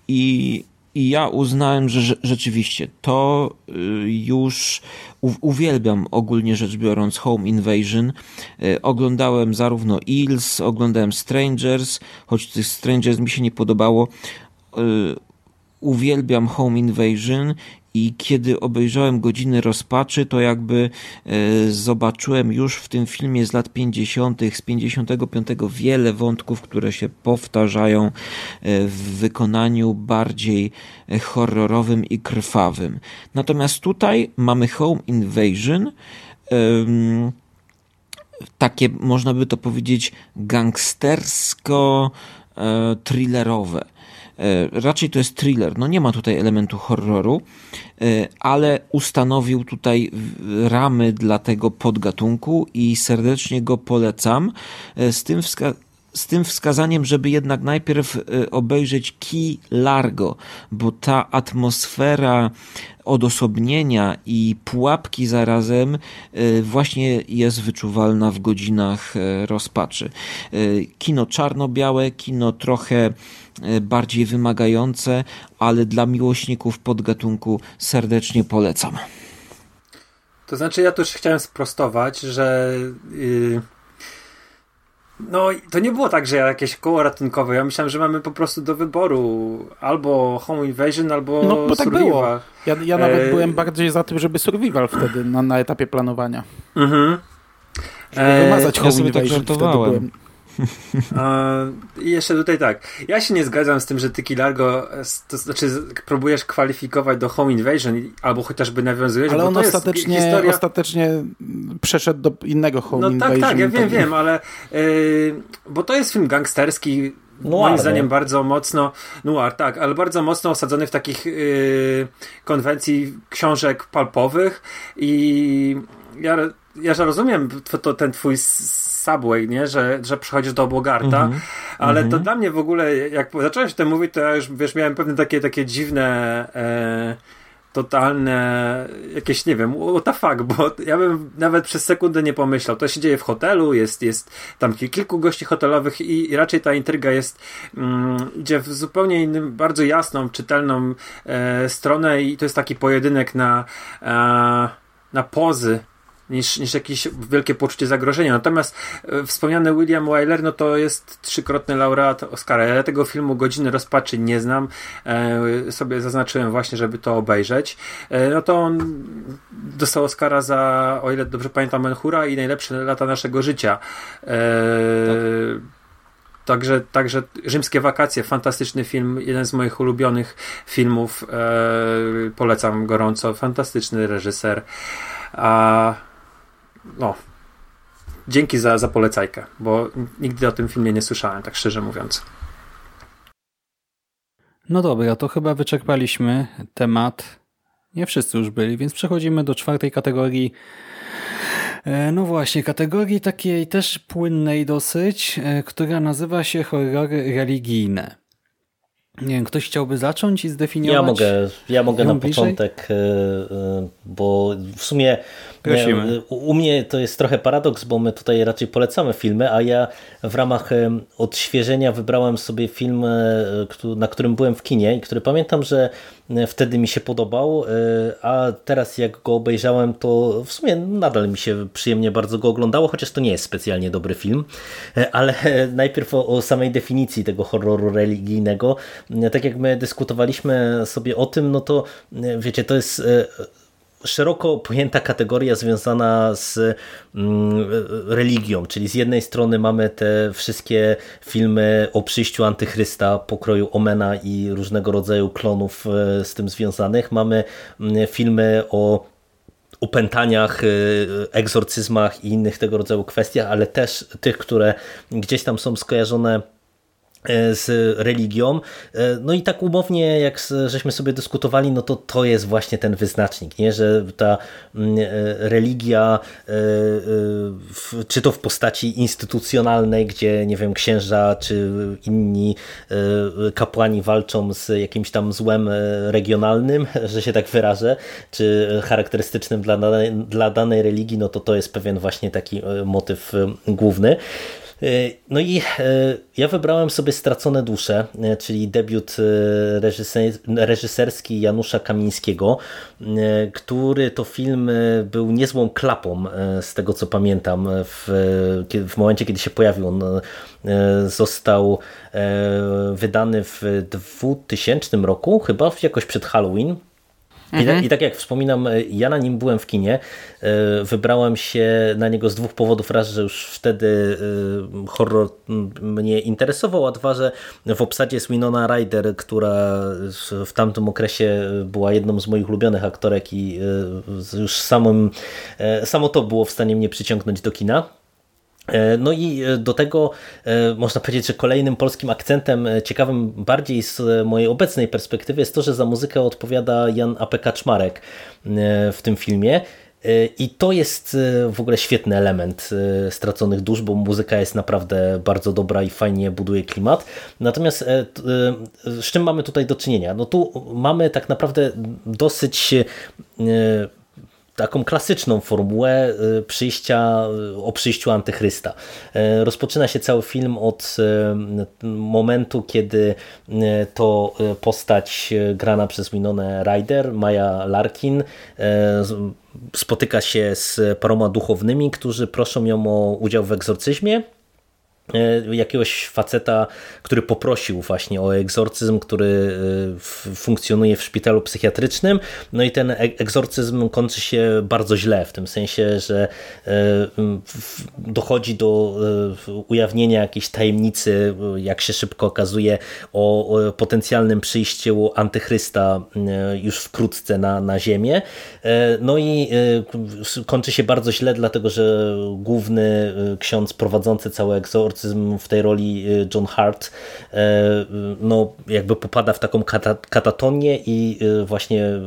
I i ja uznałem, że rzeczywiście to y, już uwielbiam ogólnie rzecz biorąc Home Invasion. Y, oglądałem zarówno Eels, oglądałem Strangers, choć tych Strangers mi się nie podobało. Y, uwielbiam Home Invasion i kiedy obejrzałem Godziny Rozpaczy, to jakby e, zobaczyłem już w tym filmie z lat 50., z 55 wiele wątków, które się powtarzają e, w wykonaniu bardziej horrorowym i krwawym. Natomiast tutaj mamy Home Invasion. Takie, można by to powiedzieć, gangstersko-thrillerowe E, raczej to jest thriller. No nie ma tutaj elementu horroru, e, ale ustanowił tutaj ramy dla tego podgatunku i serdecznie go polecam. E, z tym z tym wskazaniem, żeby jednak najpierw obejrzeć Key Largo, bo ta atmosfera odosobnienia i pułapki zarazem właśnie jest wyczuwalna w godzinach rozpaczy. Kino czarno-białe, kino trochę E, bardziej wymagające, ale dla miłośników podgatunku serdecznie polecam. To znaczy, ja też chciałem sprostować, że. Yy, no, to nie było tak, że jakieś koło ratunkowe. Ja myślałem, że mamy po prostu do wyboru albo Home Invasion, albo no, bo tak było. Ja, ja nawet e... byłem bardziej za tym, żeby Survival wtedy na, na etapie planowania. Mhm. Żeby e... wymazać Home ja sobie tak Invasion. Tak żartowałem. I jeszcze tutaj tak. Ja się nie zgadzam z tym, że ty Kilargo, to znaczy próbujesz kwalifikować do Home Invasion albo chociażby nawiązujesz, ale on ostatecznie, historia... ostatecznie przeszedł do innego Home no, Invasion. No tak, tak, ja wiem, wiem, ale yy, bo to jest film gangsterski, Noir, moim zdaniem nie? bardzo mocno noir, tak, ale bardzo mocno osadzony w takich yy, konwencji książek palpowych i ja, ja rozumiem to, ten twój Subway, nie? Że, że przychodzisz do Bogarta, mm -hmm. ale mm -hmm. to mhm. dla mnie w ogóle, jak zacząłem się tym mówić, to ja już, wiesz, miałem pewne takie, takie dziwne e, totalne jakieś, nie wiem, what the fuck, bo ja bym nawet przez sekundę nie pomyślał. To się dzieje w hotelu, jest, jest tam kilku gości hotelowych i, i raczej ta intryga jest, mm, idzie w zupełnie innym, bardzo jasną, czytelną e, stronę i to jest taki pojedynek na, e, na pozy niż, niż jakieś wielkie poczucie zagrożenia. Natomiast e, wspomniany William Wyler, no to jest trzykrotny laureat Oscara. Ja tego filmu Godziny Rozpaczy nie znam. E, sobie zaznaczyłem właśnie, żeby to obejrzeć. E, no to on dostał Oscara za, o ile dobrze pamiętam, Menhura i najlepsze lata naszego życia. E, tak. Także, także Rzymskie Wakacje, fantastyczny film, jeden z moich ulubionych filmów. E, polecam gorąco. Fantastyczny reżyser. A no, dzięki za, za polecajkę, bo nigdy o tym filmie nie słyszałem, tak szczerze mówiąc. No dobra, to chyba wyczerpaliśmy temat. Nie wszyscy już byli, więc przechodzimy do czwartej kategorii. E, no właśnie, kategorii takiej też płynnej dosyć, e, która nazywa się horrory religijne. Nie wiem, ktoś chciałby zacząć i zdefiniować? Ja mogę, ja mogę na bliżej? początek, e, bo w sumie Prosimy. U mnie to jest trochę paradoks, bo my tutaj raczej polecamy filmy, a ja w ramach odświeżenia wybrałem sobie film, na którym byłem w kinie i który pamiętam, że wtedy mi się podobał, a teraz jak go obejrzałem, to w sumie nadal mi się przyjemnie bardzo go oglądało, chociaż to nie jest specjalnie dobry film, ale najpierw o, o samej definicji tego horroru religijnego. Tak jak my dyskutowaliśmy sobie o tym, no to wiecie, to jest szeroko pojęta kategoria związana z mm, religią, czyli z jednej strony mamy te wszystkie filmy o przyjściu antychrysta pokroju Omena i różnego rodzaju klonów e, z tym związanych. Mamy mm, filmy o upętaniach, e, egzorcyzmach i innych tego rodzaju kwestiach, ale też tych, które gdzieś tam są skojarzone z religią. E, no i tak umownie, jak żeśmy sobie dyskutowali, no to to jest właśnie ten wyznacznik, nie? że ta mm, e, religia, czy to w postaci instytucjonalnej, gdzie nie wiem, księża czy inni kapłani walczą z jakimś tam złem regionalnym, że się tak wyrażę, czy charakterystycznym dla danej, dla danej religii, no to to jest pewien właśnie taki motyw główny. E, no i e, ja wybrałem sobie Stracone dusze, e, czyli debiut reżyserski Janusza Kamińskiego, który to film był niezłą klapą z tego co pamiętam w, w momencie kiedy się pojawił. On został wydany w 2000 roku, chyba jakoś przed Halloween. I, tak, I, tak jak wspominam, e, ja na nim byłem w kinie. E, wybrałem się na niego z dwóch powodów. Raz, że już wtedy e, horror mnie interesował, a dwa, że w obsadzie jest Winona Ryder, która w tamtym okresie była jedną z moich ulubionych aktorek i już samym, samo to było w stanie mnie przyciągnąć do kina. E, no i e, do tego e, można powiedzieć, że kolejnym polskim akcentem ciekawym bardziej z mojej obecnej perspektywy jest to, że za muzykę odpowiada Jan A.P. Kaczmarek w tym filmie. I to jest w ogóle świetny element Straconych Dusz, bo muzyka jest naprawdę bardzo dobra i fajnie buduje klimat. Natomiast z czym mamy tutaj do czynienia? No tu mamy tak naprawdę dosyć taką klasyczną formułę y, przyjścia, y, o przyjściu antychrysta. Y, rozpoczyna się cały film od momentu, kiedy to postać grana przez Winona Ryder, Maya Larkin, spotyka się z paroma duchownymi, którzy proszą ją o udział w egzorcyzmie jakiegoś faceta, który poprosił właśnie o egzorcyzm, który e, funkcjonuje w szpitalu psychiatrycznym. No i ten egzorcyzm kończy się bardzo źle, w tym sensie, że e, dochodzi do ujawnienia jakiejś tajemnicy, jak się szybko okazuje, o potencjalnym przyjściu antychrysta już wkrótce na, na ziemię. No i kończy się bardzo źle, dlatego że główny ksiądz prowadzący cały egzorcyzm egzorcyzm w tej roli y, John Hart e, no jakby popada w taką katatonię i y, właśnie y,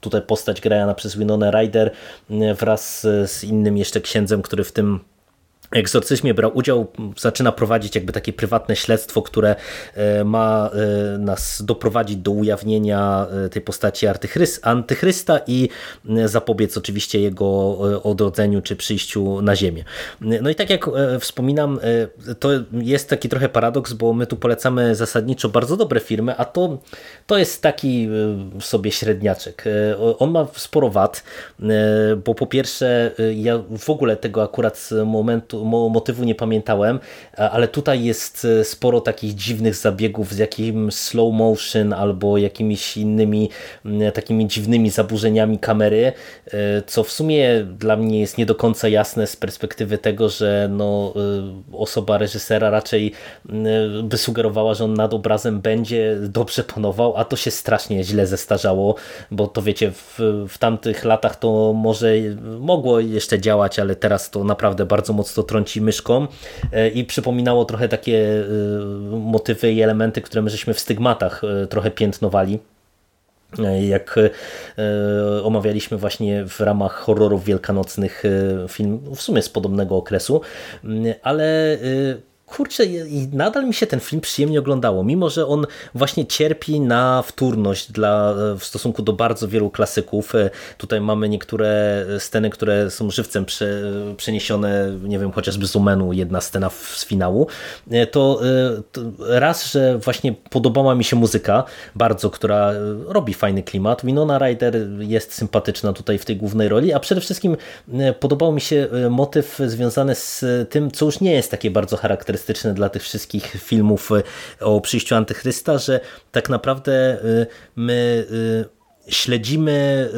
tutaj postać grana przez Winona Ryder wraz z innym jeszcze księdzem, który w tym egzorcyzmie brał udział, zaczyna prowadzić jakby takie prywatne śledztwo, które e, ma e, nas doprowadzić do ujawnienia e, tej postaci antychrysta i zapobiec oczywiście jego odrodzeniu czy przyjściu na ziemię. No i tak jak wspominam, to jest taki trochę paradoks, bo my tu polecamy zasadniczo bardzo dobre firmy, a to, to jest taki sobie średniaczek. On ma sporo wad, bo po pierwsze ja w ogóle tego akurat momentu motywu nie pamiętałem, ale tutaj jest e, sporo takich dziwnych zabiegów z jakimś slow motion albo jakimiś innymi takimi dziwnymi zaburzeniami kamery, e, co w sumie dla mnie jest nie do końca jasne z perspektywy tego, że no, e, osoba reżysera raczej by sugerowała, że on nad obrazem będzie dobrze panował, a to się strasznie źle zestarzało, bo to wiecie, w, w tamtych latach to może mogło jeszcze działać, ale teraz to naprawdę bardzo mocno trąci myszką e, i przypominało trochę takie e, motywy i elementy, które my żeśmy w stygmatach e, trochę piętnowali. Jak omawialiśmy właśnie w ramach horrorów wielkanocnych film w sumie z podobnego okresu, mm, ale kurczę, i nadal mi się ten film przyjemnie oglądało, mimo że on właśnie cierpi na wtórność dla, w stosunku do bardzo wielu klasyków. E, tutaj mamy niektóre sceny, które są żywcem prze, przeniesione, nie wiem, chociażby z Omenu, jedna scena z finału. E, to, e, to raz, że właśnie podobała mi się muzyka bardzo, która robi fajny klimat. Winona Ryder jest sympatyczna tutaj w tej głównej roli, a przede wszystkim podobał mi się motyw związany z tym, co już nie jest takie bardzo charakterystyczne charakterystyczne dla tych wszystkich filmów e, o przyjściu Antychrysta, że tak naprawdę e, my e, śledzimy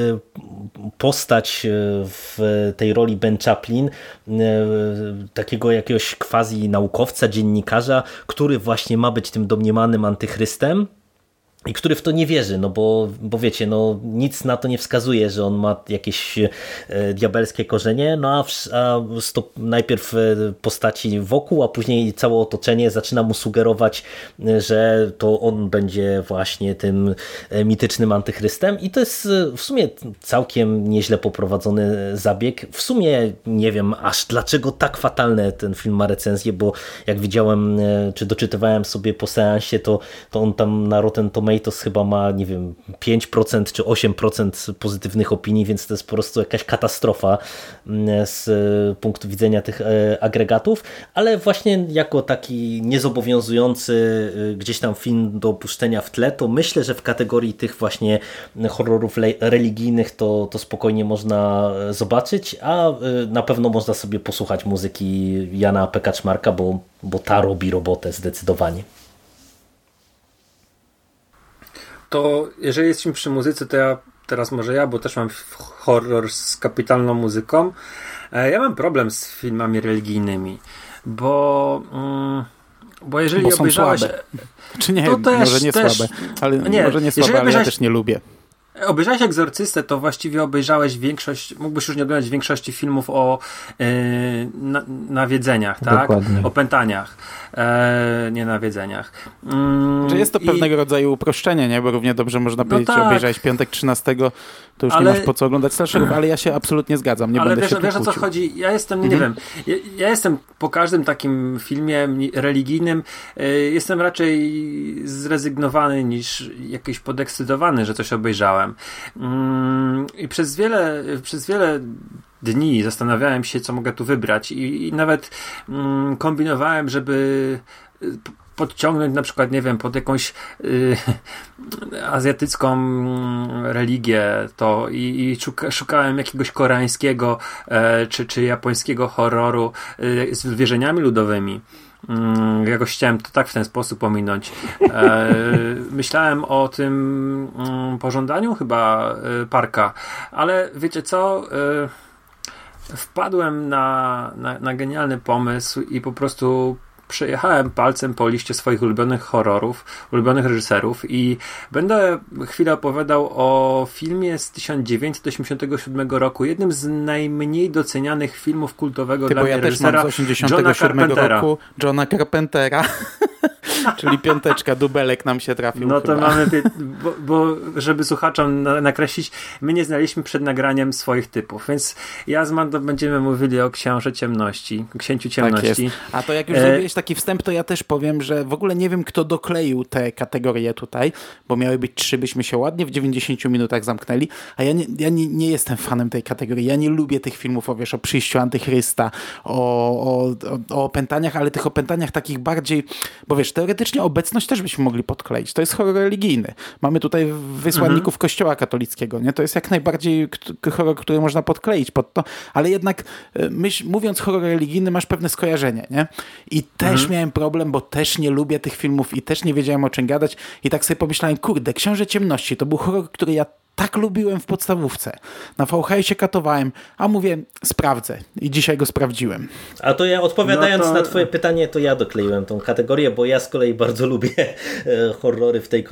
postać w tej roli Ben Chaplin, takiego jakiegoś quasi naukowca, dziennikarza, który właśnie ma być tym domniemanym antychrystem, i który w to nie wierzy, no bo, bo wiecie, no nic na to nie wskazuje, że on ma jakieś e, diabelskie korzenie, no a, w, a stop, najpierw e, postaci wokół, a później całe otoczenie zaczyna mu sugerować, e, że to on będzie właśnie tym mitycznym antychrystem i to jest w sumie całkiem nieźle poprowadzony zabieg. W sumie nie wiem aż dlaczego tak fatalne ten film ma recenzję, bo jak widziałem, czy doczytywałem sobie po seansie, to, to on tam na Rotten Tomatoes Tomatoes chyba ma, nie wiem, 5% czy 8% pozytywnych opinii, więc to jest po prostu jakaś katastrofa mm, z e, punktu widzenia tych e, agregatów, ale właśnie jako taki niezobowiązujący e, gdzieś tam film do opuszczenia w tle, to myślę, że w kategorii tych właśnie horrorów religijnych to, to spokojnie można zobaczyć, a na pewno można sobie posłuchać muzyki Jana Pekaczmarka, bo, bo ta robi robotę zdecydowanie. To jeżeli jesteśmy przy muzyce, to ja teraz może ja, bo też mam horror z kapitalną muzyką. E, ja mam problem z filmami religijnymi, bo. Mm, bo jeżeli bo obejrzałeś. Słabe. Czy nie, to też, może nie też, słabe, ale nie, może nie słabe, ale ja też nie lubię. Obejrzałeś Egzorcystę, to właściwie obejrzałeś większość, mógłbyś już nie oglądać większości filmów o yy, na, nawiedzeniach, tak? O pętaniach e, nienawiedzeniach. Mm, Że jest to pewnego rodzaju uproszczenie, nie? bo równie dobrze można no powiedzieć, tak. obejrzałeś piątek 13, to już ale... nie masz po co oglądać slasherów, ale ja się absolutnie zgadzam, nie ale będę wiesz, się wiesz o co chodzi? Ja jestem, nie mhm. wiem, ja, ja, jestem po każdym takim filmie religijnym, y, jestem raczej zrezygnowany niż jakiś podekscytowany, że coś obejrzałem. Mm, I przez wiele, przez wiele dni zastanawiałem się, co mogę tu wybrać i, i nawet mm, kombinowałem, żeby y, podciągnąć na przykład, nie wiem, pod jakąś y, azjatycką mm, religię to i, i szuka, szukałem jakiegoś koreańskiego e, czy, czy japońskiego horroru y, z wierzeniami ludowymi. Mm, jakoś chciałem to tak w ten sposób ominąć. E, myślałem o tym mm, pożądaniu chyba y, parka, ale wiecie co? E, wpadłem na, na, na genialny pomysł i po prostu przejechałem palcem po liście swoich ulubionych horrorów, ulubionych reżyserów i będę chwilę opowiadał o filmie z 1987 roku, jednym z najmniej docenianych filmów kultowego Ty, dla ja reżysera Johna Carpentera. Roku Johna Carpentera. Czyli piąteczka, dubelek nam się trafił. No to chyba. mamy, bo, bo żeby słuchaczom nakreślić, my nie znaliśmy przed nagraniem swoich typów, więc ja z Mando będziemy mówili o Książę Ciemności, Księciu Ciemności. Tak. A to jak już e... zrobiłeś taki wstęp, to ja też powiem, że w ogóle nie wiem, kto dokleił te kategorie tutaj, bo miały być trzy, byśmy się ładnie w 90 minutach zamknęli, a ja nie, ja nie, nie jestem fanem tej kategorii. Ja nie lubię tych filmów o, wiesz, o przyjściu antychrysta, o, o, o, o opętaniach, ale tych opętaniach takich bardziej, bo wiesz, teoretycznie obecność też byśmy mogli podkleić. To jest horror religijny. Mamy tutaj wysłanników mhm. kościoła katolickiego, nie? To jest jak najbardziej horror, który można podkleić pod to, ale jednak e, myśl, mówiąc horror religijny masz pewne skojarzenie, nie? I też mhm. miałem problem, bo też nie lubię tych filmów i też nie wiedziałem o czym gadać i tak sobie pomyślałem, kurde, Książę Ciemności to był horror, który ja tak lubiłem w podstawówce. Na VHS-ie katowałem, a mówię, sprawdzę. I dzisiaj go sprawdziłem. A to ja odpowiadając no to... na twoje pytanie, to ja dokleiłem tą kategorię, bo ja z kolei bardzo lubię e, horrory w tej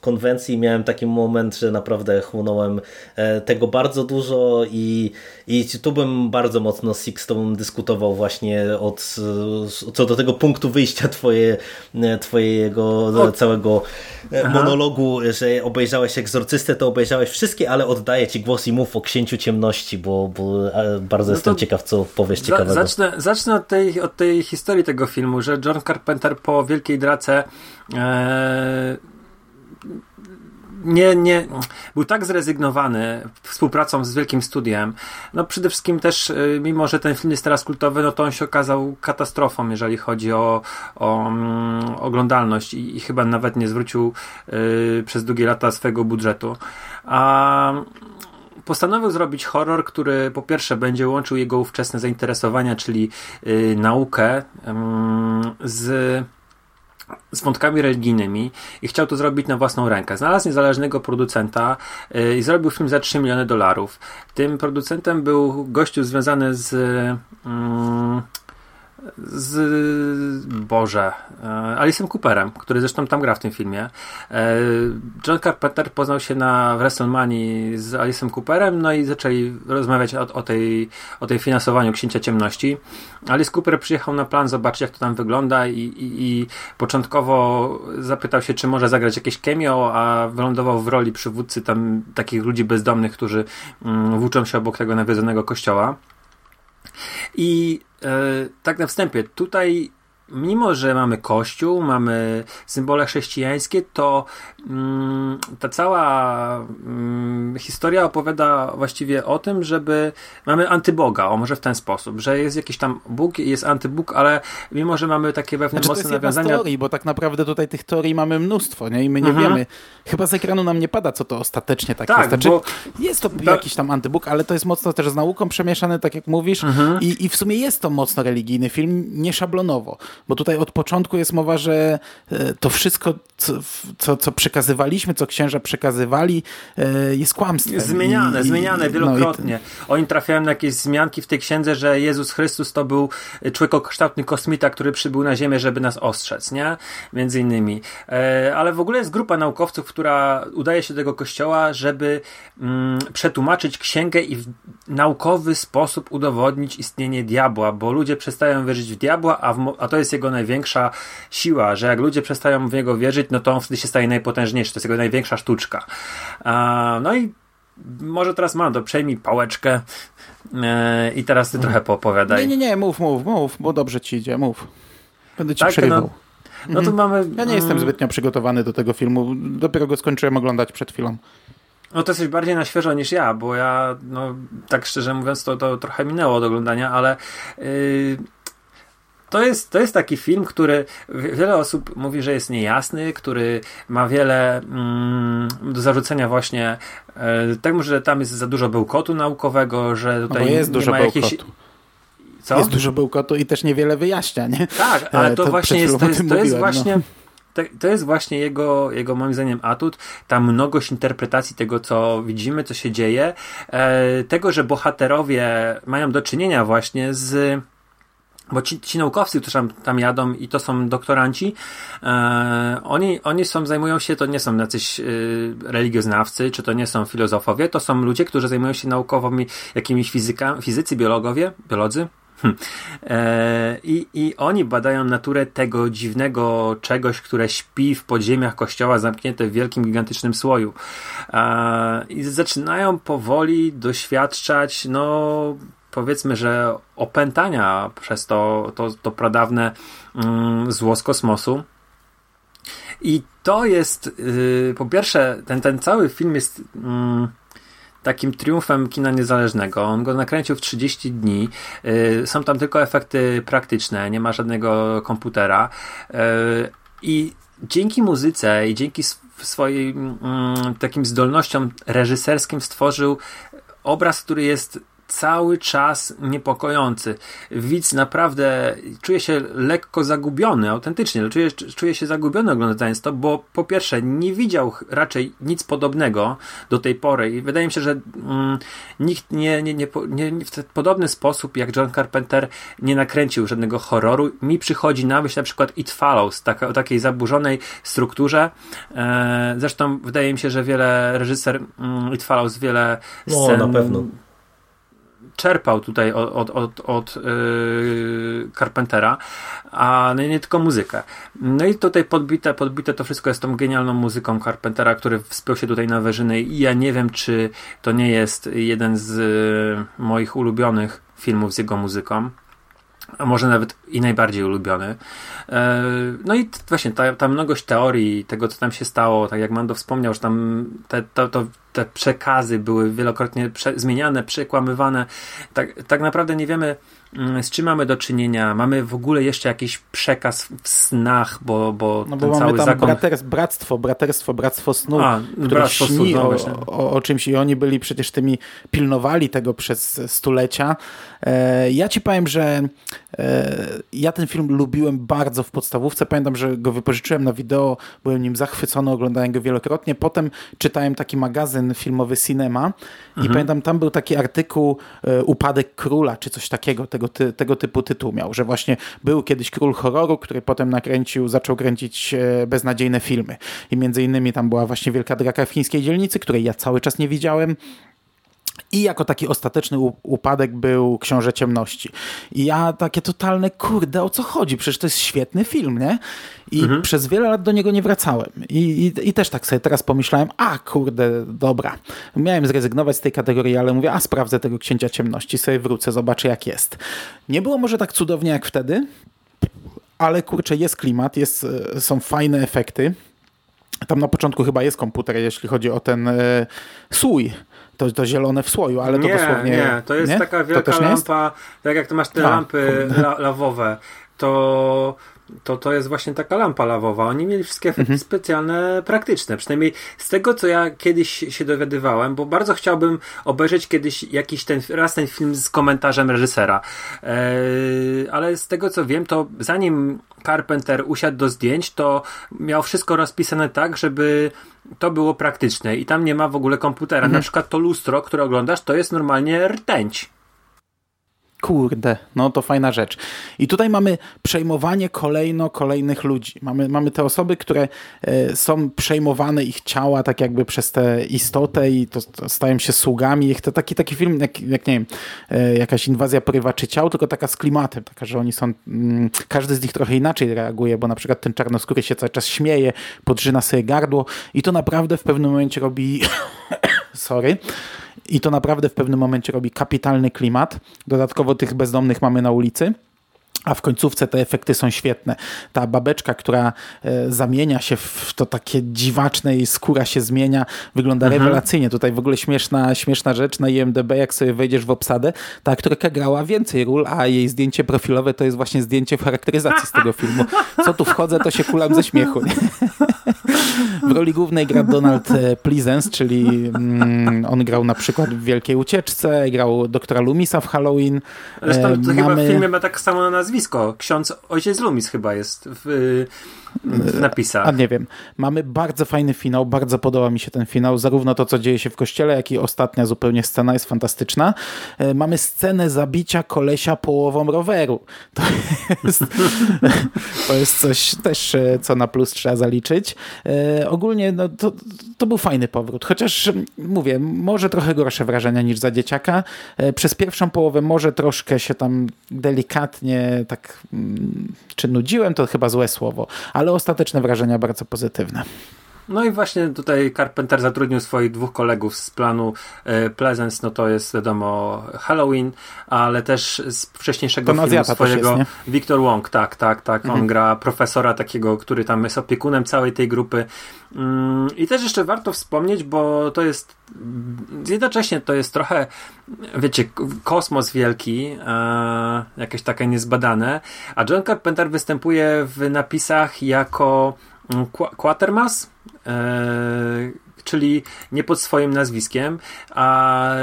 konwencji. Miałem taki moment, że naprawdę chłonąłem e, tego bardzo dużo i, i tu bym bardzo mocno z Sixtą dyskutował właśnie od, co do tego punktu wyjścia twoje, e, twojego od... całego Aha. monologu, że obejrzałeś Egzorcystę, to obejrzałeś wszystkie, ale oddaję Ci głos i mów o Księciu Ciemności, bo, bo bardzo no jestem ciekaw, co powiesz ciekawego. Zacznę, zacznę od, tej, od tej historii tego filmu, że John Carpenter po Wielkiej Drace e, nie, nie, był tak zrezygnowany współpracą z wielkim studiem. No przede wszystkim też, y, mimo że ten film jest teraz kultowy, no to on się okazał katastrofą, jeżeli chodzi o, o um, oglądalność i, i, chyba nawet nie zwrócił y, przez długie lata swojego budżetu. A postanowił zrobić horror, który po pierwsze będzie łączył jego ówczesne zainteresowania, czyli y, naukę z z wątkami religijnymi i chciał to zrobić na własną rękę. Znalazł niezależnego producenta yy, i zrobił film za 3 miliony dolarów. Tym producentem był gościu związany z yy, z Boże, e, Alice'em Cooperem, który zresztą tam gra w tym filmie. E, John Carpenter poznał się na WrestleMania z Alice'em Cooperem, no i zaczęli rozmawiać o, o, tej, o tej finansowaniu Księcia Ciemności. Alice Cooper przyjechał na plan zobaczyć, jak to tam wygląda i, i, i początkowo zapytał się, czy może zagrać jakieś cameo, a wylądował w roli przywódcy tam takich ludzi bezdomnych, którzy mm, włóczą się obok tego nawiedzonego kościoła. I tak na wstępie, tutaj mimo, że mamy kościół, mamy symbole chrześcijańskie, to ta cała mm, historia opowiada właściwie o tym, żeby mamy antyboga, o może w ten sposób, że jest jakiś tam Bóg, jest antybóg, ale mimo, że mamy takie pewne znaczy, mocne nawiązania... teorii, bo tak naprawdę tutaj tych teorii mamy mnóstwo, nie? I my nie mhm. wiemy. Chyba z ekranu nam nie pada, co to ostatecznie tak, tak jest. Znaczy, bo... Jest to da... jakiś tam antybóg, ale to jest mocno też z nauką przemieszane, tak jak mówisz, mhm. i, i w sumie jest to mocno religijny film, nie szablonowo. Bo tutaj od początku jest mowa, że e, to wszystko, co, co, co przekazywaliśmy, co księża przekazywali, e, jest kłamstwem. Zmieniane, I, zmieniane i, wielokrotnie. No Oni trafiają na jakieś zmianki w tej księdze, że Jezus Chrystus to był człowiekokształtny kosmita, który przybył na ziemię, żeby nas ostrzec, nie? Między innymi. E, ale w ogóle jest grupa naukowców, która udaje się do tego kościoła, żeby mm, przetłumaczyć księgę i w naukowy sposób udowodnić istnienie diabła, bo ludzie przestają wierzyć w diabła, a, w, a to jest jego największa siła, że jak ludzie przestają w niego wierzyć, no to on wtedy się staje najpotężniejszy, to jest jego największa sztuczka. no i może teraz Mando, przejmij pałeczkę e, i teraz ty trochę poopowiadaj. Nie, nie, nie, mów, mów, mów, bo dobrze ci idzie, mów. Będę ci tak, przerywał. No, no to mhm. mamy... Ja nie jestem mm. zbytnio przygotowany do tego filmu. Dopiero go skończyłem oglądać przed chwilą. No to jesteś bardziej na świeżo niż ja, bo ja, no tak szczerze mówiąc, to, to trochę minęło od oglądania, ale yy, to jest, to jest taki film, który wiele osób mówi, że jest niejasny, który ma wiele mm, do zarzucenia właśnie e, temu, że tam jest za dużo bełkotu naukowego, że tutaj no jest nie dużo ma jakiejś... Co? Jest dużo bełkotu i też niewiele wyjaśnia, nie? Tak, ale to, to właśnie jest, to jest, to mówiłem, jest właśnie... No to jest właśnie jego, jego moim zdaniem atut, ta mnogość interpretacji tego, co widzimy, co się dzieje, e, tego, że bohaterowie mają do czynienia właśnie z bo ci, ci naukowcy, którzy tam, tam jadą i to są doktoranci, e, oni, oni są, zajmują się, to nie są jacyś e, religioznawcy, czy to nie są filozofowie, to są ludzie, którzy zajmują się naukowymi jakimiś fizyka, fizycy, biologowie, biolodzy, Hm. E, I, I oni badają naturę tego dziwnego czegoś, które śpi w podziemiach kościoła zamknięte w wielkim, gigantycznym słoju. E, I zaczynają powoli doświadczać, no powiedzmy, że opętania przez to, to, to pradawne mm, zło z kosmosu. I to jest, yy, po pierwsze, ten, ten cały film jest. Yy, takim triumfem kina niezależnego. On go nakręcił w 30 dni. Y, są tam tylko efekty praktyczne, nie ma żadnego komputera. Y, I dzięki muzyce i dzięki swoim mm, takim zdolnościom reżyserskim stworzył obraz, który jest cały czas niepokojący. Widz naprawdę czuje się lekko zagubiony, autentycznie, czuje, czuje się zagubiony oglądając to, bo po pierwsze nie widział raczej nic podobnego do tej pory i wydaje mi się, że mm, nikt nie, nie, nie, nie, w podobny sposób jak John Carpenter nie nakręcił żadnego horroru. Mi przychodzi na myśl na przykład It Follows, taka, o takiej zaburzonej strukturze. E, zresztą wydaje mi się, że wiele reżyser mm, It Follows wiele scen... No, na pewno czerpał tutaj od, od, od, od yy, Carpentera, a no nie tylko muzykę. No i tutaj podbite, podbite to wszystko jest tą genialną muzyką Carpentera, który wspiął się tutaj na wyżyny i ja nie wiem, czy to nie jest jeden z yy, moich ulubionych filmów z jego muzyką a może nawet i najbardziej ulubiony. E, no i właśnie ta, ta mnogość teorii tego, co tam się stało, tak jak Mando wspomniał, że tam te, to, to, te przekazy były wielokrotnie prze, zmieniane, przekłamywane. Tak, tak naprawdę nie wiemy, z czym mamy do czynienia. Mamy w ogóle jeszcze jakiś przekaz w snach, bo, bo, no bo ten mamy cały tam zakon... bractwo, braterstwo, bractwo snu, A, które bractwo snu, no o, o, o, czymś i oni byli przecież tymi, pilnowali tego przez stulecia. E, ja ci powiem, że e, ja ten film lubiłem bardzo w podstawówce. Pamiętam, że go wypożyczyłem na wideo, byłem nim zachwycony, oglądałem go wielokrotnie. Potem czytałem taki magazyn filmowy Cinema i mhm. pamiętam, tam był taki artykuł e, Upadek Króla, czy coś takiego, tego, ty, tego typu tytuł miał, że właśnie był kiedyś król horroru, który potem nakręcił, zaczął kręcić beznadziejne filmy. I między innymi tam była właśnie Wielka Draka w chińskiej dzielnicy, której ja cały czas nie widziałem. I jako taki ostateczny upadek był Książę Ciemności. I ja takie totalne, kurde, o co chodzi? Przecież to jest świetny film, nie? I mhm. przez wiele lat do niego nie wracałem. I, i, I, też tak sobie teraz pomyślałem, a kurde, dobra. Miałem zrezygnować z tej kategorii, ale mówię, a sprawdzę tego Księcia Ciemności, sobie wrócę, zobaczę jak jest. Nie było może tak cudownie jak wtedy, ale kurczę, jest klimat, jest, e, są fajne efekty. Tam na początku chyba jest komputer, jeśli chodzi o ten e, słój to, to zielone w słoju, ale nie, to dosłownie... Nie, to jest nie? taka wielka lampa, tak jak ty masz te A, lampy la, lawowe, to to to jest właśnie taka lampa lawowa. Oni mieli wszystkie efekty mhm. specjalne, praktyczne. Przynajmniej z tego, co ja kiedyś się dowiadywałem, bo bardzo chciałbym obejrzeć kiedyś jakiś ten, raz ten film z komentarzem reżysera. Eee, ale z tego, co wiem, to zanim Carpenter usiadł do zdjęć, to miał wszystko rozpisane tak, żeby to było praktyczne i tam nie ma w ogóle komputera. Mhm. Na przykład to lustro, które oglądasz, to jest normalnie rtęć. Kurde, no to fajna rzecz. I tutaj mamy przejmowanie kolejno kolejnych ludzi. Mamy, mamy te osoby, które e, są przejmowane ich ciała tak jakby przez tę istotę i to, to stają się sługami. To taki, taki film, jak, jak nie wiem, e, jakaś inwazja porywaczy ciał, tylko taka z klimatem, taka, że oni są, mm, każdy z nich trochę inaczej reaguje, bo na przykład ten czarnoskóry się cały czas śmieje, podrzyna sobie gardło i to naprawdę w pewnym momencie robi sorry, i to naprawdę w pewnym momencie robi kapitalny klimat. Dodatkowo tych bezdomnych mamy na ulicy. A w końcówce te efekty są świetne. Ta babeczka, która e, zamienia się w to takie dziwaczne i skóra się zmienia, wygląda mhm. rewelacyjnie. Tutaj w ogóle śmieszna, śmieszna rzecz na IMDB, jak sobie wejdziesz w obsadę, ta aktorka grała więcej ról, a jej zdjęcie profilowe to jest właśnie zdjęcie w charakteryzacji z tego filmu. Co tu wchodzę, to się kulam ze śmiechu. w roli głównej gra Donald e, Pleasence, czyli mm, on grał na przykład w Wielkiej Ucieczce, grał doktora Lumisa w Halloween. Zresztą to Mamy... chyba w filmie ma tak samo na nazwisko nazwisko. Ksiądz Ojciec Lumis chyba jest w, w napisach. A nie wiem. Mamy bardzo fajny finał, bardzo podoba mi się ten finał. Zarówno to, co dzieje się w kościele, jak i ostatnia zupełnie scena jest fantastyczna. E, mamy scenę zabicia kolesia połową roweru. To jest, to jest coś też, e, co na plus trzeba zaliczyć. E, ogólnie no, to, to był fajny powrót, chociaż mówię, może trochę gorsze wrażenia niż za dzieciaka. E, przez pierwszą połowę może troszkę się tam delikatnie tak, mm, czy nudziłem, to chyba złe słowo, ale ostateczne wrażenia bardzo pozytywne. No i właśnie tutaj Carpenter zatrudnił swoich dwóch kolegów z planu e, Pleasance, no to jest wiadomo Halloween, ale też z wcześniejszego to filmu swojego jest, Victor Wong, tak, tak, tak. Mhm. On gra profesora takiego, który tam jest opiekunem całej tej grupy. Mm, I też jeszcze warto wspomnieć, bo to jest jednocześnie to jest trochę, wiecie, kosmos wielki, e, jakieś takie niezbadane, a John Carpenter występuje w napisach jako mm, Quatermass, czyli nie pod swoim nazwiskiem, a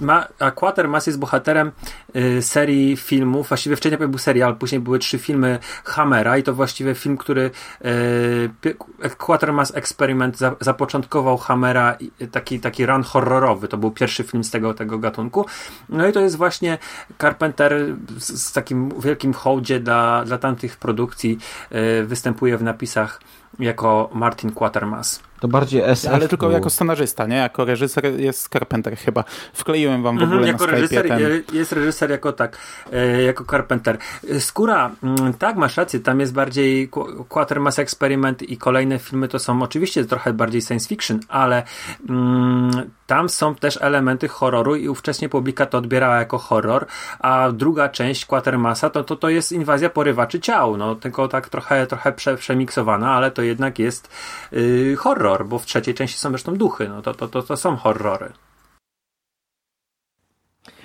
ma, a Quatermass jest bohaterem y, serii filmów, właściwie wcześniej był serial, później były trzy filmy Hammera i to właściwie film, który y, Quatermass Experiment za, zapoczątkował Hammera, taki, taki run horrorowy, to był pierwszy film z tego, tego gatunku. No i to jest właśnie Carpenter z, z takim wielkim hołdzie dla, dla tamtych produkcji y, występuje w napisach jako Martin Quatermass. To bardziej SF Ale tylko jako scenarzysta, nie? Jako reżyser jest Carpenter chyba. Wkleiłem wam w mhm, ogóle Jako na reżyser ten... jest reżyser jako tak, e, jako Carpenter. Skóra, mm, tak, masz rację, tam jest bardziej Quatermass Experiment i kolejne filmy to są oczywiście trochę bardziej science fiction, ale mm, tam są też elementy horroru i ówcześnie publika to odbierała jako horror, a druga część Quatermassa to, to, to jest inwazja porywaczy ciał, no tylko tak trochę, trochę prze, przemiksowana, ale to jednak jest yy, horror, bo w trzeciej części są zresztą duchy, no to, to, to, to są horrory.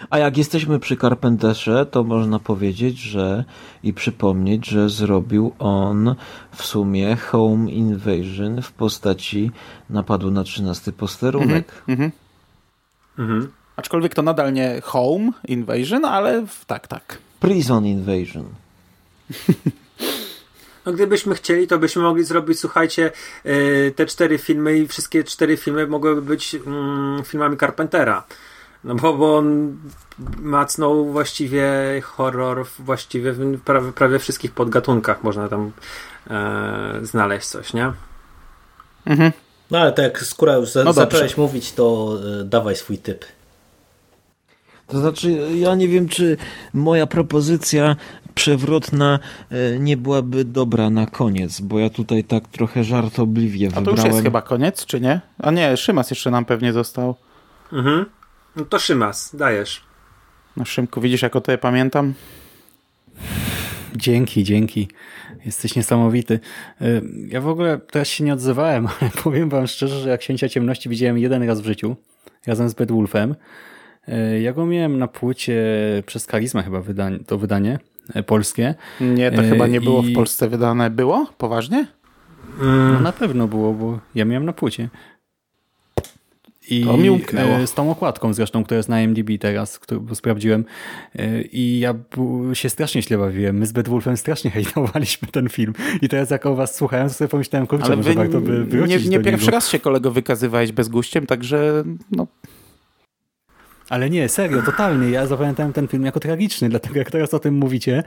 A jak jesteśmy przy Carpenterze, to można powiedzieć, że i przypomnieć, że zrobił on w sumie Home Invasion w postaci napadu na 13 posterunek. Mhm, mhm. Aczkolwiek to nadal nie Home Invasion, ale tak, tak. Prison Invasion. No gdybyśmy chcieli, to byśmy mogli zrobić, słuchajcie, yy, te cztery filmy i wszystkie cztery filmy mogłyby być yy, filmami Carpentera. No bo, bo on macnął właściwie horror właściwie w prawie, prawie wszystkich podgatunkach można tam e, znaleźć coś, nie? Mhm. No ale tak jak Skóra już za, no zacząłeś mówić, to e, dawaj swój typ. To znaczy, ja nie wiem, czy moja propozycja przewrotna e, nie byłaby dobra na koniec, bo ja tutaj tak trochę żartobliwie wybrałem. A to już jest chyba koniec, czy nie? A nie, Szymas jeszcze nam pewnie został. Mhm. No to Szymas, dajesz. No Szymku, widzisz jak o tobie pamiętam? Dzięki, dzięki. Jesteś niesamowity. Y, ja w ogóle teraz się nie odzywałem, ale powiem wam szczerze, że jak Księcia Ciemności widziałem jeden raz w życiu, razem z Bedwulfem. Y, ja go miałem na płycie przez Karizmę chyba wydanie, to wydanie polskie. Nie, to chyba nie było w Polsce wydane. Było? Poważnie? No na pewno było, bo ja miałem na płycie. I to mi umknęło. E, z tą okładką zresztą, która jest na MDB teraz, którą sprawdziłem. E, I ja się strasznie źle bawiłem. My z Bedwulfem strasznie hejtowaliśmy ten film. I teraz jak o was słuchałem, to sobie pomyślałem, kurczę, Ale wy warto by Nie, nie pierwszy raz się kolego wykazywałeś bezguściem, także no, ale nie, serio, totalnie. Ja zapamiętałem ten film jako tragiczny, dlatego jak teraz o tym mówicie,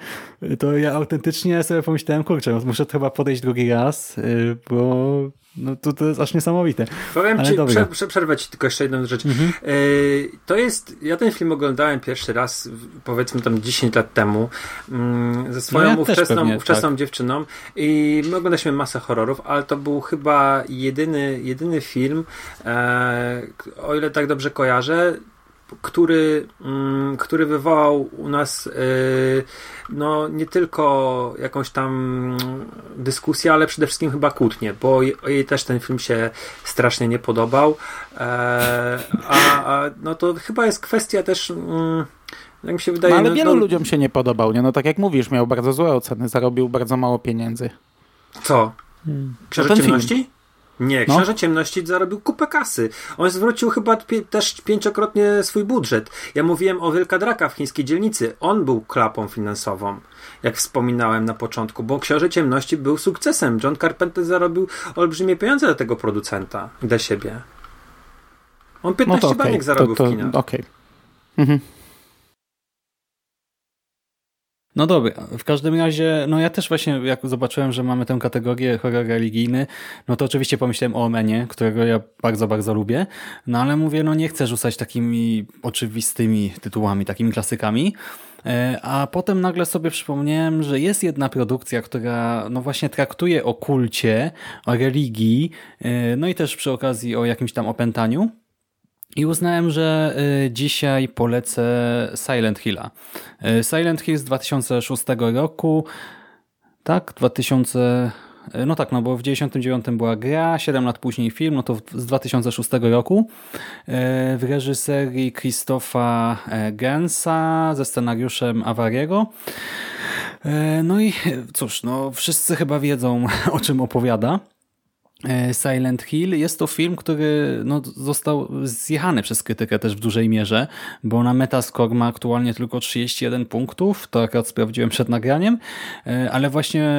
to ja autentycznie sobie pomyślałem, kurczę, muszę chyba podejść drugi raz, y, bo no, to, to jest aż niesamowite. Powiem Ale ci, prze, prze, przerwę ci tylko jeszcze jedną rzecz. Mhm. Y, to jest, ja ten film oglądałem pierwszy raz, powiedzmy tam 10 lat temu, mm, ze swoją no ja ówczesną, pewnie, ówczesną tak. dziewczyną i my oglądaliśmy masę horrorów, ale to był chyba jedyny, jedyny film, e, o ile tak dobrze kojarzę, który, mm, który wywołał u nas y, no, nie tylko jakąś tam dyskusję, ale przede wszystkim chyba kłótnię, bo jej też ten film się strasznie nie podobał. E, a, a no to chyba jest kwestia też. Mm, jak mi się wydaje, no, ale no, wielu no, ludziom się nie podobał, nie? No tak jak mówisz, miał bardzo złe oceny, zarobił bardzo mało pieniędzy. Co? Hmm. Książę Ciemności? Film. Nie, no. Książę Ciemności zarobił kupę kasy. On zwrócił chyba też pięciokrotnie swój budżet. Ja mówiłem o Wielka Draka w chińskiej dzielnicy. On był klapą finansową, jak wspominałem na początku, bo Książę Ciemności był sukcesem. John Carpenter zarobił olbrzymie pieniądze dla tego producenta dla siebie. On 15 no okay. baniek zarobił to, to, w kinach. Okej. Okay. Mhm. No dobra, w każdym razie, no ja też właśnie jak zobaczyłem, że mamy tę kategorię horror religijny, no to oczywiście pomyślałem o Omenie, którego ja bardzo, bardzo lubię, no ale mówię, no nie chcę rzucać takimi oczywistymi tytułami, takimi klasykami, e, a potem nagle sobie przypomniałem, że jest jedna produkcja, która no właśnie traktuje o kulcie, o religii, e, no i też przy okazji o jakimś tam opętaniu, i uznałem, że y, dzisiaj polecę Silent Hilla. Y, Silent Hill z 2006 roku. Tak, 2000... Y, no tak, no bo w 99 była gra, 7 lat później film, no to z 2006 roku w reżyserii Christopha Gensa ze scenariuszem Avariego. No i cóż, no wszyscy chyba wiedzą o czym opowiada. E, Silent Hill. Jest to film, który no, został zjechany przez krytykę też w dużej mierze, bo na Metascore ma aktualnie tylko 31 punktów, to akurat sprawdziłem przed nagraniem, e, ale właśnie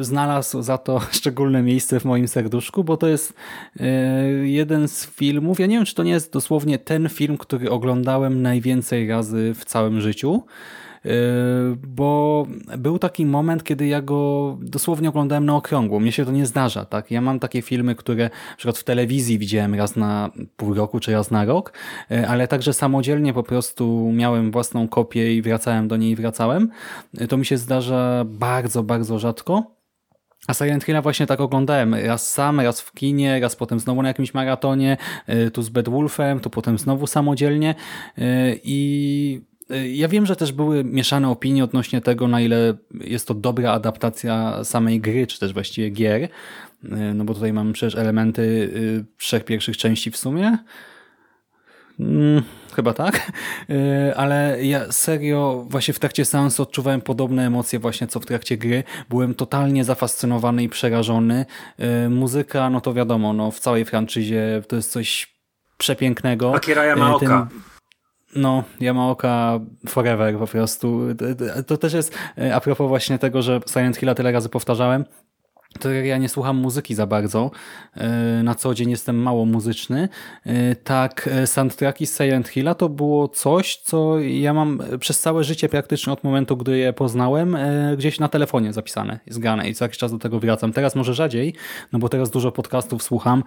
znalazł za to szczególne miejsce w moim serduszku, bo to jest e, jeden z filmów, ja nie wiem, czy to nie jest dosłownie ten film, który oglądałem najwięcej razy w całym życiu, bo był taki moment, kiedy ja go dosłownie oglądałem na okrągło. Mnie się to nie zdarza. tak? Ja mam takie filmy, które na przykład w telewizji widziałem raz na pół roku czy raz na rok, yy, ale także samodzielnie po prostu miałem własną kopię i wracałem do niej i wracałem. Yy, to mi się zdarza bardzo, bardzo rzadko. A Silent właśnie tak oglądałem. Raz sam, raz w kinie, raz potem znowu na jakimś maratonie, tu z Bedwulfem, tu potem znowu samodzielnie i ja wiem, że też były mieszane opinie odnośnie tego, na ile jest to dobra adaptacja samej gry, czy też właściwie gier. Y, no bo tutaj mamy przecież elementy y, trzech pierwszych części w sumie. Hmm, chyba tak, ale ja serio właśnie w trakcie seansu odczuwałem podobne emocje właśnie co w trakcie gry. Byłem totalnie zafascynowany i przerażony. Muzyka, no to wiadomo, no w całej franczyzie to jest coś przepięknego. Akira Yamaoka. Ten no, Yamaoka forever po prostu. To też jest e, a propos właśnie tego, że Silent Hill tyle razy powtarzałem, to ja nie słucham muzyki za bardzo. E, na co dzień jestem mało muzyczny. E, tak, soundtracki z Silent Hilla to było coś, co ja mam przez całe życie praktycznie od momentu, gdy je poznałem, gdzieś na telefonie zapisane, zgrane i co jakiś czas do tego wracam. Teraz może rzadziej, no bo teraz dużo podcastów słucham,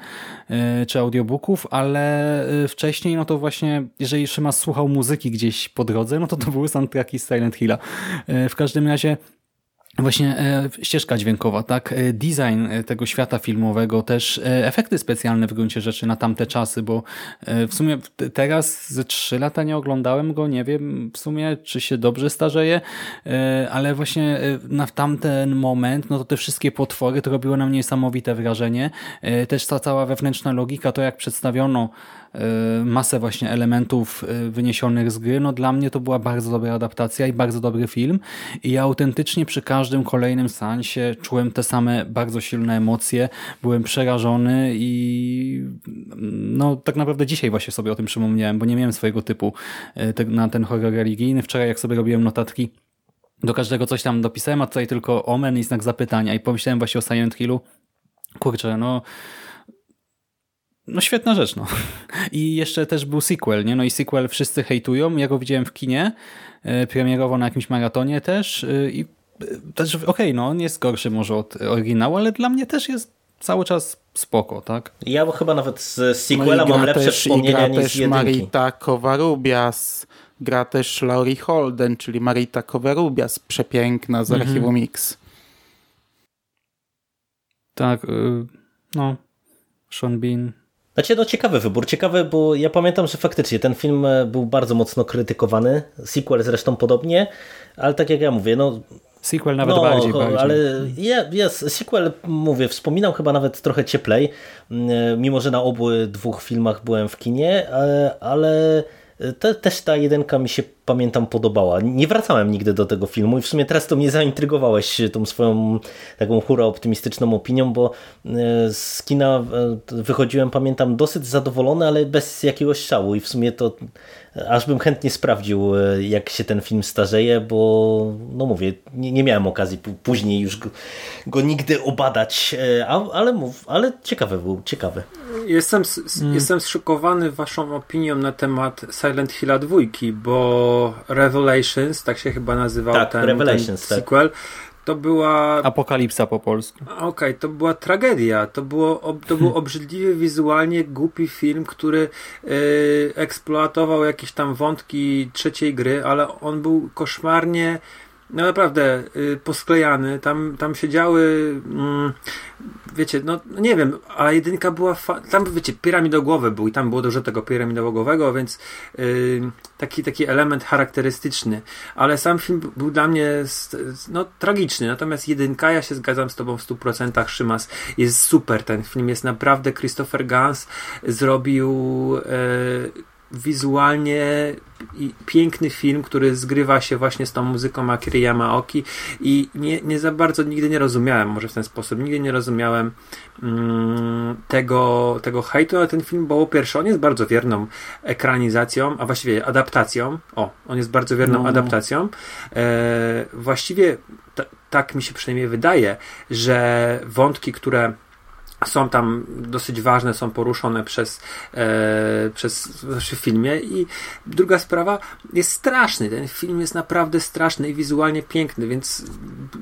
czy audiobooków, ale wcześniej, no to właśnie, jeżeli Szymas słuchał muzyki gdzieś po drodze, no to to były soundtracki z Silent Hilla. W każdym razie Właśnie e, ścieżka dźwiękowa, tak, e, design e, tego świata filmowego, też efekty specjalne w gruncie rzeczy na tamte czasy, bo w sumie teraz ze trzy lata nie oglądałem go, nie wiem w sumie, czy się dobrze starzeje, ale właśnie na tamten moment, no to te wszystkie potwory to robiło na mnie niesamowite wrażenie. Też ta cała wewnętrzna logika, to jak przedstawiono masę właśnie elementów y, wyniesionych z gry. No dla mnie to była bardzo dobra adaptacja i bardzo dobry film i ja autentycznie przy każdym kolejnym seansie czułem te same bardzo silne emocje, byłem przerażony i no tak naprawdę dzisiaj właśnie sobie o tym przypomniałem, bo nie miałem swojego typu y, na ten horror religijny. Wczoraj jak sobie robiłem notatki do każdego coś tam dopisałem, a tutaj tylko omen i znak zapytania i pomyślałem właśnie o Silent Hillu. Kurczę, no no świetna rzecz, no. I jeszcze też był sequel, nie? No i sequel wszyscy hejtują. Ja go widziałem w kinie, e, premierowo na jakimś maratonie też e, i e, też okej, okay, no on jest gorszy może od oryginału, ale dla mnie też jest cały czas spoko, tak? Ja chyba nawet z sequela no mam lepsze też, wspomnienia niż też Marita Covarrubias, gra też Laurie Holden, czyli Marita Covarrubias, przepiękna z mhm. Archiwum X. Tak, no Sean Bean znaczy, no ciekawy wybór, ciekawy, bo ja pamiętam, że faktycznie ten film e, był bardzo mocno krytykowany, sequel zresztą podobnie, ale tak jak ja mówię, no... Sequel nawet no, bardziej, bardziej. ale ja, ja sequel, mówię, wspominam chyba nawet trochę cieplej, mimo że na obu dwóch filmach byłem w kinie, e, ale te, też ta jedynka mi się pamiętam podobała. Nie wracałem nigdy do tego filmu i w sumie teraz to mnie zaintrygowałeś tą swoją taką hura optymistyczną opinią, bo e, z kina wychodziłem, pamiętam, dosyć zadowolony, ale bez jakiegoś szału i w sumie to aż bym chętnie sprawdził, e, jak się ten film starzeje, bo no mówię, nie, nie miałem okazji później już go, go nigdy obadać, ale mów, ale ciekawy był, ciekawy. Jestem, mm. jestem zszokowany waszą opinią na temat Silent Hilla 2, bo Revelations, tak się chyba nazywał tak, ten, Revelations, ten sequel. Tak. To była. Apokalipsa po polsku. Okej, okay, to była tragedia. To, było, to był obrzydliwy wizualnie głupi film, który yy, eksploatował jakieś tam wątki trzeciej gry, ale on był koszmarnie no naprawdę y, posklejany, tam, tam siedziały mm, wiecie, no, nie wiem, a jedynka była tam wiecie, piramidogłowy był i tam było dużo tego piramidogłowego, więc y, taki, taki element charakterystyczny, ale sam film był dla mnie no, tragiczny, natomiast jedynka, ja się zgadzam z tobą w 100% Szymas, jest super. Ten film, jest naprawdę Christopher Gans zrobił y, wizualnie piękny film, który zgrywa się właśnie z tą muzyką Akira Yamaoki i nie, nie za bardzo nigdy nie rozumiałem, może w ten sposób, nigdy nie rozumiałem mm, tego, tego hejtu na ten film, bo po pierwsze on jest bardzo wierną ekranizacją, a właściwie adaptacją, o, on jest bardzo wierną no, no. adaptacją, e, właściwie tak mi się przynajmniej wydaje, że wątki, które są tam dosyć ważne, są poruszone przez, e, przez w filmie i druga sprawa jest straszny, ten film jest naprawdę straszny i wizualnie piękny, więc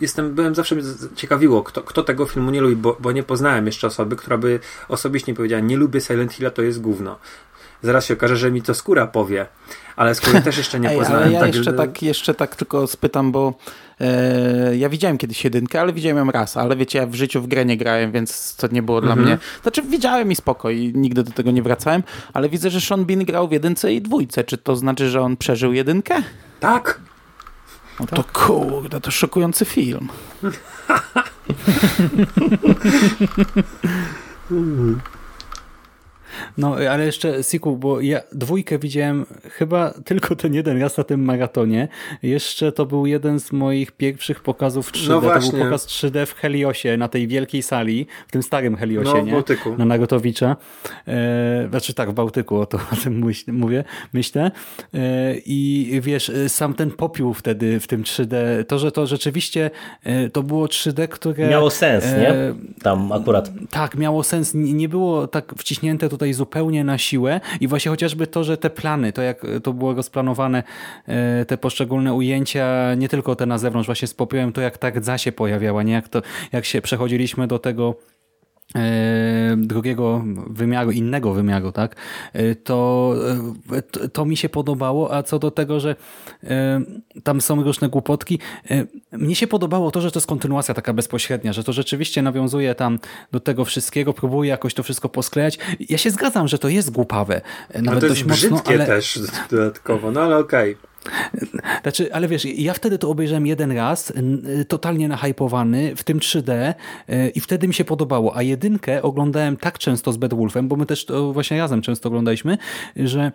jestem, byłem zawsze ciekawiło, kto, kto tego filmu nie lubi, bo, bo nie poznałem jeszcze osoby, która by osobiście powiedziała, nie lubię Silent Hilla, to jest gówno zaraz się okaże, że mi to skóra powie. Ale skóry też jeszcze nie Ej, poznałem. Ale ja tak, jeszcze, tak, jeszcze tak tylko spytam, bo ja widziałem kiedyś jedynkę, ale widziałem ją raz, ale wiecie, ja w życiu w grę nie grałem, więc to nie było mhm. dla mnie. Znaczy widziałem i spoko i nigdy do tego nie wracałem, ale widzę, że Sean Bean grał w jedynce i dwójce. Czy to znaczy, że on przeżył jedynkę? Tak. No to kurde, to szokujący film. No, ale jeszcze sequel, bo ja dwójkę widziałem chyba tylko ten jeden raz na tym maratonie. Jeszcze to był jeden z moich pierwszych pokazów 3D. No to był pokaz 3D w Heliosie, na tej wielkiej sali, w tym starym Heliosie, no, w Bałtyku. Na Narutowicza. E, znaczy tak, w Bałtyku, o to o tym mówię, myślę. E, I wiesz, sam ten popiół wtedy w tym 3D, to, że to rzeczywiście e, to było 3D, które... Miało sens, nie? E, Tam akurat. Tak, miało sens. Nie, nie było tak wciśnięte tutaj tutaj zupełnie na siłę. I właśnie chociażby to, że te plany, to jak to było rozplanowane, e, te poszczególne ujęcia, nie tylko te na zewnątrz, właśnie z popiołem, to jak ta rdza się pojawiała, nie? Jak to, jak się przechodziliśmy do tego E, drugiego wymiaru, innego wymiaru, tak, e, to, e, to mi się podobało, a co do tego, że tam są różne głupotki, mnie się podobało to, że to jest kontynuacja taka bezpośrednia, że to rzeczywiście nawiązuje tam do tego wszystkiego, próbuje jakoś to wszystko posklejać. Ja się zgadzam, że to jest głupawe. Nawet no to jest dość mocno, ale... też dodatkowo, no ale okej. Okay. Znaczy, ale wiesz, ja wtedy to obejrzałem jeden raz, totalnie nahypowany, w tym 3D y, i wtedy mi się podobało, a jedynkę oglądałem tak często z Bad Wolfem, bo my też to właśnie razem często oglądaliśmy, że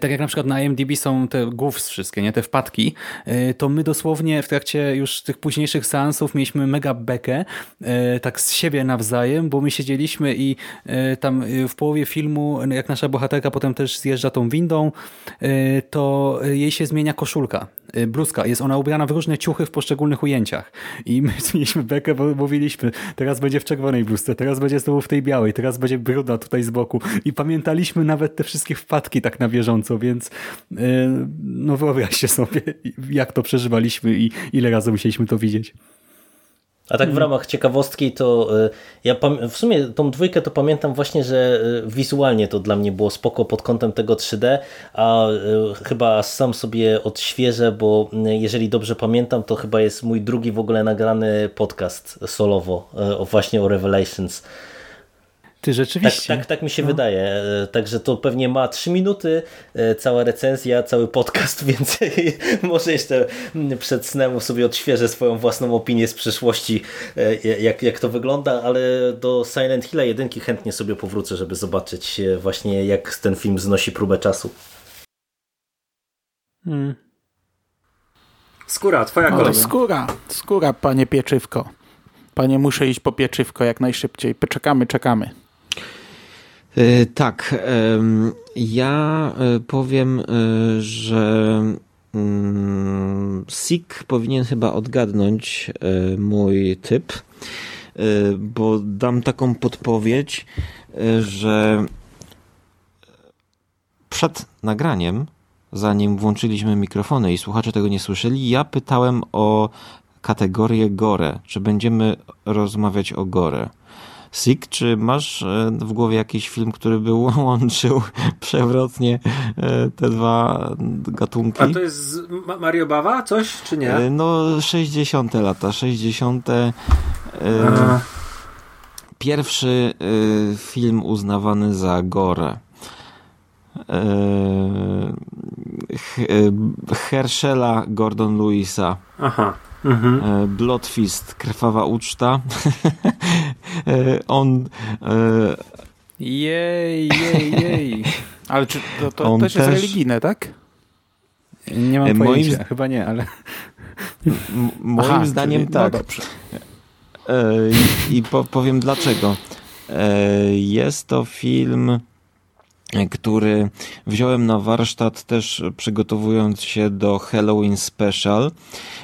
tak jak na przykład na IMDb są te główki wszystkie, nie? Te wpadki, e, to my dosłownie w trakcie już tych późniejszych seansów mieliśmy mega bekę, e, tak z siebie nawzajem, bo my siedzieliśmy i tam w połowie filmu, jak nasza bohaterka potem też zjeżdża tą windą, to jej się zmienia koszulka, bluzka. Jest ona ubrana w różne ciuchy w poszczególnych ujęciach. I my mieliśmy bekę, bo mówiliśmy, teraz będzie w czerwonej bluzce, teraz będzie znowu w tej białej, teraz będzie brudna tutaj z boku. I pamiętaliśmy nawet te wszystkie wpadki tak na bieżąco więc e, no wyobraźcie sobie, jak to przeżywaliśmy i ile razy musieliśmy to widzieć. A tak w ramach ciekawostki to e, ja w sumie tą dwójkę to pamiętam właśnie, że e, wizualnie to dla mnie było spoko pod kątem tego 3D, a chyba sam sobie odświeżę, bo jeżeli dobrze pamiętam, to chyba jest mój drugi w ogóle nagrany podcast solowo właśnie o Revelations. Ty rzeczywiście. Tak, tak, tak mi się no. wydaje. E, także to pewnie ma trzy minuty, e, cała recenzja, cały podcast, więc może jeszcze przed snem sobie odświeżę swoją własną opinię z przeszłości, e, jak, jak to wygląda, ale do Silent Hill jedynki chętnie sobie powrócę, żeby zobaczyć właśnie jak ten film znosi próbę czasu. Hmm. Skóra, twoja kolej. Skóra, skóra, panie pieczywko. Panie, muszę iść po pieczywko jak najszybciej. Czekamy, czekamy. E, tak, ja e, powiem, e, że mm, Sik powinien chyba odgadnąć mój typ, bo dam taką podpowiedź, że przed nagraniem zanim włączyliśmy mikrofony i słuchacze tego nie słyszeli, ja pytałem o kategorię gore. Czy będziemy rozmawiać o gore? Sik, czy masz e, w głowie jakiś film, który by łączył przewrotnie e, te dwa gatunki? A to jest Mario Bawa coś, czy nie? E, no, 60 lata, 60. A. Pierwszy film uznawany za gore. Herschela Gordon Lewisa. Aha. Mhm. E, Bloodfist, krwawa uczta. E, on. E, jej, jej, jej. Ale czy to, to też jest religijne, tak? Nie mam pojęcia, moim... chyba nie, ale... moim Aha, zdaniem czyli... tak. No dobrze. I po, powiem dlaczego. Jest to film który wziąłem na warsztat też przygotowując się do Halloween Special,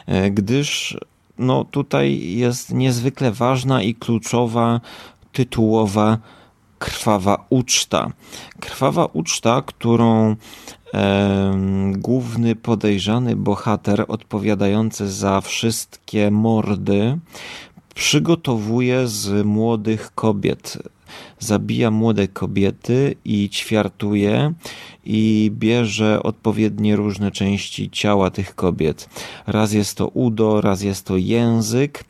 e, gdyż no tutaj jest niezwykle ważna i kluczowa tytułowa krwawa uczta. Krwawa uczta, którą e, główny podejrzany bohater odpowiadający za wszystkie mordy przygotowuje z młodych kobiet zabija młode kobiety i ćwiartuje i bierze odpowiednie różne części ciała tych kobiet. Raz jest to udo, raz jest to język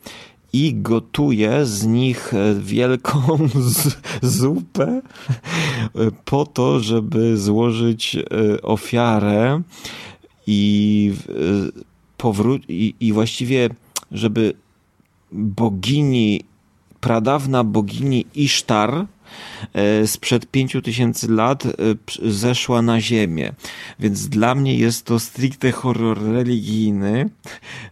i gotuje z nich wielką zupę po to, żeby złożyć e, ofiarę i, powró- i, i właściwie, żeby bogini pradawna bogini Isztar e, sprzed pięciu tysięcy lat e, zeszła na ziemię. Więc dla mnie jest to stricte horror religijny,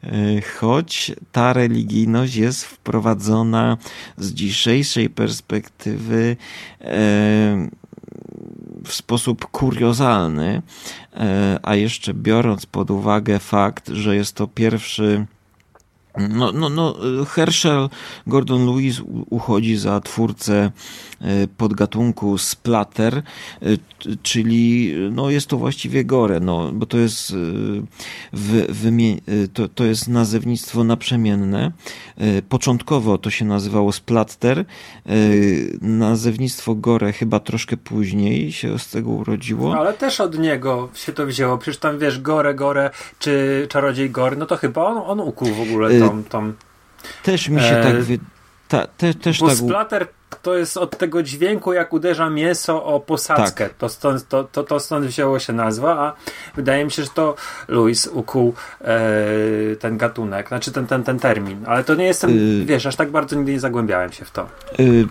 e, choć ta religijność jest wprowadzona z dzisiejszej perspektywy w sposób kuriozalny, a jeszcze biorąc pod uwagę fakt, że jest to pierwszy no, no, no, Herschel Gordon Lewis uchodzi za twórcę e, podgatunku splatter, e, czyli no, jest to właściwie gore, no, bo to jest, w, to, to jest nazewnictwo naprzemienne. Początkowo to się nazywało splatter, nazewnictwo gore chyba troszkę później się z tego urodziło. Ale też od niego się to wzięło, przecież tam wiesz, gore, gore, czy czarodziej gore, no to chyba on, on ukuł w ogóle tą, tą... Też mi się e... tak... Wy... Ta, te, też Bo tak... splatter to jest od tego dźwięku, jak uderza mięso o posadzkę. Tak. To, stąd, to, to, to stąd wzięło się nazwa, a wydaje mi się, że to Louis ukuł e, ten gatunek, znaczy ten, ten, ten termin. Ale to nie jestem, yy, wiesz, aż tak bardzo nigdy nie zagłębiałem się w to. Yy,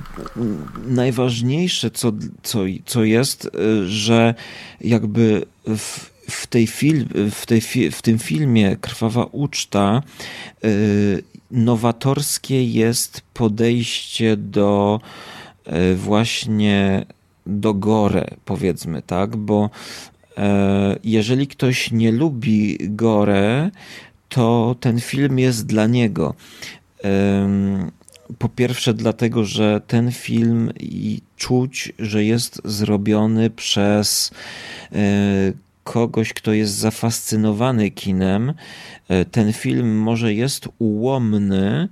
najważniejsze, co, co, co jest, yy, że jakby w, w, tej film, w, tej, w tym filmie Krwawa Uczta y, nowatorskie jest podejście do e, właśnie do gore, powiedzmy, tak? Bo e, jeżeli ktoś nie lubi gore, to ten film jest dla niego. Po pierwsze, dlatego, że ten film i czuć, że jest zrobiony przez e, kogoś, kto jest zafascynowany kinem, e, ten film może jest ułomny,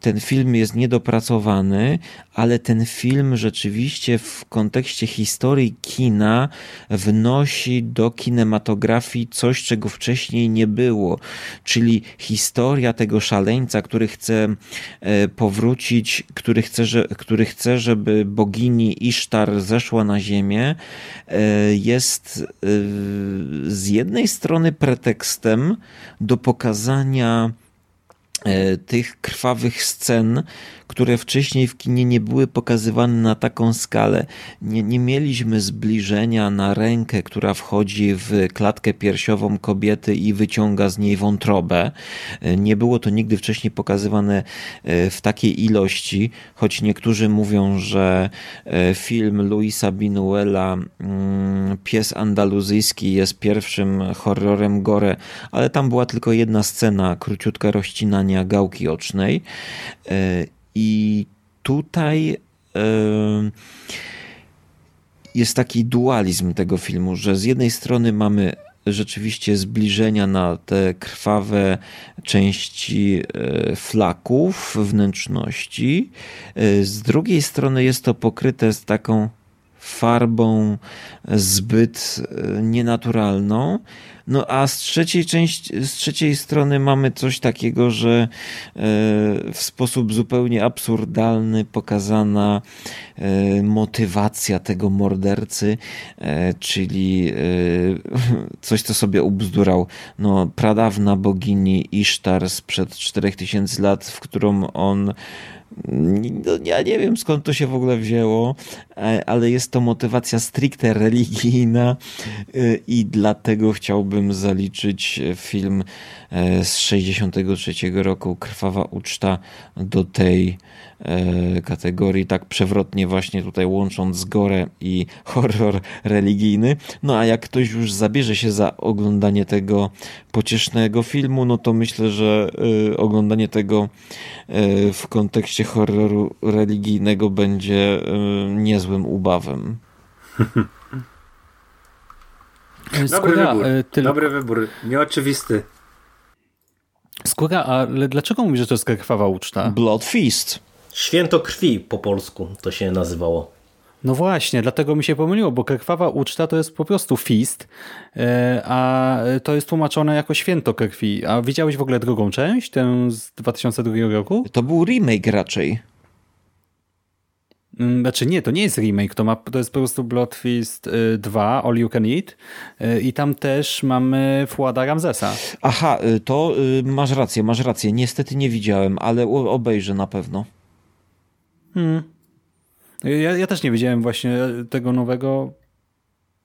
ten film jest niedopracowany, ale ten film rzeczywiście w kontekście historii kina wnosi do kinematografii coś, czego wcześniej nie było, czyli historia tego szaleńca, który chce e, powrócić, który chce, że, który chce żeby bogini Isztar zeszła na ziemię, e, jest z jednej strony pretekstem do pokazania e, tych krwawych scen, które wcześniej w kinie nie były pokazywane na taką skalę. Nie, nie mieliśmy zbliżenia na rękę, która wchodzi w klatkę piersiową kobiety i wyciąga z niej wątrobę. Nie było to nigdy wcześniej pokazywane e, w takiej ilości, choć niektórzy mówią, że e, film Luisa Binuela mm, Pies andaluzyjski jest pierwszym horrorem gore, ale tam była tylko jedna scena, króciutka rozcinania gałki ocznej e, i tutaj jest taki dualizm tego filmu, że z jednej strony mamy rzeczywiście zbliżenia na te krwawe części e, flaków, wnętrzności. E, z drugiej strony jest to pokryte z taką farbą zbyt e, nienaturalną. No a z trzeciej, części, z trzeciej strony mamy coś takiego, że e, w sposób zupełnie absurdalny pokazana e, motywacja tego mordercy, czyli coś, co sobie ubzdurał. No, pradawna bogini Isztar sprzed 4000 lat, w którą on no, ja nie wiem skąd to się w ogóle wzięło, e, ale jest to motywacja stricte religijna e, i dlatego chciałbym zaliczyć film e, z 63 roku Krwawa Uczta do tej kategorii, tak przewrotnie właśnie tutaj łącząc gore i horror religijny. No a jak ktoś już zabierze się za oglądanie tego pociesznego filmu, no to myślę, że e, oglądanie tego e, w kontekście horroru religijnego będzie niezłym ubawem. Dobry wybór. Ty... Dobry wybór. Nieoczywisty. Skóra, ale dlaczego mówisz, że to jest krwawa uczta? Blood Feast. Święto krwi po polsku to się nazywało. No właśnie, dlatego mi się pomyliło, bo krwawa uczta to jest po prostu fist, e, a to jest tłumaczone jako święto krwi. A widziałeś w ogóle drugą część, tę z 2002 roku? To był remake raczej. Mm, znaczy nie, to nie jest remake, to, ma, to jest po prostu Blood Feast 2, y, All You Can Eat y, i tam też mamy Fuada Ramzesa. Aha, y, to masz rację, masz rację. Niestety nie widziałem, ale obejrzę na pewno. Hmm. Ja, ja też nie widziałem właśnie tego nowego.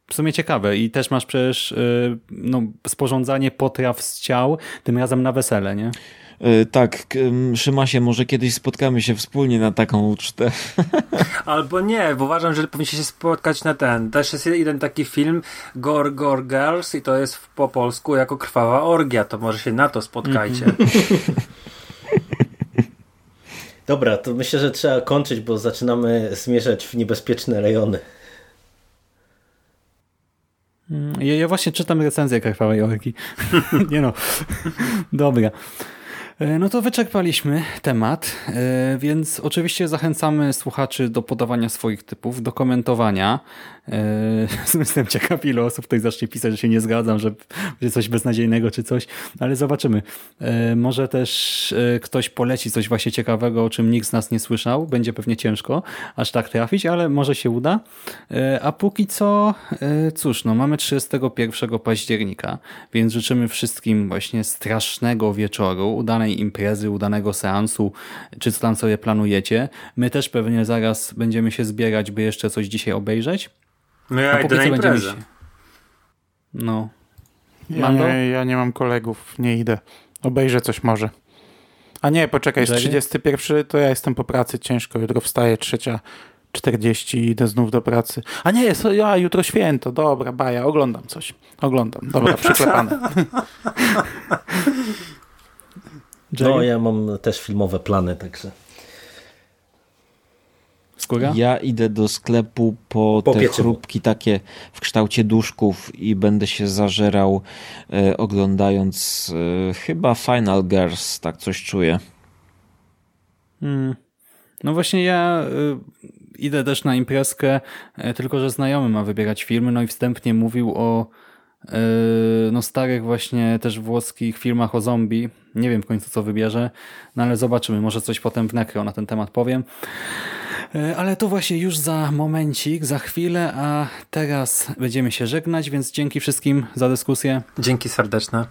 W sumie ciekawe i też masz przecież y, no, sporządzanie potraw z ciał, tym razem na wesele, nie? Y, tak, Szymasie, może kiedyś spotkamy się wspólnie na taką ucztę. Albo nie, bo uważam, że powinniście się spotkać na ten. Też jest jeden taki film, Gore Gore Girls i to jest po polsku jako krwawa orgia, to może się na to spotkajcie. Dobra, to myślę, że trzeba kończyć, bo zaczynamy zmierzać w niebezpieczne rejony. Mm, ja, ja właśnie czytam recenzję krwawej orgi. nie no, dobra. E, no to wyczerpaliśmy temat, e, więc oczywiście zachęcamy słuchaczy do podawania swoich typów, do komentowania. E, jestem ciekaw, ile osób tutaj zacznie pisać, że się nie zgadzam, że będzie coś beznadziejnego czy coś, ale zobaczymy. Może też ktoś poleci coś właśnie ciekawego, o czym nikt z nas nie słyszał. Będzie pewnie ciężko aż tak trafić, ale może się uda. A póki co, cóż, no mamy 31 października, więc życzymy wszystkim właśnie strasznego wieczoru, udanej imprezy, udanego seansu, czy co tam sobie planujecie. My też pewnie zaraz będziemy się zbierać, by jeszcze coś dzisiaj obejrzeć. No ja idę na imprezę. No. Ja nie, ja nie mam kolegów, nie idę. Obejrzę coś może. A nie, poczekaj, jest 31, to ja jestem po pracy ciężko, jutro wstaję, trzecia 40 i idę znów do pracy. A nie, jest, ja jutro święto, dobra, baja, oglądam coś. Oglądam, dobra, przyklepane. No, ja mam też filmowe plany, także. Skóra? Ja idę do sklepu po, po te pieczywu. chrupki takie w kształcie duszków i będę się zażerał e, oglądając e, chyba Final Girls, tak coś czuję. Hmm. No właśnie ja y, idę też na imprezkę, y, tylko że znajomy ma wybierać filmy, no i wstępnie mówił o Yy, no starych właśnie też włoskich filmach o zombie. Nie wiem w końcu co wybierze, no ale zobaczymy. Może coś potem w Necro na ten temat powiem. Yy, ale to właśnie już za momencik, za chwilę, a teraz będziemy się żegnać, więc dzięki wszystkim za dyskusję. Dzięki serdeczne.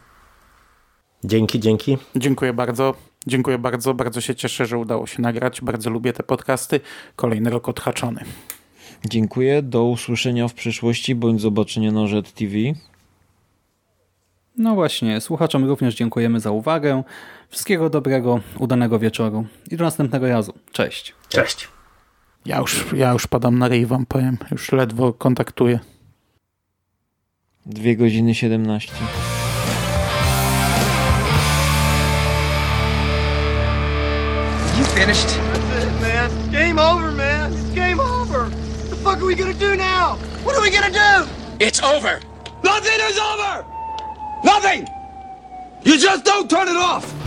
Dzięki, dzięki. Dziękuję bardzo. Dziękuję bardzo. Bardzo się cieszę, że udało się nagrać. Bardzo lubię te podcasty. Kolejny rok odhaczony. Dziękuję. Do usłyszenia w przyszłości bądź zobaczenia na Red TV. No właśnie, słuchaczom również dziękujemy za uwagę. Wszystkiego dobrego, udanego wieczoru i do następnego razu. Cześć. Cześć. Ja już, ja już padam na ryj, wam powiem. Już ledwo kontaktuję. Dwie godziny siedemnaście. You finished? That's it, man. It's game over, man. It's game over. What the fuck are we gonna do now? What are we gonna do? It's over. Nothing is over! Nothing! You just don't turn it off!